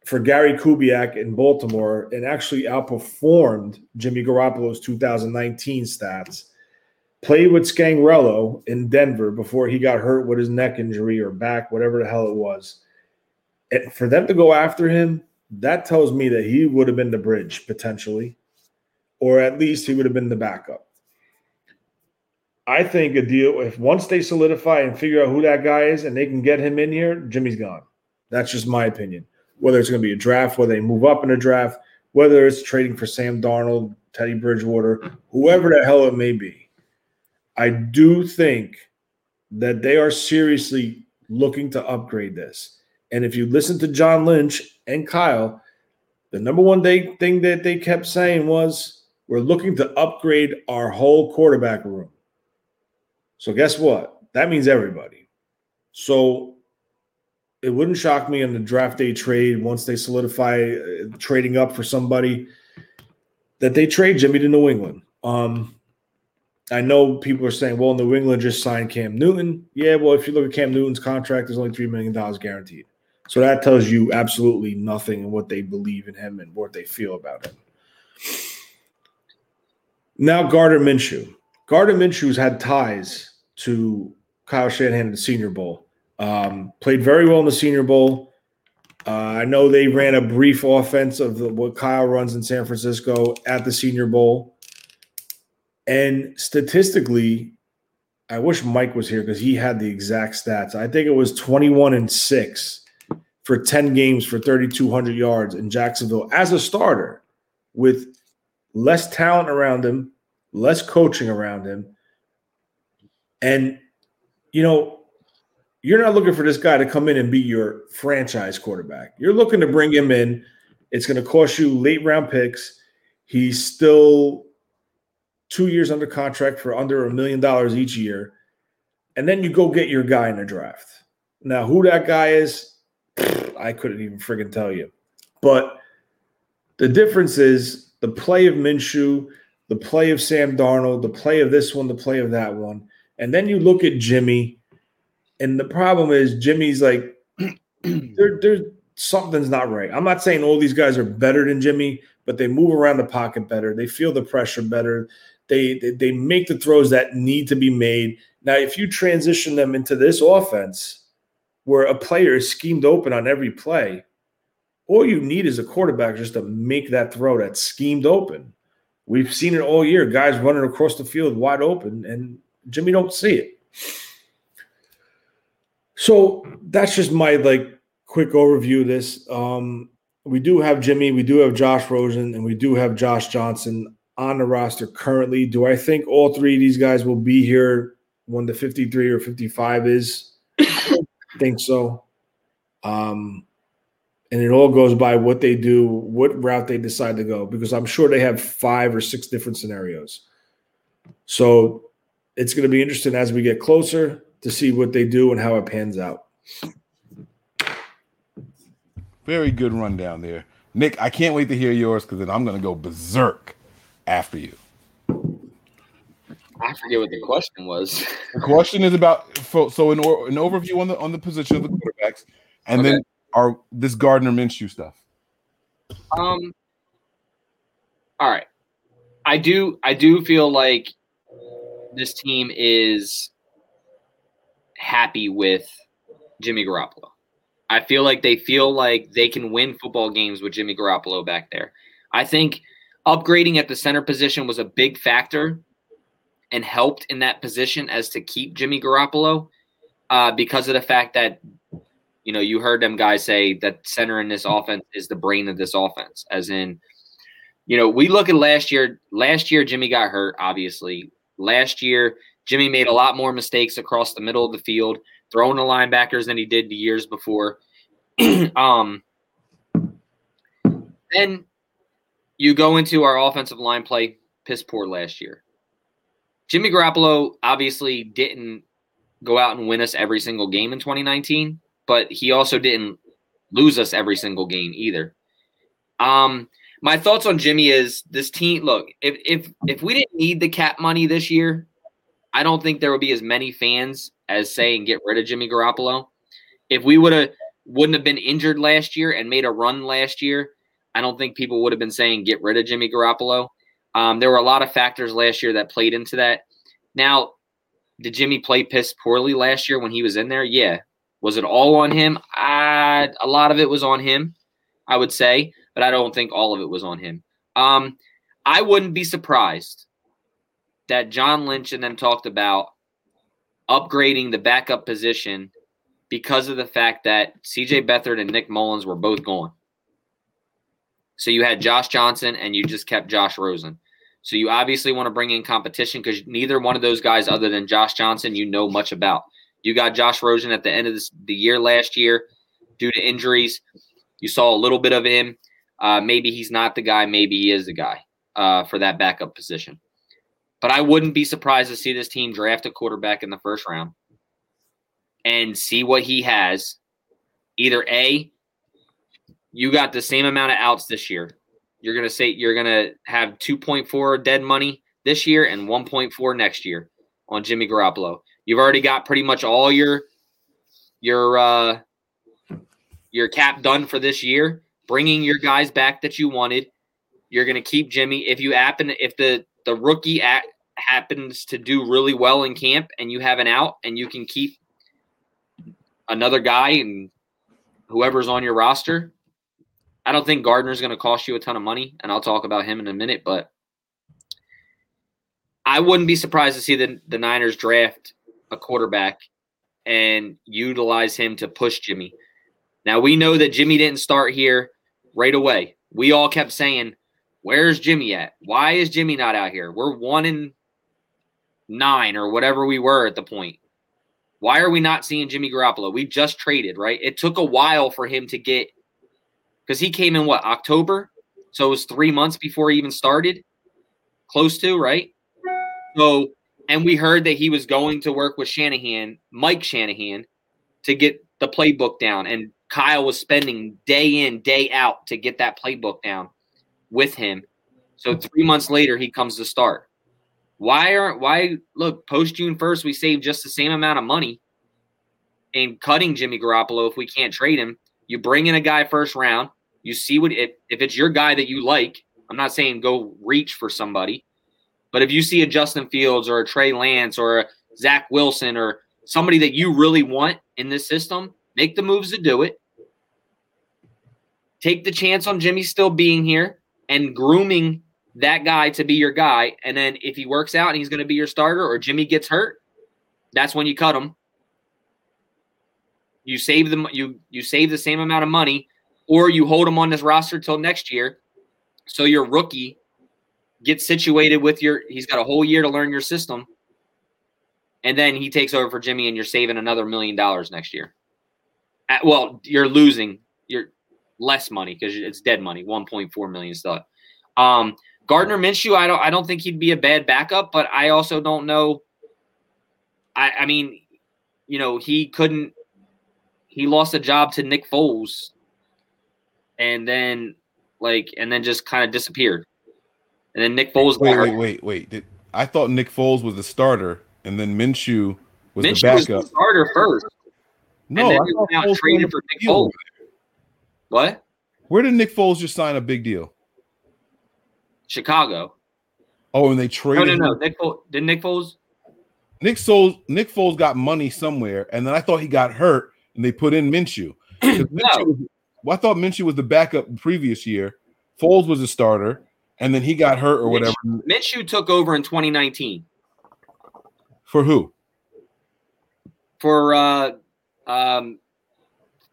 for Gary Kubiak in Baltimore and actually outperformed Jimmy Garoppolo's 2019 stats. Played with Scangarello in Denver before he got hurt with his neck injury or back, whatever the hell it was. And for them to go after him, that tells me that he would have been the bridge potentially, or at least he would have been the backup. I think a deal if once they solidify and figure out who that guy is and they can get him in here, Jimmy's gone. That's just my opinion. Whether it's going to be a draft, whether they move up in a draft, whether it's trading for Sam Darnold, Teddy Bridgewater, whoever the hell it may be, I do think that they are seriously looking to upgrade this. And if you listen to John Lynch and Kyle, the number one thing that they kept saying was, we're looking to upgrade our whole quarterback room. So guess what? That means everybody. So it wouldn't shock me in the draft day trade once they solidify uh, trading up for somebody that they trade Jimmy to New England. Um, I know people are saying, well, New England just signed Cam Newton. Yeah, well, if you look at Cam Newton's contract, there's only $3 million guaranteed. So that tells you absolutely nothing in what they believe in him and what they feel about him. Now, Gardner Minshew. Gardner Minshew's had ties to Kyle Shanahan in the Senior Bowl. Um, played very well in the Senior Bowl. Uh, I know they ran a brief offense of the, what Kyle runs in San Francisco at the Senior Bowl. And statistically, I wish Mike was here because he had the exact stats. I think it was 21 and 6 for 10 games for 3,200 yards in Jacksonville as a starter with less talent around him, less coaching around him. And, you know, you're not looking for this guy to come in and be your franchise quarterback. You're looking to bring him in. It's going to cost you late round picks. He's still two years under contract for under a million dollars each year. And then you go get your guy in the draft. Now, who that guy is, I couldn't even friggin' tell you. But the difference is the play of Minshew, the play of Sam Darnold, the play of this one, the play of that one. And then you look at Jimmy, and the problem is Jimmy's like, there, there's something's not right. I'm not saying all these guys are better than Jimmy, but they move around the pocket better. They feel the pressure better. They, they, they make the throws that need to be made. Now, if you transition them into this offense where a player is schemed open on every play, all you need is a quarterback just to make that throw that's schemed open. We've seen it all year. Guys running across the field wide open, and Jimmy don't see it. So that's just my like quick overview of this. Um, we do have Jimmy, we do have Josh Rosen, and we do have Josh Johnson on the roster currently. Do I think all three of these guys will be here when the 53 or 55 is? I think so. Um, and it all goes by what they do, what route they decide to go, because I'm sure they have five or six different scenarios. So it's going to be interesting as we get closer to see what they do and how it pans out. Very good rundown there. Nick, I can't wait to hear yours because then I'm going to go berserk after you. I forget what the question was. The question is about so an, or, an overview on the on the position of the quarterbacks, and Okay. then our this Gardner Minshew stuff. Um. All right, I do. I do feel like this team is happy with Jimmy Garoppolo. I feel like they feel like they can win football games with Jimmy Garoppolo back there. I think upgrading at the center position was a big factor and helped in that position as to keep Jimmy Garoppolo uh, because of the fact that you know you heard them guys say that center in this offense is the brain of this offense, as in you know we look at last year. Last year Jimmy got hurt, obviously. Last year Jimmy made a lot more mistakes across the middle of the field throwing the linebackers than he did the years before. um, then you go into our offensive line play piss poor last year. Jimmy Garoppolo obviously didn't go out and win us every single game in 2019, but he also didn't lose us every single game either. Um, my thoughts on Jimmy is this team. Look, if if if we didn't need the cap money this year, I don't think there would be as many fans as saying get rid of Jimmy Garoppolo. If we would have wouldn't have been injured last year and made a run last year, I don't think people would have been saying get rid of Jimmy Garoppolo. Um, there were a lot of factors last year that played into that. Now, did Jimmy play piss poorly last year when he was in there? Yeah. Was it all on him? I, a lot of it was on him, I would say, but I don't think all of it was on him. Um, I wouldn't be surprised that John Lynch and them talked about upgrading the backup position because of the fact that CJ Beathard and Nick Mullens were both gone. So you had Josh Johnson and you just kept Josh Rosen. So you obviously want to bring in competition because neither one of those guys, other than Josh Johnson, you know much about. You got Josh Rosen at the end of this, the year last year due to injuries. You saw a little bit of him. Uh, maybe he's not the guy. Maybe he is the guy uh, for that backup position. But I wouldn't be surprised to see this team draft a quarterback in the first round and see what he has. Either A, you got the same amount of outs this year you're to say you're to have 2.4 dead money this year and 1.4 next year on Jimmy Garoppolo. You've already got pretty much all your your uh your cap done for this year, bringing your guys back that you wanted. You're to keep Jimmy if you happen if the the rookie happens to do really well in camp and you have an out and you can keep another guy and whoever's on your roster, I don't think Gardner's going to cost you a ton of money, and I'll talk about him in a minute. But I wouldn't be surprised to see the, the Niners draft a quarterback and utilize him to push Jimmy. Now we know that Jimmy didn't start here right away. We all kept saying, "Where's Jimmy at? Why is Jimmy not out here? We're one in nine or whatever we were at the point. Why are we not seeing Jimmy Garoppolo? We just traded, right? It took a while for him to get because he came in what October, so it was three months before he even started, close to right. So, and we heard that he was going to work with Shanahan, Mike Shanahan, to get the playbook down, and Kyle was spending day in day out to get that playbook down with him. So three months later, he comes to start. Why aren't why look post June first? We saved just the same amount of money in cutting Jimmy Garoppolo if we can't trade him. You bring in a guy first round. You see what if, if it's your guy that you like. I'm not saying go reach for somebody, but if you see a Justin Fields or a Trey Lance or a Zach Wilson or somebody that you really want in this system, make the moves to do it. Take the chance on Jimmy still being here and grooming that guy to be your guy. And then if he works out and he's going to be your starter or Jimmy gets hurt, that's when you cut him. You save them you you save the same amount of money or you hold him on this roster till next year. So your rookie gets situated with your he's got a whole year to learn your system. And then he takes over for Jimmy and you're saving another million dollars next year. At, well, you're losing you're less money because it's dead money, 1.4 million still. Um, Gardner Minshew, I don't I don't think he'd be a bad backup, but I also don't know. I, I mean, you know, he couldn't he lost a job to Nick Foles and then like and then just kind of disappeared. And then Nick Foles. Wait, wait, wait, wait. Did, I thought Nick Foles was the starter, and then Minshew was Minshew the was backup. the starter first. no, and then I he thought went out Foles traded for Nick deal. Foles. What? Where did Nick Foles just sign a big deal? Chicago. Oh, and they traded. no, no. him. Nick Foles. Did Nick Foles? Nick Foles. Nick Foles got money somewhere, and then I thought he got hurt, and they put in Minshew. Minshew was- well, I thought Minshew was the backup the previous year. Foles was a starter, and then he got hurt or whatever. Minshew took over in 2019 For who? for uh, um,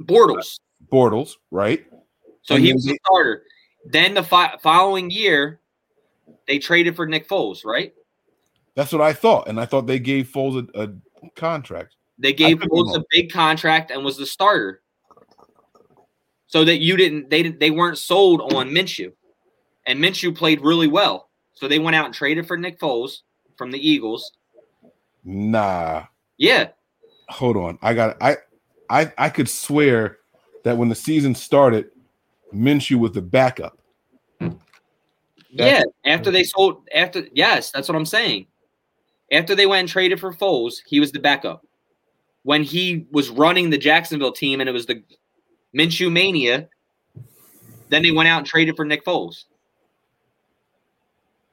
Bortles. Bortles, right? So And he was the they- starter. Then the fi- following year, they traded for Nick Foles, right? That's what I thought, and I thought they gave Foles a, a contract. They gave Foles a big contract and was the starter, so that you didn't. They didn't- they weren't sold on Minshew, and Minshew played really well. So they went out and traded for Nick Foles from the Eagles. Nah, Yeah, hold on. I got I I I could swear that when the season started, Minshew was the backup. yeah. After they sold, after yes, that's what I'm saying. After they went and traded for Foles, he was the backup. When he was running the Jacksonville team and it was the Minshew mania, then they went out and traded for Nick Foles.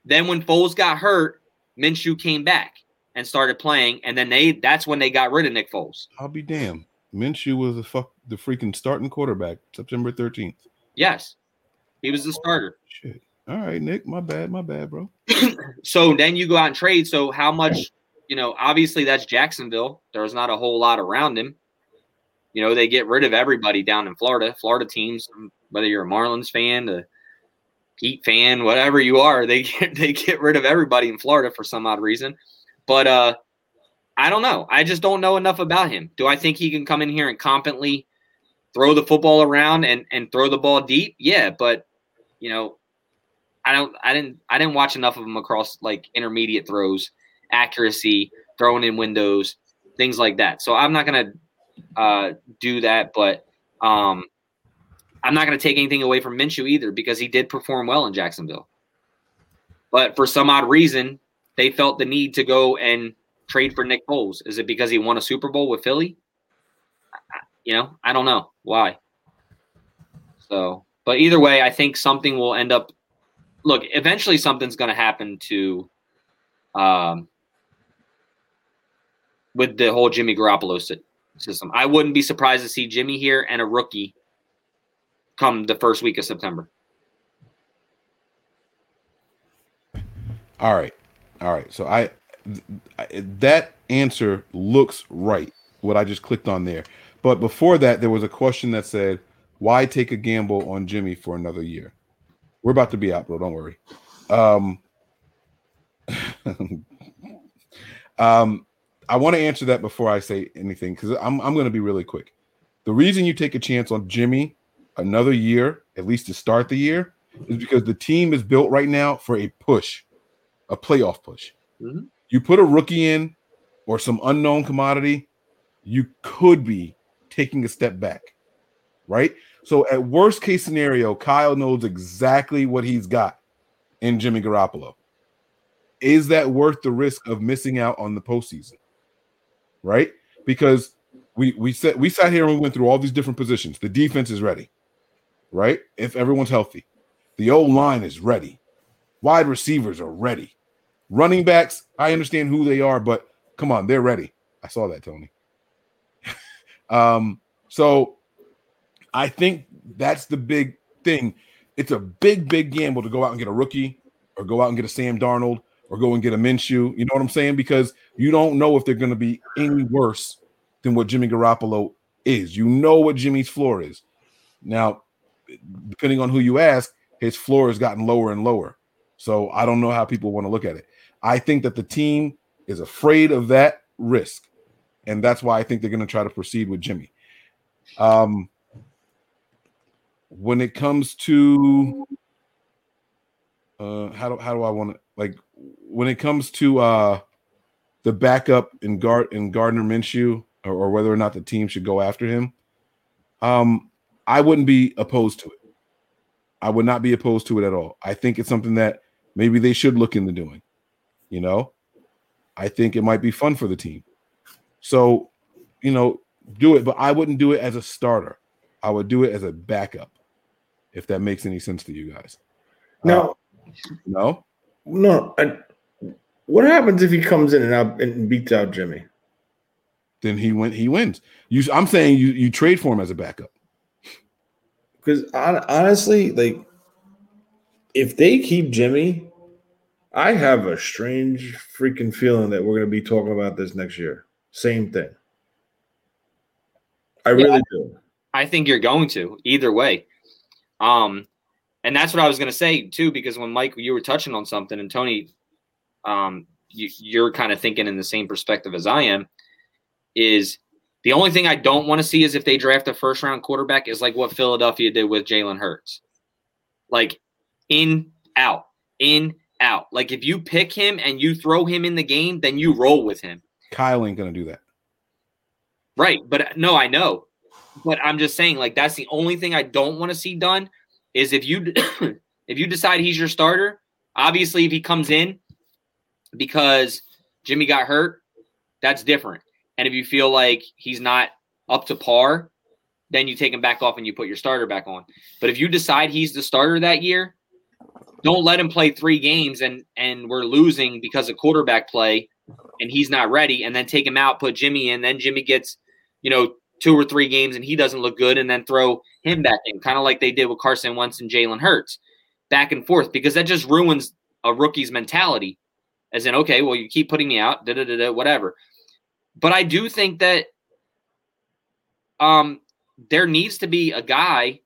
Then when Foles got hurt, Minshew came back and started playing, and then they that's when they got rid of Nick Foles. I'll be damned. Minshew was the fuck the freaking starting quarterback September 13th. Yes, he was the starter. Shit. All right, Nick. My bad. My bad, bro. So then you go out and trade. So how much, you know, obviously that's Jacksonville. There's not a whole lot around him. You know, they get rid of everybody down in Florida. Florida teams, whether you're a Marlins fan, a Heat fan, whatever you are, they get they get rid of everybody in Florida for some odd reason. But uh I don't know. I just don't know enough about him. Do I think he can come in here and competently throw the football around and and throw the ball deep? Yeah, but you know, I don't I didn't I didn't watch enough of him across like intermediate throws, accuracy, throwing in windows, things like that. So I'm not gonna uh, do that, but um, I'm not gonna take anything away from Minshew either because he did perform well in Jacksonville. But for some odd reason, they felt the need to go and trade for Nick Foles. Is it because he won a Super Bowl with Philly? You know, I don't know why. So, but either way, I think something will end up look, eventually something's going to happen to um, with the whole Jimmy Garoppolo sy- system. I wouldn't be surprised to see Jimmy here and a rookie come the first week of September. All right. All right. So I th- that answer looks right. What I just clicked on there. But before that, there was a question that said, "Why take a gamble on Jimmy for another year?" We're about to be out, bro. Don't worry. Um, um, I want to answer that before I say anything because I'm I'm going to be really quick. The reason you take a chance on Jimmy another year, at least to start the year, is because the team is built right now for a push, a playoff push. Mhm. You put a rookie in or some unknown commodity, you could be taking a step back, right? So, at worst case scenario, Kyle knows exactly what he's got in Jimmy Garoppolo. Is that worth the risk of missing out on the postseason? Right? Because we we said we sat here and we went through all these different positions. The defense is ready, right? If everyone's healthy, the old line is ready, wide receivers are ready, running backs. I understand who they are, but come on, they're ready. I saw that, Tony. um, so I think that's the big thing. It's a big, big gamble to go out and get a rookie or go out and get a Sam Darnold or go and get a Minshew. You know what I'm saying? Because you don't know if they're going to be any worse than what Jimmy Garoppolo is. You know what Jimmy's floor is. Now, depending on who you ask, his floor has gotten lower and lower. So I don't know how people want to look at it. I think that the team is afraid of that risk. And that's why I think they're going to try to proceed with Jimmy. Um, when it comes to uh how do how do I want to like when it comes to uh the backup in guard in Gardner Minshew or, or whether or not the team should go after him, um, I wouldn't be opposed to it. I would not be opposed to it at all. I think it's something that maybe they should look into doing. You know, I think it might be fun for the team. So, you know, do it, but I wouldn't do it as a starter. I would do it as a backup, if that makes any sense to you guys. No, No, no. I, what happens if he comes in and out and beats out Jimmy? then he went. He wins. You, I'm saying you you trade for him as a backup. Because honestly, like, if they keep Jimmy, I have a strange freaking feeling that we're going to be talking about this next year. Same thing. I really do. I think you're going to either way. Um, and that's what I was going to say too, because when Mike, you were touching on something, and Tony, um, you, you're kind of thinking in the same perspective as I am. is the only thing I don't want to see is if they draft a first round quarterback is like what Philadelphia did with Jalen Hurts. Like in, out, in, out. Like if you pick him and you throw him in the game, then you roll with him. Kyle ain't gonna do that. Right. But no, I know. But I'm just saying, like, that's the only thing I don't want to see done is if you if you decide he's your starter, obviously if he comes in because Jimmy got hurt, that's different. And if you feel like he's not up to par, then you take him back off and you put your starter back on. But if you decide he's the starter that year, don't let him play three games and and we're losing because of quarterback play and he's not ready, and then take him out, put Jimmy in, then Jimmy gets, you know, two or three games and he doesn't look good, and then throw him back in, kind of like they did with Carson Wentz and Jalen Hurts, back and forth, because that just ruins a rookie's mentality. As in, okay, well, you keep putting me out, da da da da, whatever. But I do think that um there needs to be a guy.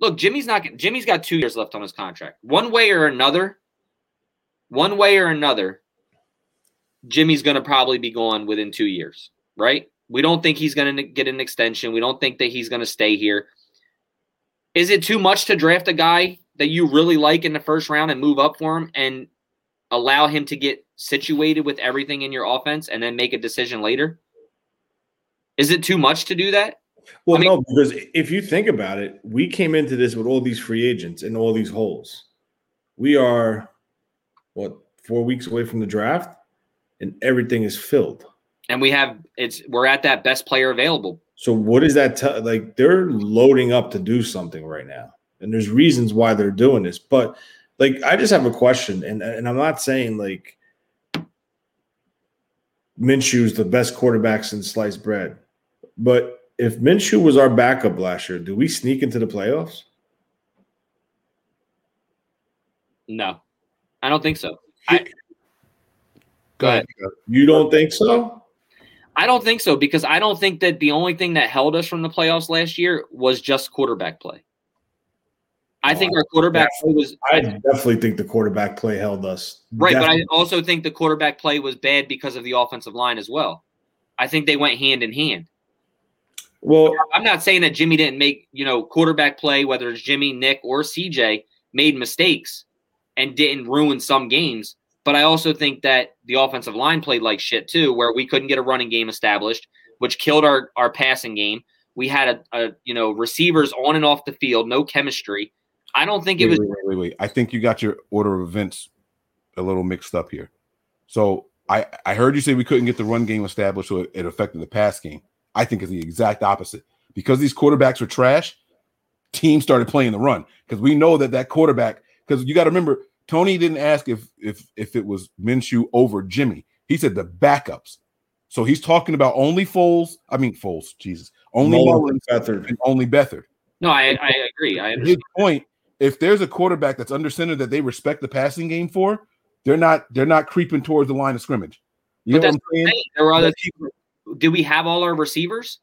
Look, Jimmy's not. Jimmy's got two years left on his contract. One way or another, one way or another, Jimmy's going to probably be gone within two years, right? We don't think he's going to get an extension. We don't think that he's going to stay here. Is it too much to draft a guy that you really like in the first round and move up for him and allow him to get situated with everything in your offense and then make a decision later? Is it too much to do that? Well, I mean, no, because if you think about it, we came into this with all these free agents and all these holes. We are what four weeks away from the draft, and everything is filled. And we have it's we're at that best player available. So what is that tell? Like they're loading up to do something right now, and there's reasons why they're doing this. But like, I just have a question, and and I'm not saying like Minshew's the best quarterback since sliced bread, but if Minshew was our backup last year, do we sneak into the playoffs? No, I don't think so. I, Go ahead. You don't think so? I don't think so because I don't think that the only thing that held us from the playoffs last year was just quarterback play. I think oh, our quarterback play was. I definitely think the quarterback play held us. Right, definitely. but I also think the quarterback play was bad because of the offensive line as well. I think they went hand in hand. Well, I'm not saying that Jimmy didn't make, you know, quarterback play, whether it's Jimmy, Nick, or CJ, made mistakes and didn't ruin some games. But I also think that the offensive line played like shit too, where we couldn't get a running game established, which killed our, our passing game. We had a, a you know receivers on and off the field, no chemistry. I don't think it was. Wait, wait, wait. I think you got your order of events a little mixed up here. So I I heard you say we couldn't get the run game established, so it, it affected the pass game. I think it's the exact opposite because these quarterbacks were trash. Teams started playing the run because we know that that quarterback. Because you got to remember, Tony didn't ask if if if it was Minshew over Jimmy. He said the backups. So he's talking about only Foles. I mean Foles, Jesus, only Mullens Mullens Beathard. and only Beathard. No, I, I agree. I His point: if there's a quarterback that's under center that they respect the passing game for, they're not they're not creeping towards the line of scrimmage. You But know what I'm saying? Hey, there were other people. Did we have all our receivers?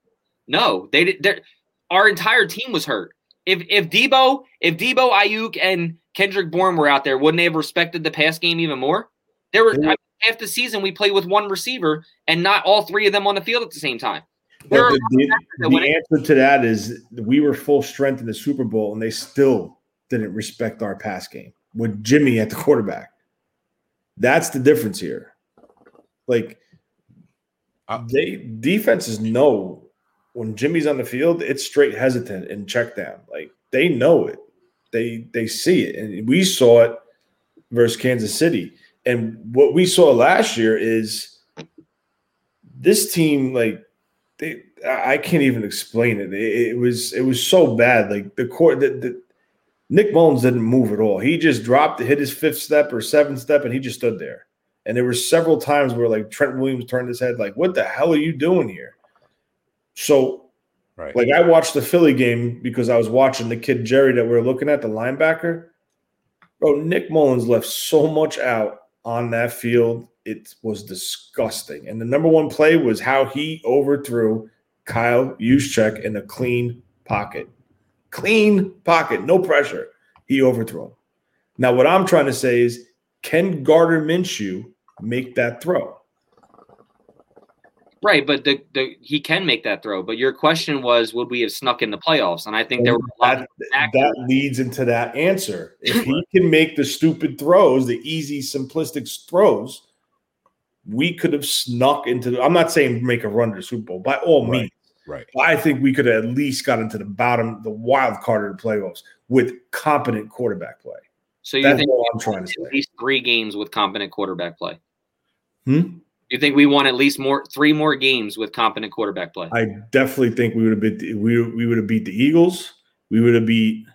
No, they did. they're- Our entire team was hurt. If if Deebo, if Deebo, Aiyuk, and Kendrick Bourne were out there, wouldn't they have respected the pass game even more? There were They were- I mean, half the season we played with one receiver and not all three of them on the field at the same time. There the, the, the answer to that is we were full strength in the Super Bowl, and they still didn't respect our pass game with Jimmy at the quarterback. That's the difference here. Like Uh, they defenses know when Jimmy's on the field, it's straight hesitant and check down. Like they know it. They they see it. And we saw it versus Kansas City. And what we saw last year is this team, like they I can't even explain it. It, it was it was so bad. Like the court the, the Nick Mullens didn't move at all. He just dropped, hit his fifth step or seventh step, and he just stood there. And there were several times where like Trent Williams turned his head, like, "What the hell are you doing here?" So, Right. like, I watched the Philly game because I was watching the kid Gerry that we are looking at, the linebacker. Bro, Nick Mullens left so much out on that field. It was disgusting. And the number one play was how he overthrew Kyle Juszczyk in a clean pocket. Clean pocket, no pressure. He overthrew him. Now, what I'm trying to say is, can Gardner Minshew make that throw? Right, but the, the he can make that throw. But your question was, would we have snuck in the playoffs? And I think there were a lot that, of that leads into that answer. If he can make the stupid throws, the easy, simplistic throws, we could have snuck into. The, I'm not saying make a run to the Super Bowl by all Right. means. Right. but I think we could have at least got into the bottom, the wild card of the playoffs with competent quarterback play. so you That's think all I'm trying to at least three games with competent quarterback play? Hmm? You think we won at least more three more games with competent quarterback play? I definitely think we would have beat the, we we would have beat the Eagles. We would have beat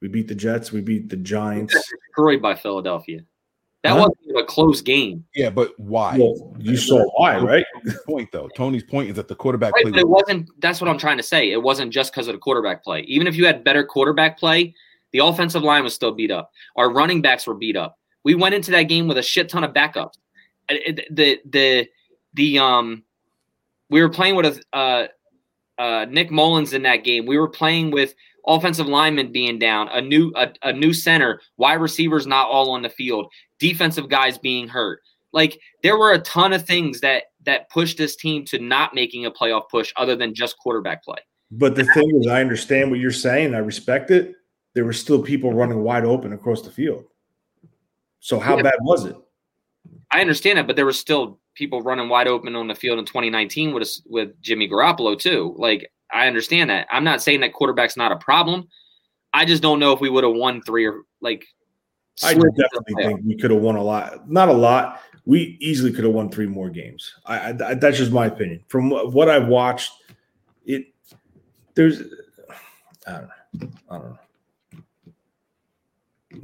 we beat the Jets. We beat the Giants. Destroyed by Philadelphia. That Huh? wasn't a close game. Yeah, but why? Well, you saw why, right? Point though. Tony's point is that the quarterback Right, play. but it wasn't. That's what I'm trying to say. It wasn't just because of the quarterback play. Even if you had better quarterback play, the offensive line was still beat up. Our running backs were beat up. We went into that game with a shit ton of backups. The the the um, we were playing with a uh, uh, Nick Mullens in that game. We were playing with offensive linemen being down, a new a, a new center, wide receivers not all on the field, defensive guys being hurt. Like there were a ton of things that that pushed this team to not making a playoff push other than just quarterback play. But the thing is, I understand what you're saying. I respect it. There were still people running wide open across the field. So how Yeah. bad was it? I understand that, but there were still people running wide open on the field in 2019 with with Jimmy Garoppolo too. Like I understand that. I'm not saying that quarterback's not a problem. I just don't know if we would have won three or like. I slid into the definitely think we could have won a lot. Not a lot. We easily could have won three more games. I, I, that's just my opinion. From what I've watched, it there's I don't know. I don't know.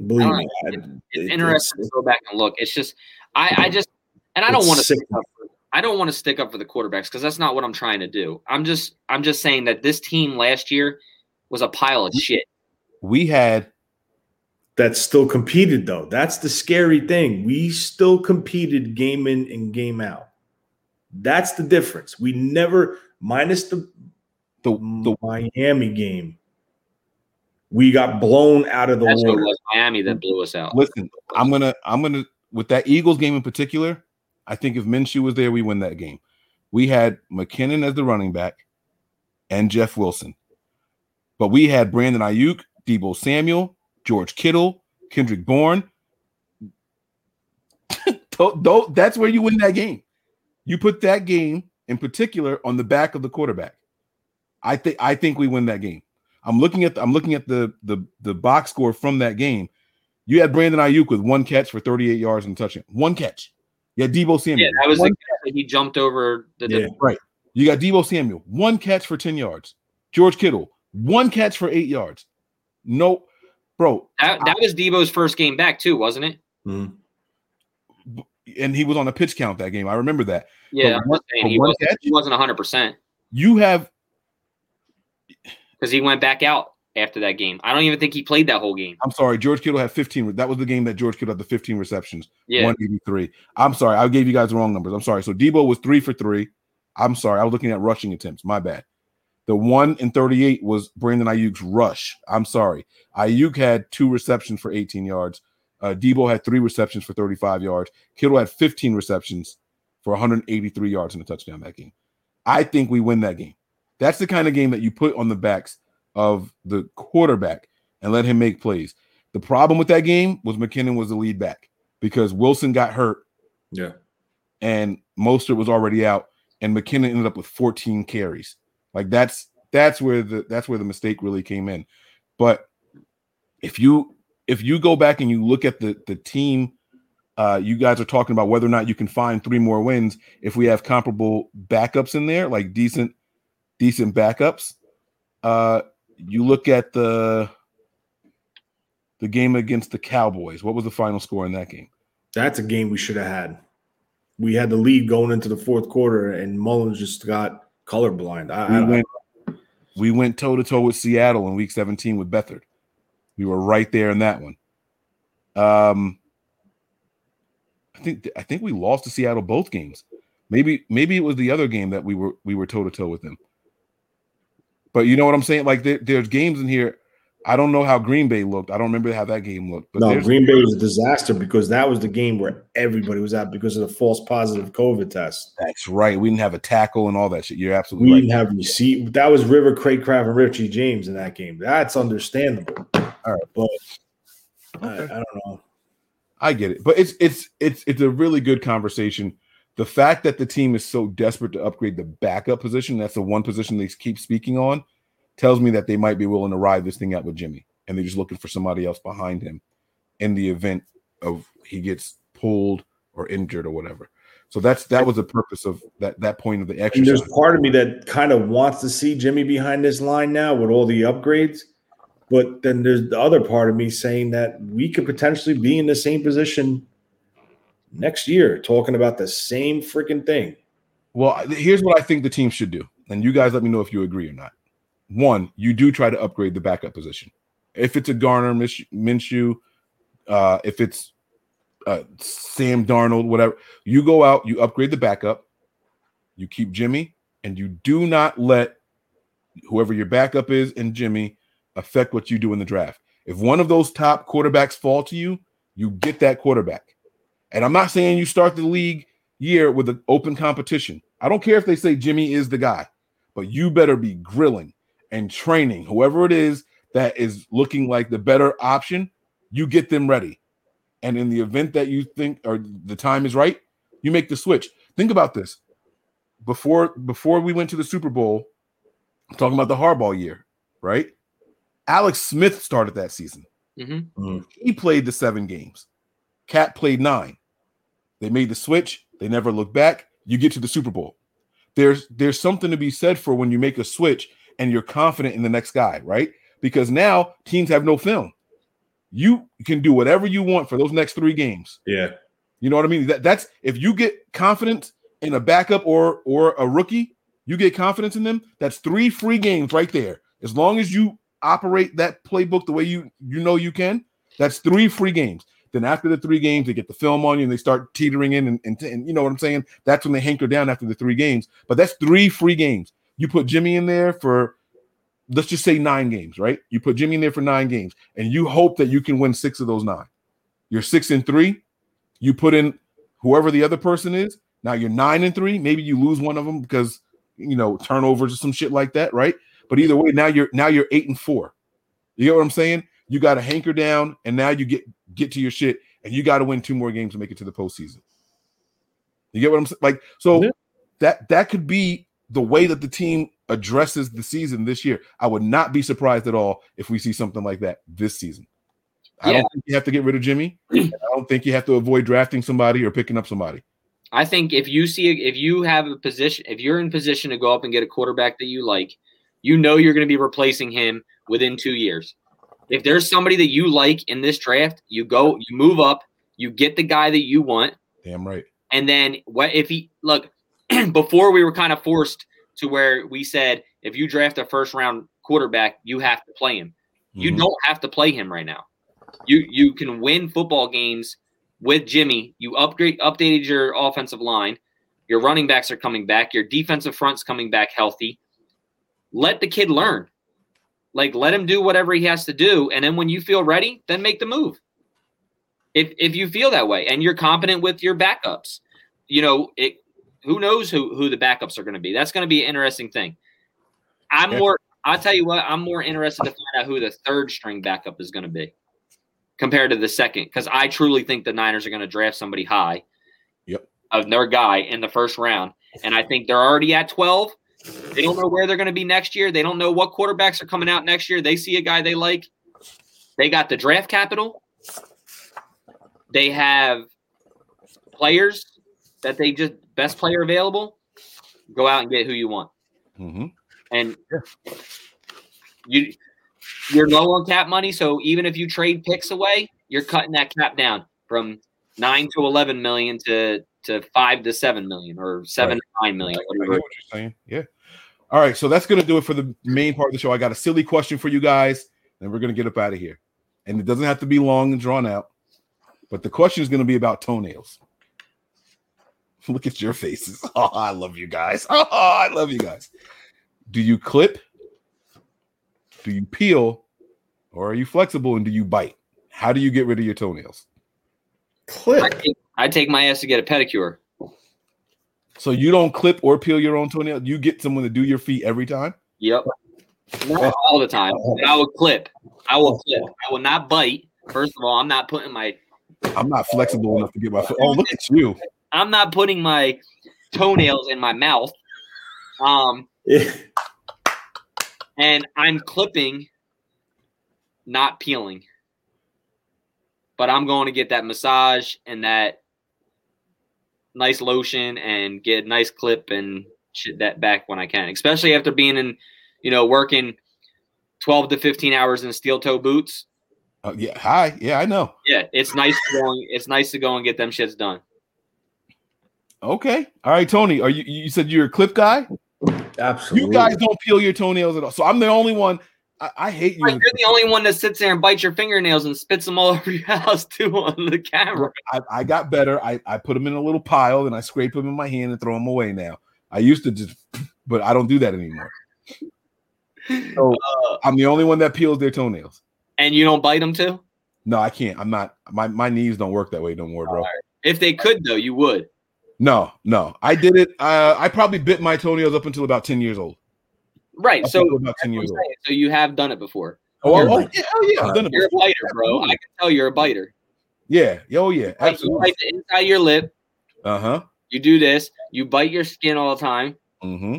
Believe me, It's it- interesting to go back and look. It's just I, I just and I don't want to stick up for, I don't want to stick up for the quarterbacks because that's not what I'm trying to do. I'm just I'm just saying that this team last year was a pile of shit. we had that still competed though. That's the scary thing. We still competed game in and game out. That's the difference. We never minus the the the Miami game. We got blown out of the That's what water. was Miami that blew us out. listen. I'm gonna I'm gonna with that Eagles game in particular. I think if Minshew was there, we win that game. We had McKinnon as the running back and Jeff Wilson, but we had Brandon Aiyuk, Deebo Samuel, George Kittle, Kendrick Bourne. That's where you win that game. You put that game in particular on the back of the quarterback. I think I think we win that game. I'm looking at the, I'm looking at the the the box score from that game. You had Brandon Aiyuk with one catch for 38 yards and a touchdown. One catch. You had Deebo Samuel. Yeah, that was one, the catch that he jumped over the Yeah. right. You got Deebo Samuel, one catch for 10 yards. George Kittle, one catch for eight yards. No, bro, that, that was Deebo's first game back too, wasn't it? Mhm. and he was on a pitch count that game. I remember that. Yeah, But I'm one- saying he wasn't, catch? he wasn't 100 percent You have because he went back out after that game. I don't even think he played that whole game. I'm sorry, George Kittle had 15. That was the game that George Kittle had the 15 receptions, Yeah, 183. I'm sorry, I gave you guys the wrong numbers. I'm sorry. So Deebo was three for three. I'm sorry, I was looking at rushing attempts. My bad. The one in 38 was Brandon Aiyuk's rush. I'm sorry. Aiyuk had two receptions for 18 yards. Uh, Deebo had three receptions for 35 yards. Kittle had 15 receptions for 183 yards and a touchdown that game. I think we win that game. That's the kind of game that you put on the backs of the quarterback and let him make plays. The problem with that game was McKinnon was the lead back because Wilson got hurt Yeah. and Mostert was already out, and McKinnon ended up with 14 carries. Like that's that's where the that's where the mistake really came in. But if you if you go back and you look at the the team, uh, you guys are talking about whether or not you can find three more wins if we have comparable backups in there, like decent decent backups. Uh, you look at the the game against the Cowboys. What was the final score in that game? That's a game we should have had. We had the lead going into the fourth quarter, and Mullens just got colorblind. I, we I, went we went toe to toe with Seattle in week 17 with Beathard. We were right there in that one. Um I think I think we lost to Seattle both games. Maybe maybe it was the other game that we were we were toe to toe with them. But you know what I'm saying? Like there, there's games in here I don't know how Green Bay looked. I don't remember how that game looked. But no, Green Bay was a disaster because that was the game where everybody was out because of the false positive COVID test. That's right. We didn't have a tackle and all that shit. You're We absolutely right. didn't have receipt. That was River Cracraft and Richie James in that game. That's understandable. All right. but I, I don't know. I get it, but it's it's it's it's a really good conversation. The fact that the team is so desperate to upgrade the backup position, that's the one position they keep speaking on, tells me that they might be willing to ride this thing out with Jimmy, and they're just looking for somebody else behind him in the event of he gets pulled or injured or whatever. So that's that was the purpose of that that point of the And there's part of me that kind of wants to see Jimmy behind this line now with all the upgrades. But then there's the other part of me saying that we could potentially be in the same position next year, talking about the same freaking thing. Well, here's what I think the team should do, and you guys let me know if you agree or not. One, you do try to upgrade the backup position. If it's a Gardner, Minshew, uh, if it's uh, Sam Darnold, whatever, you go out, you upgrade the backup, you keep Jimmy, and you do not let whoever your backup is and Jimmy affect what you do in the draft. If one of those top quarterbacks fall to you, you get that quarterback. And I'm not saying you start the league year with an open competition. I don't care if they say Jimmy is the guy, but you better be grilling and training whoever it is that is looking like the better option. You get them ready. And in the event that you think or the time is right, you make the switch. Think about this. Before before we went to the Super Bowl, I'm talking about the Harbaugh year, right? Alex Smith started that season. hmm He played the seven games. Kap played nine. They made the switch. They never looked back. You get to the Super Bowl. There's there's something to be said for when you make a switch and you're confident in the next guy, right? Because now teams have no film. You can do whatever you want for those next three games. Yeah. You know what I mean? That, that's if you get confidence in a backup or or a rookie, you get confidence in them. That's three free games right there. As long as you operate that playbook the way you you know you can, that's three free games. Then after the three games, they get the film on you and they start teetering in, and, and, and you know what I'm saying. That's when they hanker down after the three games. But that's three free games. You put Jimmy in there for let's just say nine games, right? You put Jimmy in there for nine games, and you hope that you can win six of those nine. You're six and three. You put in whoever the other person is. Now you're nine and three. Maybe you lose one of them because you know turnovers or some shit like that, right? But either way, now you're now you're eight and four. You get what I'm saying? You got to hanker down, and now you get get to your shit, and you got to win two more games to make it to the postseason. You get what I'm saying? Like so Yeah. that that could be the way that the team addresses the season this year. I would not be surprised at all if we see something like that this season. I Yeah. don't think you have to get rid of Jimmy. I don't think you have to avoid drafting somebody or picking up somebody. I think if you see if you have a position, if you're in position to go up and get a quarterback that you like, you know you're going to be replacing him within two years. If there's somebody that you like in this draft, you go, you move up, you get the guy that you want, Damn right. and then what if he look before we were kind of forced to where we said if you draft a first round quarterback, you have to play him. You Mhm. don't have to play him right now. You you can win football games with Jimmy. You upgrade updated your offensive line. Your running backs are coming back. Your defensive front's coming back healthy. Let the kid learn. Like let him do whatever he has to do, and then when you feel ready, then make the move. If if you feel that way and you're competent with your backups, you know it. Who knows who who the backups are going to be? That's going to be an interesting thing. I'm more. I'll tell you what. I'm more interested to find out who the third string backup is going to be compared to the second, because I truly think the Niners are going to draft somebody high. Yep. Of their guy in the first round, and I think they're already at 12. They don't know where they're going to be next year. They don't know what quarterbacks are coming out next year. They see a guy they like. They got the draft capital. They have players that they just best player available. Go out and get who you want. Mhm. And you you're low on cap money, so even if you trade picks away, you're cutting that cap down from nine to eleven million to to five to seven million or seven Right. to nine million. I get whatever. what you're saying. Yeah. All right. So that's going to do it for the main part of the show. I got a silly question for you guys, and we're going to get up out of here. And it doesn't have to be long and drawn out, but the question is going to be about toenails. Look at your faces. Oh, I love you guys. Oh, I love you guys. Do you clip? Do you peel? or are you flexible and do you bite? How do you get rid of your toenails? I Clip. take, I take my ass to get a pedicure. So you don't clip or peel your own toenail. You get someone to do your feet every time. Yep. Not all the time. But I will clip. I will clip. I will not bite. First of all, I'm not putting my I'm not flexible enough to get my foot. Oh, look at you. I'm not putting my toenails in my mouth. Um, and I'm clipping, not peeling. But I'm going to get that massage and that nice lotion and get a nice clip and shit that back when I can, especially after being in, you know, working 12 to 15 hours in steel toe boots. Uh, yeah, hi. Yeah, I know. Yeah, it's nice to go. And, it's nice to go and get them shits done. Okay. All right, Tony. Are you? You said you're a clip guy. Absolutely. You guys don't peel your toenails at all. So I'm the only one. I, I hate you. Like, you're the only one that sits there and bites your fingernails and spits them all over your house too on the camera. I, I got better. I, I put them in a little pile and I scrape them in my hand and throw them away now. I used to just, but I don't do that anymore. So Uh, I'm the only one that peels their toenails. and you don't bite them too. No, I can't. I'm not. My my knees don't work that way no more, bro. If they could though, you would. No, no. I did it. Uh, I probably bit my toenails up until about ten years old. Right. So, about ten years saying. so you have done it before. Oh, You're oh, yeah, hell yeah. I've done it You're a biter, bro. I can tell you're a biter. Yeah. Oh yeah. Like, you bite the inside of your lip. Uh huh. You do this. You bite your skin all the time. Mm-hmm.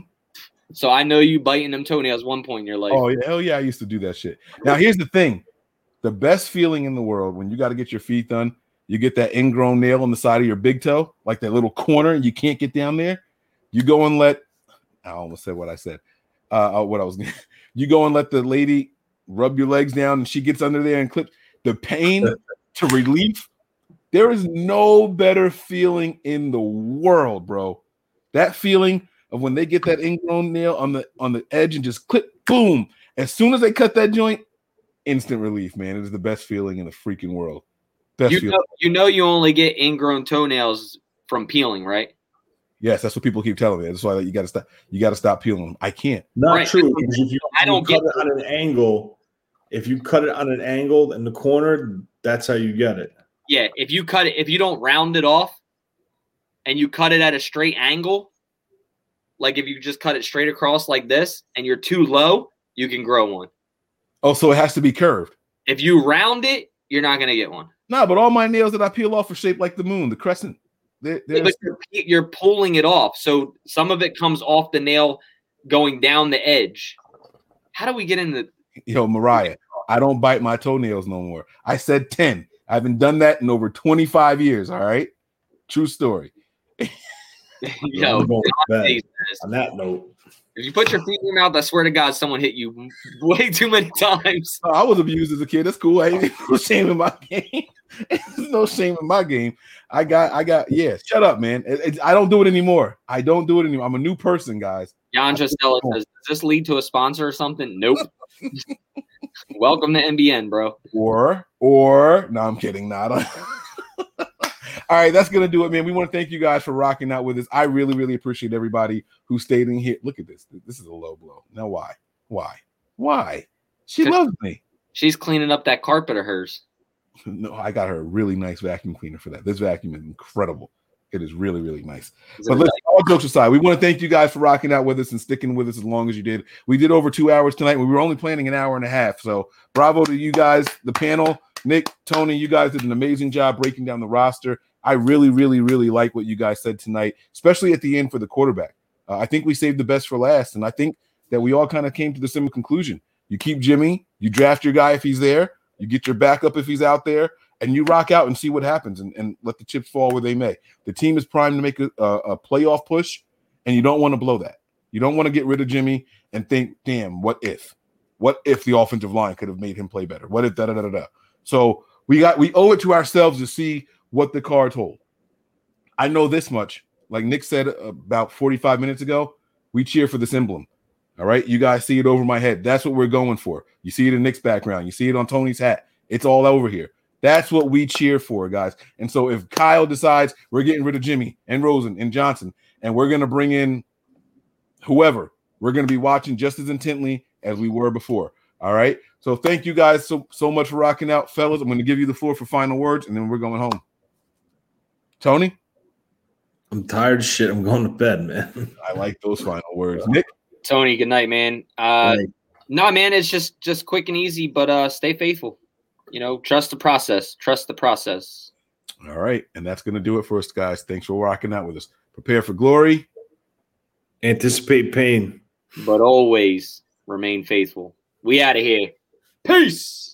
So I know you biting them toenails one point in your life. Oh yeah, hell yeah, I used to do that shit. Now here's the thing: the best feeling in the world when you got to get your feet done, you get that ingrown nail on the side of your big toe, like that little corner, and you can't get down there. You go and let I almost said what I said. Uh, uh, what I was you go and let the lady rub your legs down, and she gets under there and clip the pain to relief. There is no better feeling in the world, bro. That feeling of when they get that ingrown nail on the on the edge and just clip, boom. As soon as they cut that joint, instant relief, man. It is the best feeling in the freaking world. Best you know, you know you only get ingrown toenails from peeling, right? Yes, that's what people keep telling me. That's why you got to stop. You got to stop peeling them. I can't. Not Right. true. Because if you, I don't you get cut it on an angle, if you cut it on an angle in the corner, that's how you get it. Yeah. If you cut it, if you don't round it off, and you cut it at a straight angle, like if you just cut it straight across like this, and you're too low, you can grow one. Oh, so it has to be curved. If you round it, you're not gonna get one. Nah, but all my nails that I peel off are shaped like the moon, the crescent. They're, Yeah, but you're, you're pulling it off, so some of it comes off the nail, going down the edge. How do we get in the? yo, Mariah. I don't bite my toenails no more. I said 10. I haven't done that in over 25 years. All right. True story. Yo, I'm going to bed. Jesus. on that note, if you put your feet in your mouth, I swear to God, someone hit you way too many times. I was abused as a kid. That's cool. I ain't no shame in my game. There's no shame in my game. I got, I got, yeah, shut up, man. It- it- I don't do it anymore. I don't do it anymore. I'm a new person, guys. Jan Trostella says, "Does this lead to a sponsor or something?" Nope. Welcome to NBN, bro. Or, or, no, I'm kidding. Not. All right, that's gonna do it, man. We want to thank you guys for rocking out with us. I really, really appreciate everybody who stayed in here. Look at this. This is a low blow. Now, why? Why? Why? She loves me. She's cleaning up that carpet of hers. No, I got her a really nice vacuum cleaner for that. This vacuum is incredible. It is really, really nice. Is But listen, all jokes aside, we want to thank you guys for rocking out with us and sticking with us as long as you did. We did over two hours tonight. We were only planning an hour and a half. So bravo to you guys, the panel. Nick, Tony, you guys did an amazing job breaking down the roster. I really, really, really like what you guys said tonight, especially at the end for the quarterback. Uh, I think we saved the best for last. And I think that we all kind of came to the similar conclusion. You keep Jimmy, you draft your guy if he's there, you get your backup if he's out there, and you rock out and see what happens and, and let the chips fall where they may. The team is primed to make a, a, playoff push, and you don't want to blow that. You don't want to get rid of Jimmy and think, damn, what if? What if the offensive line could have made him play better? What if da da da da da? So we got we owe it to ourselves to see what the cards hold. I know this much. Like Nick said about 45 minutes ago, we cheer for this emblem. All right. You guys see it over my head. That's what we're going for. You see it in Nick's background. You see it on Tony's hat. It's all over here. That's what we cheer for, guys. And so if Kyle decides we're getting rid of Jimmy and Rosen and Johnson, and we're going to bring in whoever, we're going to be watching just as intently as we were before. All right. So thank you guys so so much for rocking out, fellas. I'm going to give you the floor for final words, and then we're going home. Tony, I'm tired of shit. I'm going to bed, man. I like those final words. Nick, Tony, good night, man. Uh, Like, no, man, it's just just quick and easy, but uh, stay faithful. You know, trust the process. Trust the process. all right, and that's going to do it for us, guys. Thanks for rocking out with us. Prepare for glory. anticipate pain. But always remain faithful. We out of here. Peace.